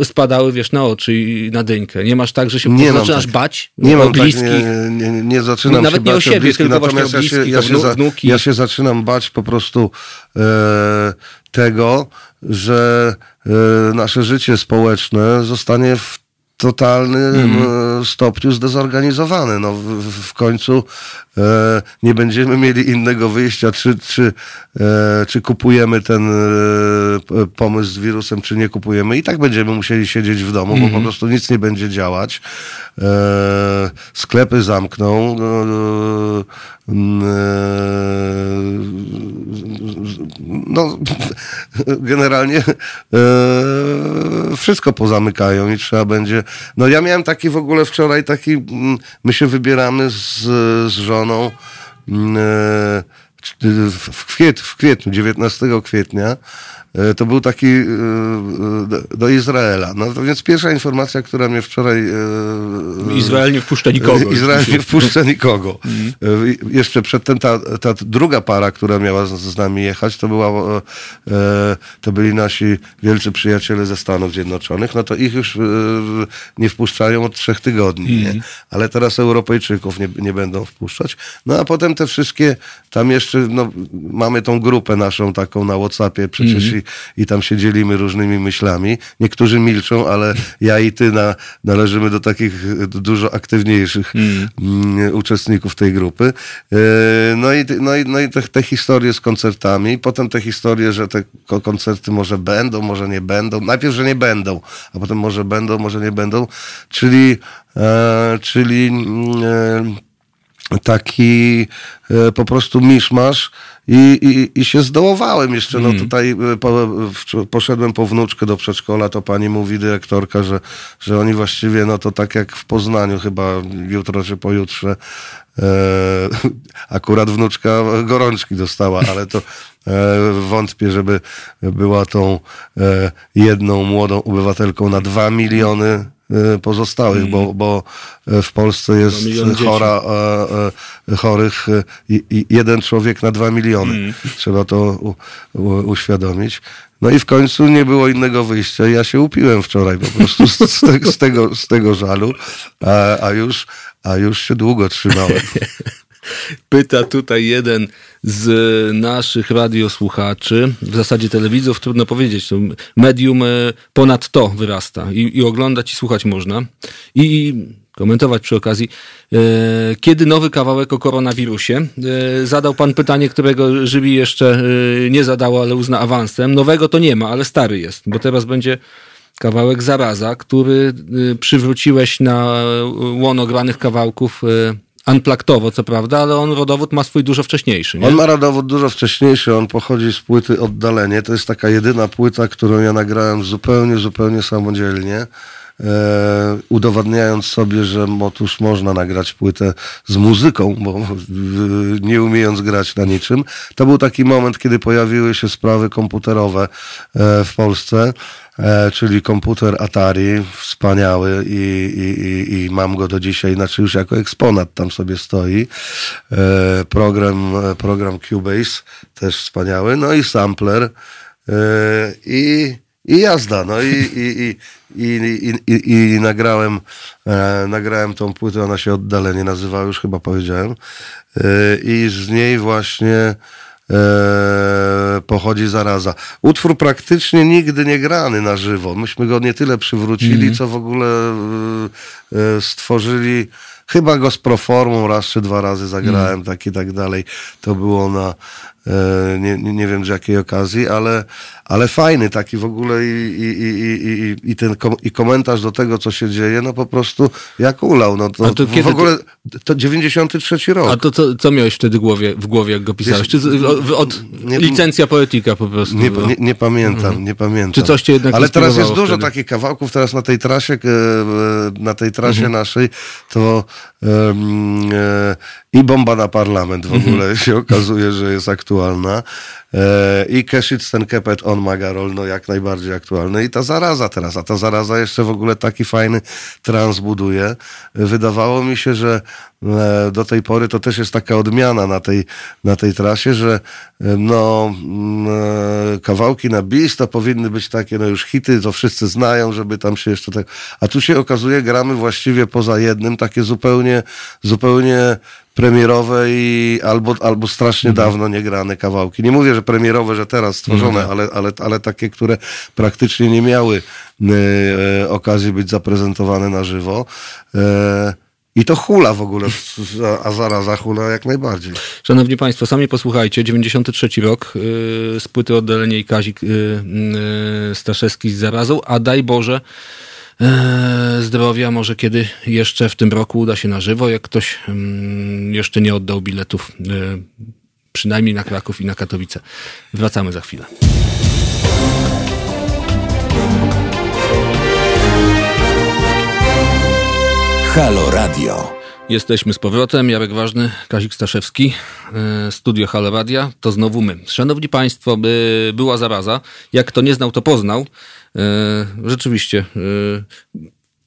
y, spadały, wiesz, na oczy i na dynkę. Nie masz tak, że się nie zaczynasz tak, bać nie o mam tak, bliskich? Tak, nie, nie, nie zaczynam Nawet się nie bać o siebie, o tylko natomiast ja się, ja, się za, ja się zaczynam bać po prostu e, tego, że e, nasze życie społeczne zostanie w totalnym mm. stopniu zdezorganizowany. No, w, w końcu e, nie będziemy mieli innego wyjścia, czy, czy, e, czy kupujemy ten e, pomysł z wirusem, czy nie kupujemy. I tak będziemy musieli siedzieć w domu, mm. bo po mhm. prostu nic nie będzie działać. E, sklepy zamkną. E, no, generalnie wszystko pozamykają i trzeba będzie. No ja miałem taki w ogóle wczoraj taki, mm, my się wybieramy z, z żoną mm, w, kwiet, w kwietniu, 19 kwietnia. E, to był taki e, do Izraela. No to więc pierwsza informacja, która mnie wczoraj... E, Izrael nie wpuszcza nikogo. [laughs] Izrael nie wpuszcza nikogo. [laughs] Mhm. Jeszcze przedtem ta, ta druga para, która miała z, z nami jechać, to była to byli nasi wielcy przyjaciele ze Stanów Zjednoczonych, no to ich już nie wpuszczają od trzech tygodni, nie? Mhm. Ale teraz Europejczyków nie, nie będą wpuszczać. No a potem te wszystkie, tam jeszcze, no, mamy tą grupę naszą taką na Whatsappie, przecież i, tam się dzielimy różnymi myślami. Niektórzy milczą, ale ja i ty na, należymy do takich dużo aktywniejszych mm. mm uczestników tej grupy. E, no i, no i, no i te, te historie z koncertami, potem te historie, że te koncerty może będą, może nie będą. Najpierw, że nie będą, a potem może będą, może nie będą. Czyli, e, czyli mm, e, taki e, po prostu miszmasz i, i, i się zdołowałem jeszcze. No mm. tutaj e, po, poszedłem po wnuczkę do przedszkola, to pani mówi dyrektorka, że, że oni właściwie, no to tak jak w Poznaniu chyba jutro czy pojutrze e, [laughs] akurat wnuczka gorączki dostała, ale to e, wątpię, żeby była tą e, jedną młodą obywatelką na dwa miliony pozostałych, mm. bo, bo w Polsce jest chora, chorych jeden człowiek na dwa miliony. Mm. Trzeba to u, u, uświadomić. No i w końcu nie było innego wyjścia. Ja się upiłem wczoraj po prostu z, z, te, z tego, z tego żalu, a, a, już, a już się długo trzymałem. [laughs] Pyta tutaj jeden z naszych radiosłuchaczy, w zasadzie telewizów, trudno powiedzieć, to medium e, ponad to wyrasta i, i oglądać i słuchać można. I komentować przy okazji. E, kiedy nowy kawałek o koronawirusie? E, zadał pan pytanie, którego Żywi jeszcze nie zadało, ale uzna awansem. Nowego to nie ma, ale stary jest, bo teraz będzie kawałek Zaraza, który przywróciłeś na łono granych kawałków unplaktowo, co prawda, ale on rodowód ma swój dużo wcześniejszy. Nie? On ma rodowód dużo wcześniejszy, on pochodzi z płyty Oddalenie. To jest taka jedyna płyta, którą ja nagrałem zupełnie, zupełnie samodzielnie. E, udowadniając sobie, że otóż można nagrać płytę z muzyką, bo nie umiejąc grać na niczym. To był taki moment, kiedy pojawiły się sprawy komputerowe e, w Polsce. E, czyli komputer Atari, wspaniały i, i, i, mam go do dzisiaj, znaczy już jako eksponat tam sobie stoi. E, program, program Cubase, też wspaniały, no i sampler e, i, i jazda, no i, i, i, i, i, i nagrałem, nagrałem tą płytę, ona się oddalenie nazywała, już chyba powiedziałem i z niej właśnie e, pochodzi zaraza. Utwór praktycznie nigdy nie grany na żywo. Myśmy go nie tyle przywrócili, mm. co w ogóle e, e, stworzyli. Chyba go z proformą raz czy dwa razy zagrałem, mm. tak i tak dalej. To było na, e, nie, nie wiem z jakiej okazji, ale ale fajny taki w ogóle i, i, i, i, i ten kom, i komentarz do tego, co się dzieje, no po prostu jak ulał. No to, to w ogóle to 93 rok. A to co, co miałeś wtedy głowie, w głowie, jak go pisałeś? Czy z, od, nie, licencja poetyka po prostu? Nie, nie, nie pamiętam, mhm. nie pamiętam. Czy coś cię jednak Ale teraz jest dużo wtedy? takich kawałków, teraz na tej trasie, e, na tej trasie mhm. naszej, to um, i bomba na parlament w ogóle mhm. się okazuje, że jest aktualna. E, I Cash It's ten Kepet on Magarol, no jak najbardziej aktualny. I ta zaraza teraz, a ta zaraza jeszcze w ogóle taki fajny trans buduje. Wydawało mi się, że e, do tej pory to też jest taka odmiana na tej, na tej trasie, że e, no kawałki na bis to powinny być takie no już hity, to wszyscy znają, żeby tam się jeszcze tak... A tu się okazuje, gramy właściwie poza jednym, takie zupełnie, zupełnie premierowe i albo, albo strasznie mhm. dawno niegrane kawałki. Nie mówię, że premierowe, że teraz stworzone, mhm. ale, ale, ale takie, które praktycznie nie miały e, okazji być zaprezentowane na żywo. E, i to hula w ogóle, a zaraz hula jak najbardziej. Szanowni Państwo, sami posłuchajcie, 93 rok, yy, z płyty Oddalenie i Kazik yy, Staszewski z zarazą, a daj Boże, E, zdrowia. Może kiedy jeszcze w tym roku uda się na żywo, jak ktoś mm, jeszcze nie oddał biletów, e, przynajmniej na Kraków i na Katowice. Wracamy za chwilę. Halo Radio. Jesteśmy z powrotem. Jarek Ważny, Kazik Staszewski, e, studio Halo Radia. To znowu my. Szanowni Państwo, by była zaraza. Jak kto nie znał, to poznał. E, rzeczywiście e,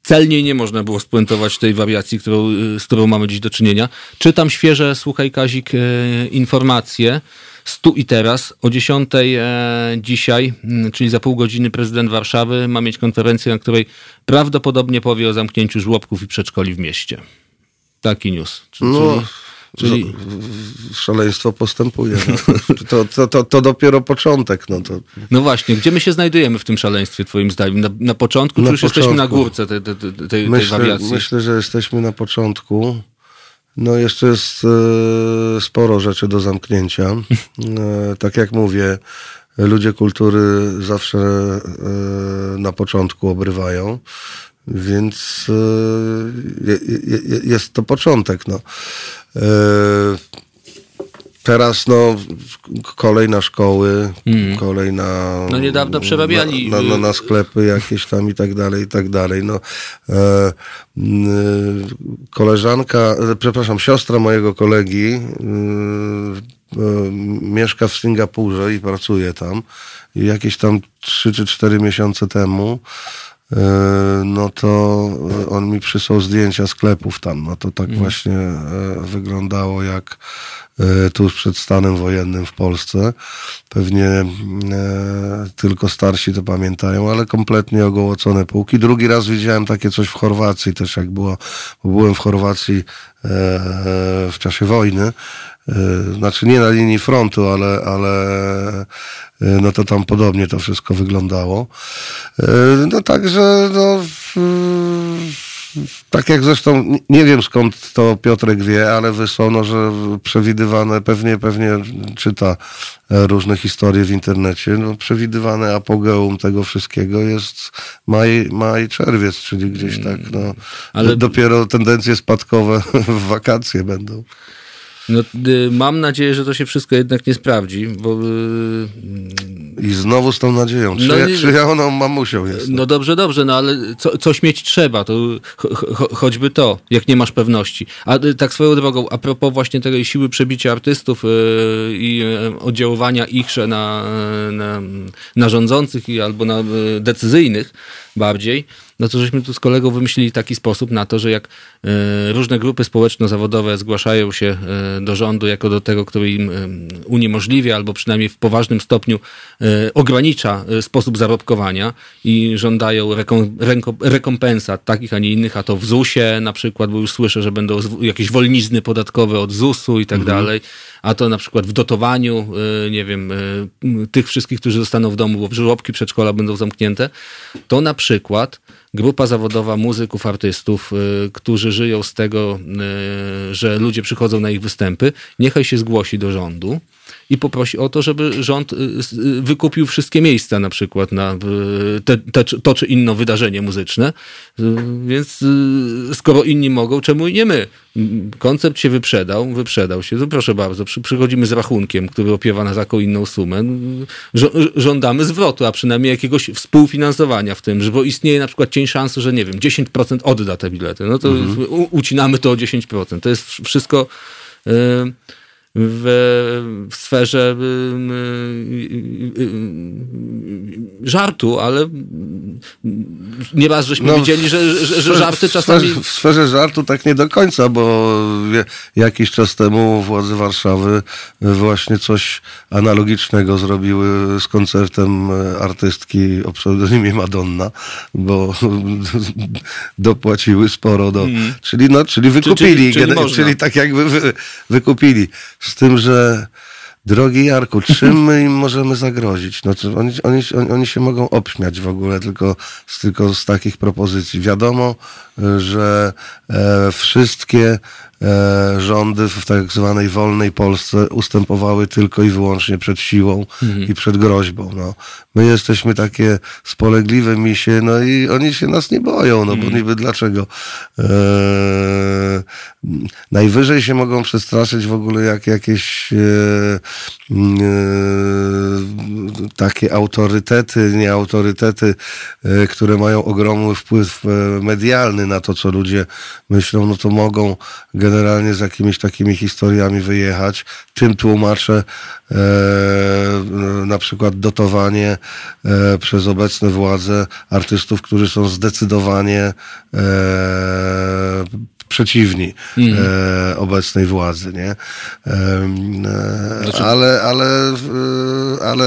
celniej nie można było spuentować tej wariacji, którą, z którą mamy dziś do czynienia. Czytam świeże, słuchaj Kazik, informacje. Stu i teraz o 10 dzisiaj, czyli za pół godziny prezydent Warszawy ma mieć konferencję, na której prawdopodobnie powie o zamknięciu żłobków i przedszkoli w mieście. Taki news. Czyli, no, Czyli... Szaleństwo postępuje. No. To, to, to, to, dopiero początek. No, to... no właśnie, gdzie my się znajdujemy w tym szaleństwie, twoim zdaniem? Na, na początku, na czy już początku. jesteśmy na górce tej, tej, tej, tej myślę, wariacji? Myślę, że jesteśmy na początku. No jeszcze jest e, sporo rzeczy do zamknięcia. E, tak jak mówię, ludzie kultury zawsze e, na początku obrywają. Więc jest to początek. No. E, teraz no, kolej na szkoły, mm. kolej na... No niedawno przerabiali. Na, na, na, sklepy jakieś tam i tak dalej, i tak dalej. No, e, koleżanka, przepraszam, siostra mojego kolegi e, e, mieszka w Singapurze i pracuje tam. I jakieś tam 3 czy 4 miesiące temu no to on mi przysłał zdjęcia sklepów tam. No to tak mhm. właśnie wyglądało jak tuż przed stanem wojennym w Polsce. Pewnie tylko starsi to pamiętają, ale kompletnie ogołocone półki. Drugi raz widziałem takie coś w Chorwacji też, jak było, bo byłem w Chorwacji w czasie wojny E, znaczy nie na linii frontu, ale, ale e, no to tam podobnie to wszystko wyglądało. E, no także, no, tak jak zresztą, nie wiem skąd to Piotrek wie, ale wysłano, że przewidywane, pewnie, pewnie czyta różne historie w internecie, no, przewidywane apogeum tego wszystkiego jest maj, maj czerwiec, czyli gdzieś tak, no, ale... dopiero tendencje spadkowe [laughs] w wakacje będą. No, y, mam nadzieję, że to się wszystko jednak nie sprawdzi, bo... Y, I znowu z tą nadzieją. Czy, no, ja, czy ja ona mamusią jest? No dobrze, dobrze, no ale co, coś mieć trzeba, to cho, choćby to, jak nie masz pewności. A y, tak swoją drogą, a propos właśnie tej siły przebicia artystów i oddziaływania ichże na, na, na rządzących i, albo na decyzyjnych bardziej, no to żeśmy tu z kolegą wymyślili taki sposób na to, że jak e, różne grupy społeczno-zawodowe zgłaszają się e, do rządu jako do tego, który im e, uniemożliwia albo przynajmniej w poważnym stopniu ogranicza sposób zarobkowania i żądają rekom rekompensat takich, a nie innych, a to w ZUS-ie na przykład, bo już słyszę, że będą jakieś wolnizny podatkowe od ZUS-u i tak mhm. dalej, a to na przykład w dotowaniu, nie wiem, tych wszystkich, którzy zostaną w domu, bo żłobki przedszkola będą zamknięte, to na przykład grupa zawodowa muzyków, artystów, y, którzy żyją z tego, y, że ludzie przychodzą na ich występy, niechaj się zgłosi do rządu i poprosi o to, żeby rząd y, wykupił wszystkie miejsca na przykład na te, te, to czy inne wydarzenie muzyczne. Więc skoro inni mogą, czemu i nie my? Koncept się wyprzedał, wyprzedał się. To proszę bardzo, przy, przychodzimy z rachunkiem, który opiewa na taką inną sumę. Żądamy zwrotu, a przynajmniej jakiegoś współfinansowania w tym, bo istnieje na przykład cień szansy, że nie wiem, 10% odda te bilety. No to mhm. ucinamy to o 10%. To jest wszystko... Yy, w, w sferze żartu, ale nieraz żeśmy no, widzieli, że, że, że żarty czasami... W sferze żartu tak nie do końca, bo jakiś czas temu władze Warszawy właśnie coś analogicznego zrobiły z koncertem artystki o pseudonimie Madonna, bo [laughs] dopłaciły sporo do... Mm. Czyli, no, czyli wykupili, czyli, czyli, czyli tak jakby wy, wykupili. Z tym, że drogi Jarku, czym my im możemy zagrozić? No, oni, oni, oni się mogą obśmiać w ogóle tylko tylko z takich propozycji. Wiadomo, że e, wszystkie e, rządy w tak zwanej wolnej Polsce ustępowały tylko i wyłącznie przed siłą mhm. i przed groźbą. No. My jesteśmy takie spolegliwe misie, no i oni się nas nie boją, no bo mhm. niby dlaczego? E, najwyżej się mogą przestraszyć w ogóle jak jakieś e, e, takie autorytety, nie autorytety, e, które mają ogromny wpływ e, medialny na to, co ludzie myślą, no to mogą generalnie z jakimiś takimi historiami wyjechać. Tym tłumaczę e, na przykład dotowanie e, przez obecne władze artystów, którzy są zdecydowanie e, przeciwni mm. e, obecnej władzy, nie? E, znaczy... Ale, ale, e, ale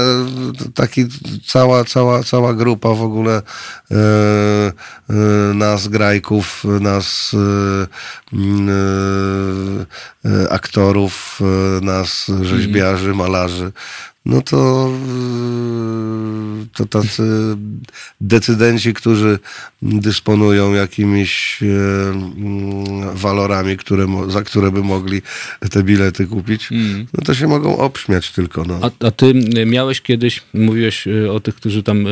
taki cała, cała, cała grupa w ogóle e, e nas grajków, nas e, aktorów, nas rzeźbiarzy, malarzy, no to, to tacy decydenci, którzy dysponują jakimiś e, mm, walorami, które, za które by mogli te bilety kupić, mm. no to się mogą obśmiać tylko. No. A, a ty miałeś kiedyś, mówiłeś e, o tych, którzy tam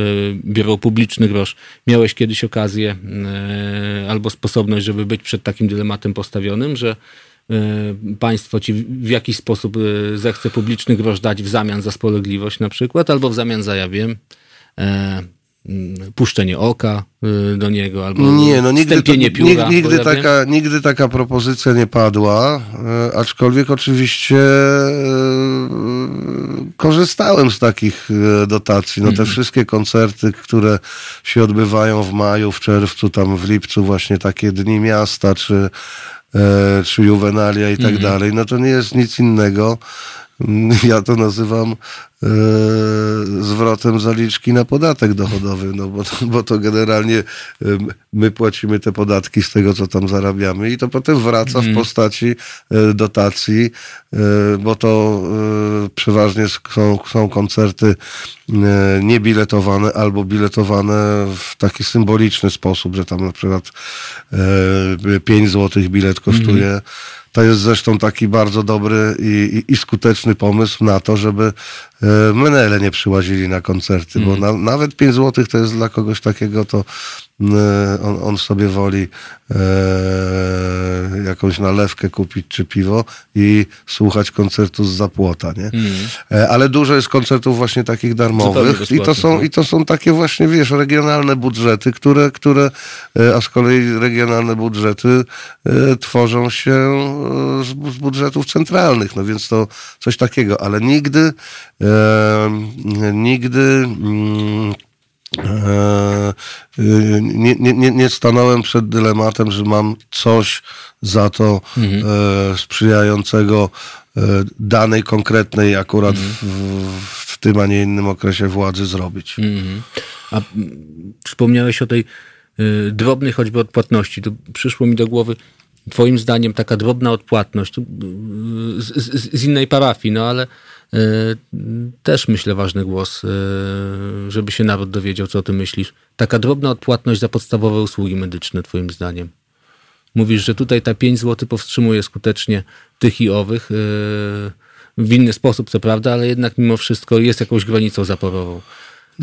biorą publiczny grosz, miałeś kiedyś okazję albo sposobność, żeby być przed takim dylematem postawionym, że Y, państwo ci w jakiś sposób y, zechce publiczny grosz dać w zamian za spolegliwość na przykład, albo w zamian za, ja wiem, e, mm, puszczenie oka do niego, albo nie, no nigdy, to, pióra, nigdy, taka, nigdy taka propozycja nie padła, e, aczkolwiek oczywiście e, korzystałem z takich e, dotacji. No te wszystkie koncerty, które się odbywają w maju, w czerwcu, tam w lipcu, właśnie takie dni miasta, czy, e, czy juwenalia i tak dalej, no to nie jest nic innego. [laughs] Ja to nazywam e, zwrotem zaliczki na podatek dochodowy, no bo, to- [laughs] bo to generalnie e, my płacimy te podatki z tego, co tam zarabiamy i to potem wraca w postaci e, dotacji, e, bo to e, przeważnie są, są koncerty e, niebiletowane albo biletowane w taki symboliczny sposób, że tam na przykład e, 5 zł bilet kosztuje. To jest zresztą taki bardzo dobry i, i, i skuteczny pomysł na to, żeby e, menele nie przyłazili na koncerty, bo na, nawet 5 zł to jest dla kogoś takiego, to e, on, on sobie woli e, jakąś nalewkę kupić czy piwo i słuchać koncertu z zapłota, nie? E, ale dużo jest koncertów właśnie takich darmowych i to są, bezpłatnych, i to są takie właśnie, wiesz, regionalne budżety, które, które e, a z kolei regionalne budżety e, tworzą się z, z budżetów centralnych, no więc to coś takiego, ale nigdy e, nigdy mm, e, nie, nie, nie, nie stanąłem przed dylematem, że mam coś za to e, sprzyjającego e, danej konkretnej akurat w, w tym, a nie innym okresie władzy zrobić. Mhm. A wspomniałeś o tej y, drobnej choćby odpłatności. To przyszło mi do głowy, twoim zdaniem, taka drobna odpłatność y, z, z, z innej parafii, no ale y, też myślę ważny głos, y, żeby się naród dowiedział, co o tym myślisz. Taka drobna odpłatność za podstawowe usługi medyczne, twoim zdaniem. Mówisz, że tutaj ta 5 zł powstrzymuje skutecznie tych i owych. y, W inny sposób, co prawda, ale jednak mimo wszystko jest jakąś granicą zaporową.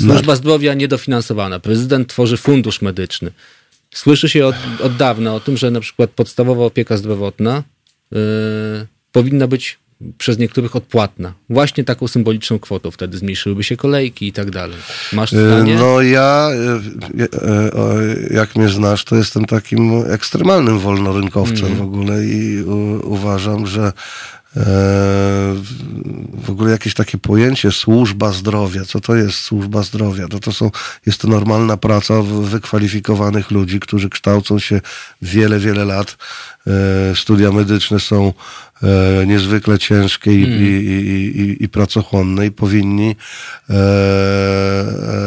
Służba zdrowia niedofinansowana. Prezydent tworzy fundusz medyczny. Słyszy się od, od dawna o tym, że na przykład podstawowa opieka zdrowotna y, powinna być przez niektórych odpłatna. Właśnie taką symboliczną kwotą. Wtedy zmniejszyłyby się kolejki i tak dalej. Masz E, zdanie? No ja, e, o, jak mnie znasz, to jestem takim ekstremalnym wolnorynkowcem w ogóle i uważam, że w ogóle jakieś takie pojęcie służba zdrowia, co to jest służba zdrowia? No to są, jest to normalna praca wykwalifikowanych ludzi, którzy kształcą się wiele, wiele lat. E, studia medyczne są e, niezwykle ciężkie i, i, i, i, i pracochłonne i powinni e,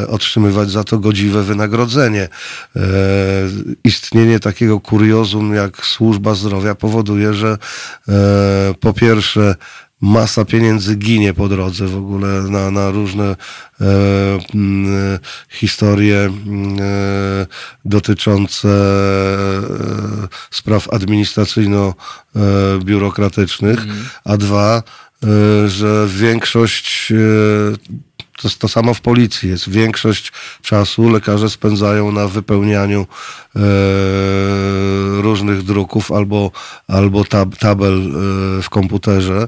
e, otrzymywać za to godziwe wynagrodzenie. E, istnienie takiego kuriozum jak służba zdrowia powoduje, że e, po pierwsze masa pieniędzy ginie po drodze w ogóle na, na różne e, mm, e, historie mm, e, dotyczące e, spraw administracyjno-biurokratycznych, a dwa, e, że większość to, to samo w policji jest. Większość czasu lekarze spędzają na wypełnianiu e, różnych druków albo, albo tab, tabel e, w komputerze.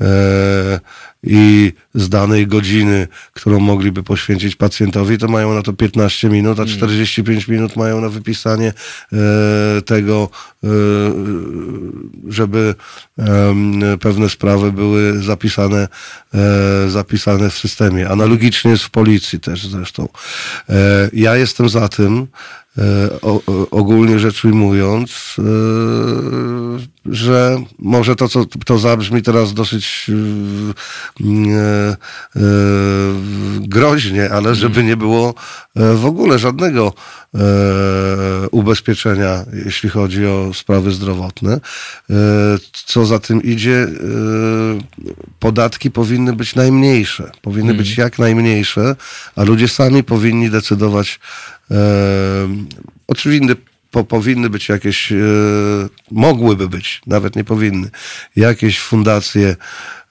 E, I z danej godziny, którą mogliby poświęcić pacjentowi, to mają na to 15 minut, a 45 minut mają na wypisanie e, tego, e, żeby pewne sprawy były zapisane, e, zapisane w systemie. Analogicznie jest w policji też zresztą. Ja jestem za tym, o, ogólnie rzecz ujmując, że może to, co to zabrzmi teraz dosyć groźnie, ale żeby nie było e, w ogóle żadnego e, ubezpieczenia, jeśli chodzi o sprawy zdrowotne. E, Co za tym idzie, e, podatki powinny być najmniejsze, powinny być jak najmniejsze, a ludzie sami powinni decydować, e, oczywiście po, powinny być jakieś, e, mogłyby być, nawet nie powinny, jakieś fundacje,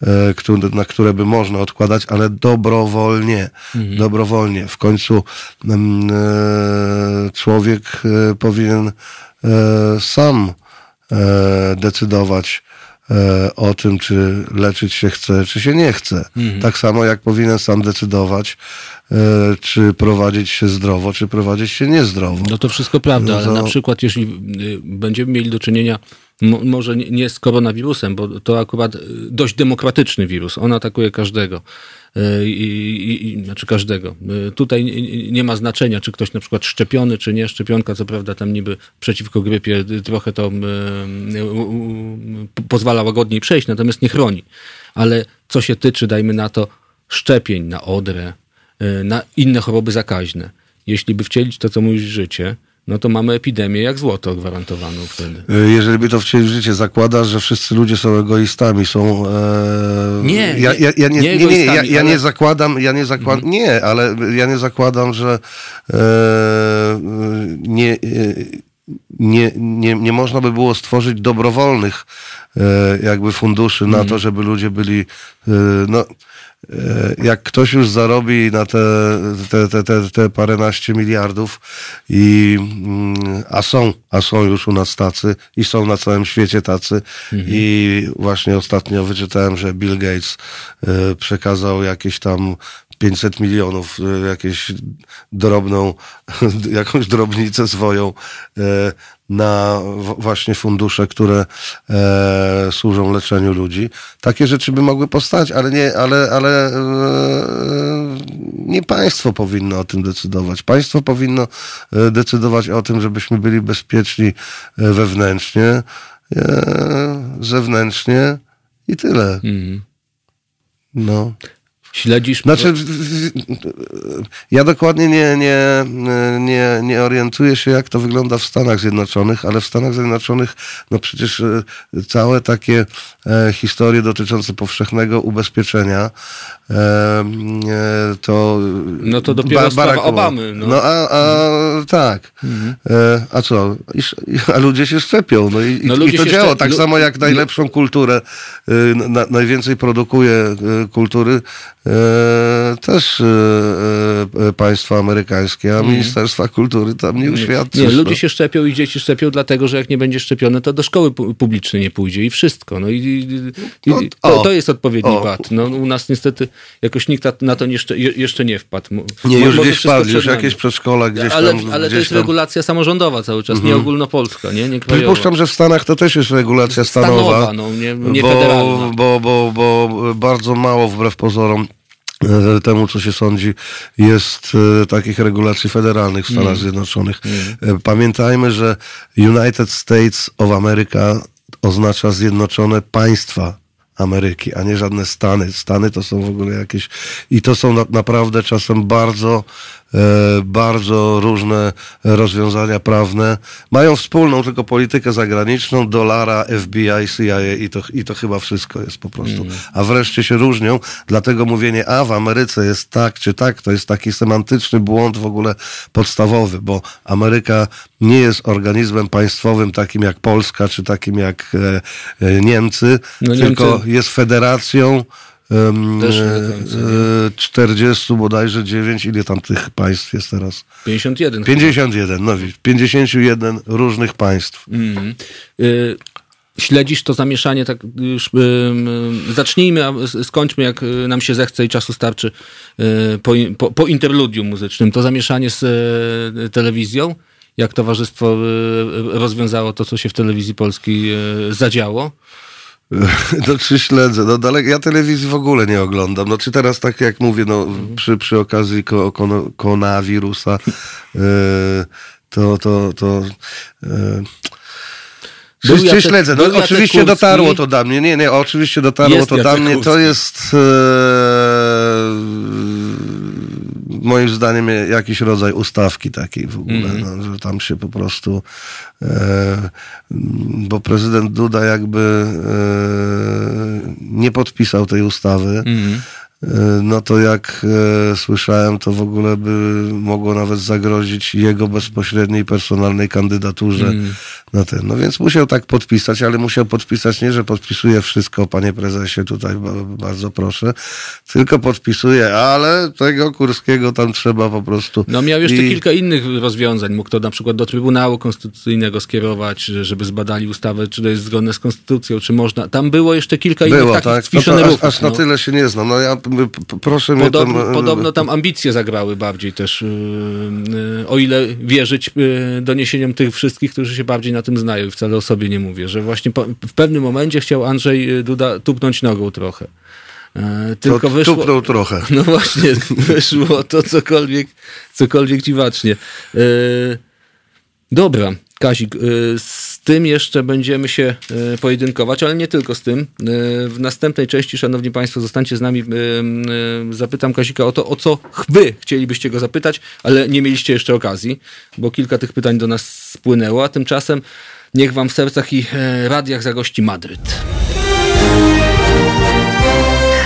e, które, na które by można odkładać, ale dobrowolnie. Dobrowolnie. W końcu mm, e, człowiek powinien sam decydować o tym, czy leczyć się chce, czy się nie chce. Tak samo jak powinien sam decydować, e, czy prowadzić się zdrowo, czy prowadzić się niezdrowo. No to wszystko prawda, No ale to- na przykład jeśli y, będziemy mieli do czynienia może nie, z koronawirusem, bo to akurat y, dość demokratyczny wirus. On atakuje każdego. Y, I, i, znaczy każdego. Y, Tutaj nie- ma znaczenia, czy ktoś na przykład szczepiony, czy nie. Szczepionka, co prawda, tam niby przeciwko grypie trochę to pozwala łagodniej przejść, natomiast nie chroni. Ale co się tyczy, dajmy na to, szczepień na odrę, na inne choroby zakaźne. Jeśli by wcielić to, co mówisz, życie, no to mamy epidemię jak złoto gwarantowaną wtedy. Y, Jeżeli by to wcielić w życie, zakłada, że wszyscy ludzie są egoistami, są... E... Nie, ja, ja, ja nie, nie nie, nie, ja, ja ale- nie zakładam, ja nie zakładam, nie, ale ja nie zakładam, że e... nie, e, nie, nie, nie można by było stworzyć dobrowolnych e... jakby funduszy na to, żeby ludzie byli, e... no jak ktoś już zarobi na te, te, te, te, te paręnaście miliardów i, mm, a są, a są już u nas tacy i są na całym świecie tacy. I właśnie ostatnio wyczytałem, że Bill Gates e, przekazał jakieś tam 500 milionów, e, jakieś drobną, [laughs] jakąś drobnicę swoją e, na właśnie fundusze, które e, służą leczeniu ludzi. Takie rzeczy by mogły powstać, ale nie, ale, ale nie państwo powinno o tym decydować. Państwo powinno decydować o tym, żebyśmy byli bezpieczni wewnętrznie, zewnętrznie i tyle. No. Śledzisz. Znaczy, ja dokładnie nie, nie, nie, nie orientuję się, jak to wygląda w Stanach Zjednoczonych, ale w Stanach Zjednoczonych, no przecież e, całe takie e, historie dotyczące powszechnego ubezpieczenia, e, to... No to dopiero sprawa Obamy, no. No, a, a tak. E, a co? A ludzie się szczepią. No i, No i, to działa. szczep- Tak samo jak najlepszą kulturę, y, na, najwięcej produkuje y, kultury też y, y, y, państwo amerykańskie, a Ministerstwa Kultury tam nie uświadczy. Nie, ludzie się szczepią i dzieci szczepią, dlatego że jak nie będzie szczepione, to do szkoły pu- publicznej nie pójdzie i wszystko. No i, i, No, to, to jest odpowiedni O. VAT. No, u nas niestety jakoś nikt na- to jeszcze, je- jeszcze nie wpadł. Nie, mo- już gdzieś wpadli, już jakieś przedszkola gdzieś ale, tam. ale to gdzieś jest tam. Mhm. regulacja samorządowa cały czas, nie ogólnopolska, nie? nie krajowa. Przypuszczam, że w Stanach to też jest regulacja stanowa. Stanowa, no, nie, nie bo, federalna. bo, bo, bo bardzo mało wbrew pozorom e, temu, co się sądzi, jest e, takich regulacji federalnych w Mm. Stanach Zjednoczonych. E, Pamiętajmy, że United States of America oznacza Zjednoczone Państwa Ameryki, a nie żadne Stany. Stany to są w ogóle jakieś... I to są na, naprawdę czasem bardzo, bardzo różne rozwiązania prawne. Mają wspólną tylko politykę zagraniczną, dolara, FBI, CIA i to, i to chyba wszystko jest po prostu. A wreszcie się różnią, dlatego mówienie, a w Ameryce jest tak czy tak, to jest taki semantyczny błąd w ogóle podstawowy, bo Ameryka nie jest organizmem państwowym takim jak Polska, czy takim jak e, e, Niemcy, No tylko Niemcy- jest federacją e, 40 bodajże 9, ile tam tych państw jest teraz? 51. 51, no widzisz, 51 różnych państw. Y, Śledzisz to zamieszanie, tak już y, y, zacznijmy, a skończmy jak nam się zechce i czasu starczy po, po, po interludium muzycznym. To zamieszanie z telewizją, jak towarzystwo rozwiązało to, co się w telewizji polskiej zadziało. [laughs] No czy śledzę, no daleko, ja telewizji w ogóle nie oglądam. No czy teraz tak jak mówię, no przy, przy okazji ko, kono, koronawirusa, e, to, to, to Jacek- śledzę? No, Jacek oczywiście Kurski. dotarło to do mnie. Nie, nie, oczywiście dotarło Jest to do Jacek mnie. To Kurski. jest e, moim zdaniem jakiś rodzaj ustawki takiej w ogóle, Mhm. no, że tam się po prostu e, bo prezydent Duda jakby e, nie podpisał tej ustawy. E, No to jak e, słyszałem, to w ogóle by mogło nawet zagrozić jego bezpośredniej personalnej kandydaturze Mm. na ten. No więc musiał tak podpisać, ale musiał podpisać nie, że podpisuje wszystko, panie prezesie, tutaj ba- bardzo proszę, tylko podpisuje, ale tego Kurskiego tam trzeba po prostu. No miał jeszcze I- kilka innych rozwiązań. Mógł to na przykład do Trybunału Konstytucyjnego skierować, żeby zbadali ustawę, czy to jest zgodne z Konstytucją, czy można. Tam było jeszcze kilka innych Było, takich tak? No to aż, aż na no. tyle się nie znam. No ja proszę mnie Podobno, tam... e, podobno tam ambicje zagrały bardziej też, yy, yy, o ile wierzyć yy, doniesieniom tych wszystkich, którzy się bardziej na tym znają i wcale o sobie nie mówię, że właśnie w pewnym momencie chciał Andrzej Duda tupnąć nogą trochę. To tylko wyszło, tupnął trochę. [laughs] no właśnie, wyszło to cokolwiek, cokolwiek dziwacznie. Yy, dobra, Kazik, yy, z tym jeszcze będziemy się yy, pojedynkować, ale nie tylko z tym. Yy, w następnej części, szanowni państwo, zostańcie z nami. Zapytam Kazika o to, o co wy chcielibyście go zapytać, ale nie mieliście jeszcze okazji, bo kilka tych pytań do nas spłynęło, a tymczasem niech wam w sercach i yy, radiach zagości Madryt.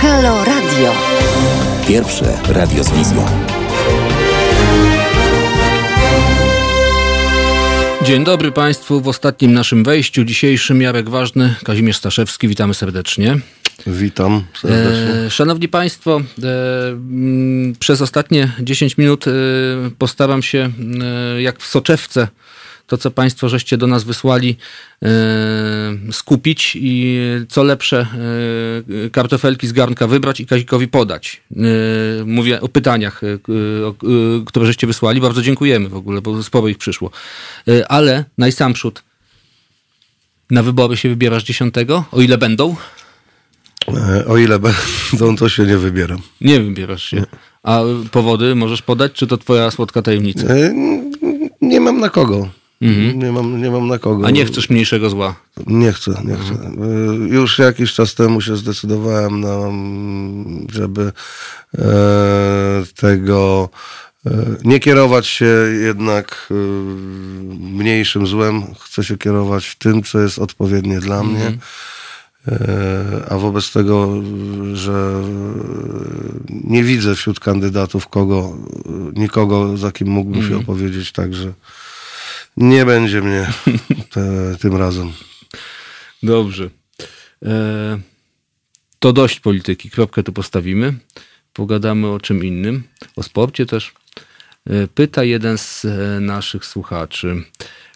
Halo Radio. Pierwsze radio z wizją. Dzień dobry Państwu. W ostatnim naszym wejściu dzisiejszym Jarek Ważny, Kazimierz Staszewski. Witamy serdecznie. Witam serdecznie. E, szanowni Państwo, e, m, przez ostatnie 10 minut e, postaram się, e, jak w soczewce, to co Państwo żeście do nas wysłali, e, skupić i co lepsze e, kartofelki z garnka wybrać i Kazikowi podać. E, mówię o pytaniach, które żeście wysłali. Bardzo dziękujemy w ogóle, bo sporo ich przyszło. Ale najsamprzód, na wybory się wybierasz 10, o ile będą? O ile będą, to się nie wybieram. Nie wybierasz się. A powody możesz podać, czy to twoja słodka tajemnica? Nie mam na kogo. Nie, mam, nie mam na kogo. Mhm. A nie chcesz mniejszego zła? Nie chcę, nie chcę. Y, Już jakiś czas temu się zdecydowałem, na, mm, żeby e, tego e, nie kierować się jednak y, mniejszym złem. Chcę się kierować tym, co jest odpowiednie dla mnie. E, A wobec tego, że nie widzę wśród kandydatów kogo, nikogo, za kim mógłbym się opowiedzieć, także nie będzie mnie [laughs] te, tym razem. Dobrze. E, to dość polityki. Kropkę tu postawimy. Pogadamy o czym innym. O sporcie też. E, pyta jeden z e, naszych słuchaczy.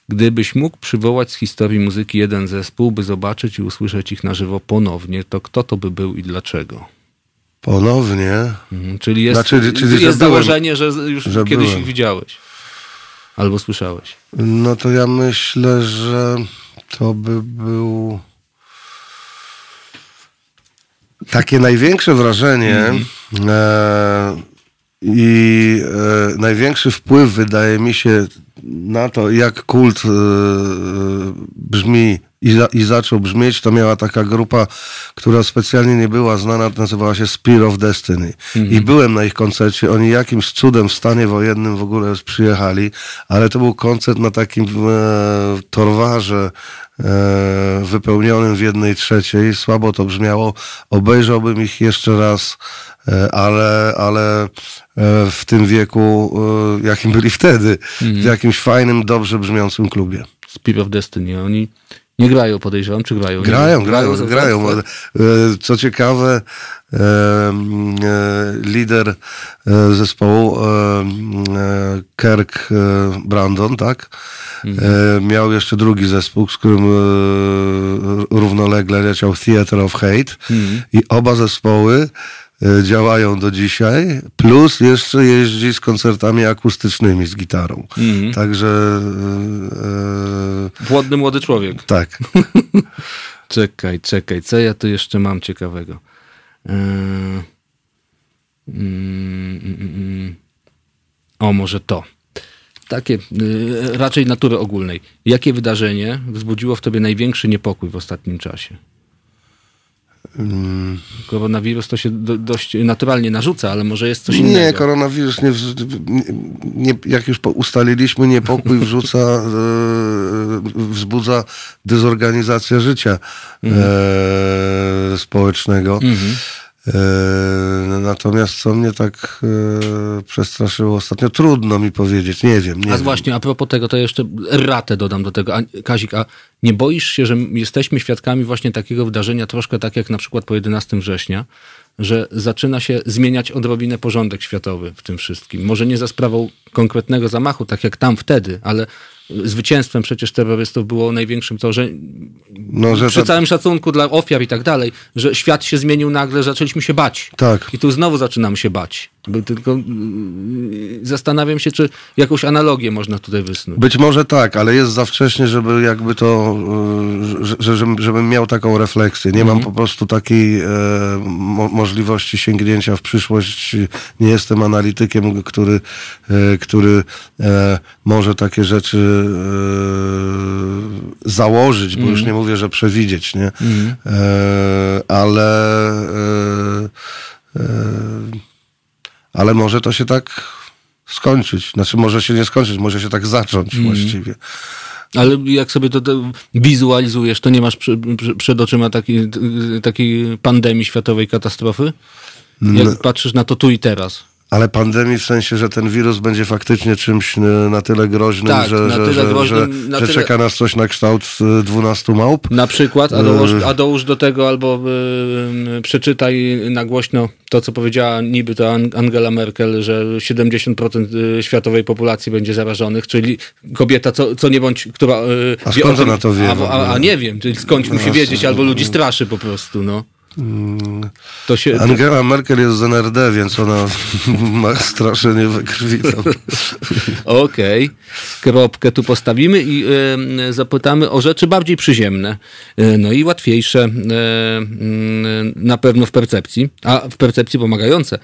Gdybyś mógł przywołać z historii muzyki jeden zespół, by zobaczyć i usłyszeć ich na żywo ponownie, to kto to by był i dlaczego? Ponownie. Mhm, Czyli jest, Znaczy, czyli, jest założenie, że już że kiedyś byłem. ich widziałeś. Albo słyszałeś. No to ja myślę, że to by był takie największe wrażenie e, i e, największy wpływ wydaje mi się na to, jak kult e, brzmi i, za, i zaczął brzmieć, to miała taka grupa, która specjalnie nie była znana, nazywała się Spear of Destiny. I byłem na ich koncercie, oni jakimś cudem w stanie wojennym w ogóle przyjechali, ale to był koncert na takim e, torwarze e, wypełnionym w jednej trzeciej. Słabo to brzmiało. Obejrzałbym ich jeszcze raz, e, ale, ale e, w tym wieku, e, jakim byli wtedy, w jakimś fajnym, dobrze brzmiącym klubie. Spear of Destiny. Oni nie grają, podejrzewam, czy grają? Nie Grają, grają, za- grają. za- E, Co ciekawe, e, e, lider zespołu Kirk Brandon, tak? E, Miał jeszcze drugi zespół, z którym równolegle leciał Theater of Hate i oba zespoły działają do dzisiaj, plus jeszcze jeździ z koncertami akustycznymi z gitarą. Także e, e, Płodny młody człowiek. tak. [laughs] Czekaj, czekaj, co ja tu jeszcze mam ciekawego? Eee, mm, mm, mm. O, może to. Takie, y, raczej natury ogólnej. Jakie wydarzenie wzbudziło w tobie największy niepokój w ostatnim czasie? Koronawirus to się do, dość naturalnie narzuca, ale może jest coś innego. koronawirus nie, wz- nie, nie jak już ustaliliśmy, niepokój wrzuca, e, wzbudza dezorganizacja życia e, społecznego. E, natomiast co mnie tak e, przestraszyło ostatnio, trudno mi powiedzieć, nie wiem. Nie A wiem. właśnie, a propos tego, to jeszcze ratę dodam do tego. A, Kazik, a nie boisz się, że jesteśmy świadkami właśnie takiego wydarzenia, troszkę tak jak na przykład po 11 września, że zaczyna się zmieniać odrobinę porządek światowy w tym wszystkim. Może nie za sprawą konkretnego zamachu, tak jak tam wtedy, ale zwycięstwem przecież terrorystów było największym to, że, No, że przy ta- całym szacunku dla ofiar i tak dalej, że świat się zmienił nagle, zaczęliśmy się bać. Tak. I tu znowu zaczynamy się bać. Tylko mm, zastanawiam się, czy jakąś analogię można tutaj wysnuć. Być może tak, ale jest za wcześnie, żeby jakby to, y, że, że, żebym- miał taką refleksję. Nie mam po prostu takiej e, mo, możliwości sięgnięcia w przyszłość. Nie jestem analitykiem, który, e, który e, może takie rzeczy e, założyć, bo już nie mówię, że przewidzieć, nie? E, ale e, e, ale może to się tak skończyć. Znaczy, może się nie skończyć, może się tak zacząć właściwie. Ale jak sobie to, to wizualizujesz, to nie masz przy, przy, przed oczyma takiej, takiej pandemii światowej katastrofy? Jak patrzysz na to tu i teraz? Ale pandemii w sensie, że ten wirus będzie faktycznie czymś e, na tyle groźnym, Tak, że, na tyle że, groźnym, że, na że tyle- czeka nas coś na kształt e, 12 małp. Na przykład, a dołóż, a dołóż do tego albo y, przeczytaj na głośno to, co powiedziała niby to An- Angela Merkel, że 70% y, światowej populacji będzie zarażonych, czyli kobieta, co, co nie bądź, która... y, A wie skąd tym- ona to wie A, a, a nie wiem, czyli skądś musi wiedzieć, albo ludzi straszy po prostu, no. To się... Angela Merkel jest z NRD, więc ona [laughs] ma straszenie we krwi. [laughs] Okej, kropkę tu postawimy i y, zapytamy o rzeczy bardziej przyziemne, y, no i łatwiejsze y, na pewno w percepcji, a w percepcji pomagające.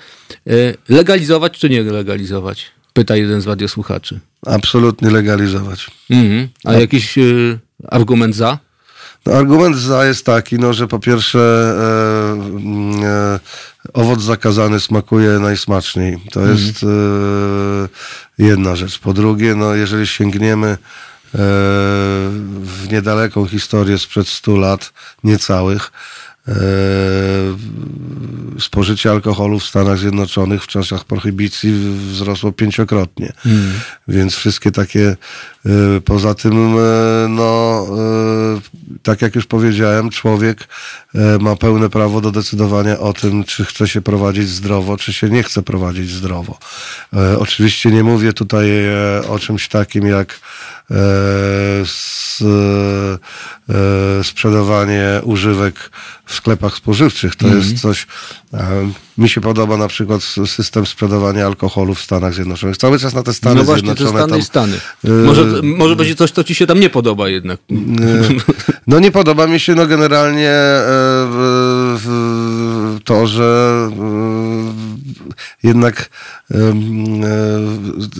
Y, legalizować czy nie legalizować? Pyta jeden z radiosłuchaczy. Absolutnie legalizować. Mhm. A jakiś y, argument za? No, argument za jest taki, no, że po pierwsze e, e, owoc zakazany smakuje najsmaczniej. To jest e, jedna rzecz. Po drugie, no, jeżeli sięgniemy e, w niedaleką historię sprzed 100 lat, niecałych, spożycie alkoholu w Stanach Zjednoczonych w czasach prohibicji wzrosło pięciokrotnie. Więc wszystkie takie, e, poza tym, e, no, e, tak jak już powiedziałem, człowiek e, ma pełne prawo do decydowania o tym, czy chce się prowadzić zdrowo, czy się nie chce prowadzić zdrowo. E, Oczywiście nie mówię tutaj e, o czymś takim jak e, s, e, sprzedawanie używek w sklepach spożywczych. To jest coś, e, mi się podoba na przykład system sprzedawania alkoholu w Stanach Zjednoczonych. Cały czas na te Stany no właśnie, Zjednoczone Stany i tam, Stany. Może, może będzie coś, co ci się tam nie podoba jednak. No nie podoba mi się no generalnie e, w- to, że e, jednak e,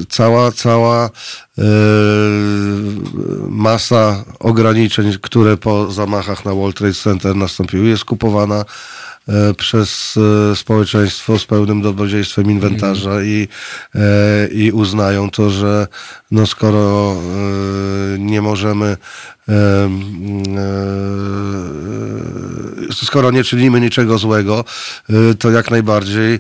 cała, cała e, masa ograniczeń, które po zamachach na World Trade Center nastąpiły, jest kupowana przez społeczeństwo z pełnym dobrodziejstwem inwentarza i, e, i uznają to, że no skoro nie możemy skoro nie czynimy niczego złego, e, to jak najbardziej e,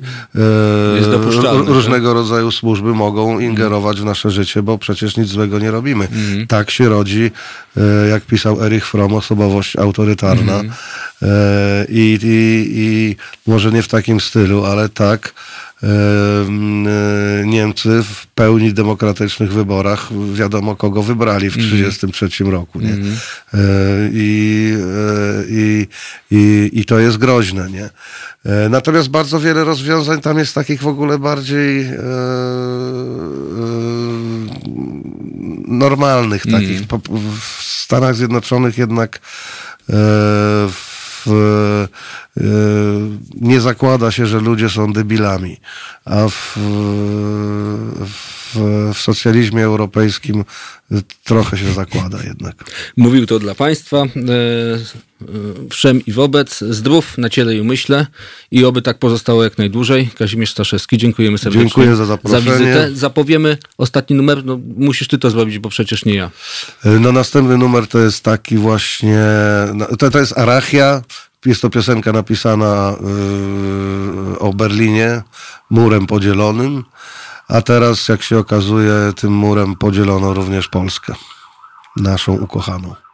różnego rodzaju służby mogą ingerować w nasze życie, bo przecież nic złego nie robimy. Tak się rodzi, e, jak pisał Erich Fromm, osobowość autorytarna. E, I, i, I może nie w takim stylu, ale tak e, e, Niemcy w pełni demokratycznych wyborach wiadomo kogo wybrali w 1933 roku. Nie? E, I, e, i, i, I to jest groźne. Nie? E, Natomiast bardzo wiele rozwiązań tam jest takich w ogóle bardziej e, e, normalnych, takich. Po- W Stanach Zjednoczonych jednak e, w, e, nie zakłada się, że ludzie są debilami, a w, w, w socjalizmie europejskim trochę się zakłada jednak. Mówił to dla Państwa, e, e, wszem i wobec, zdrów na ciele i umyśle i oby tak pozostało jak najdłużej. Kazimierz Staszewski, dziękujemy serdecznie Dziękuję za zaproszenie. wizytę. Zapowiemy ostatni numer, no musisz Ty to zrobić, bo przecież nie ja. No następny numer to jest taki właśnie, no, to, to jest Arachia, jest to piosenka napisana yy, o Berlinie, murem podzielonym, a teraz jak się okazuje tym murem podzielono również Polskę, naszą ukochaną.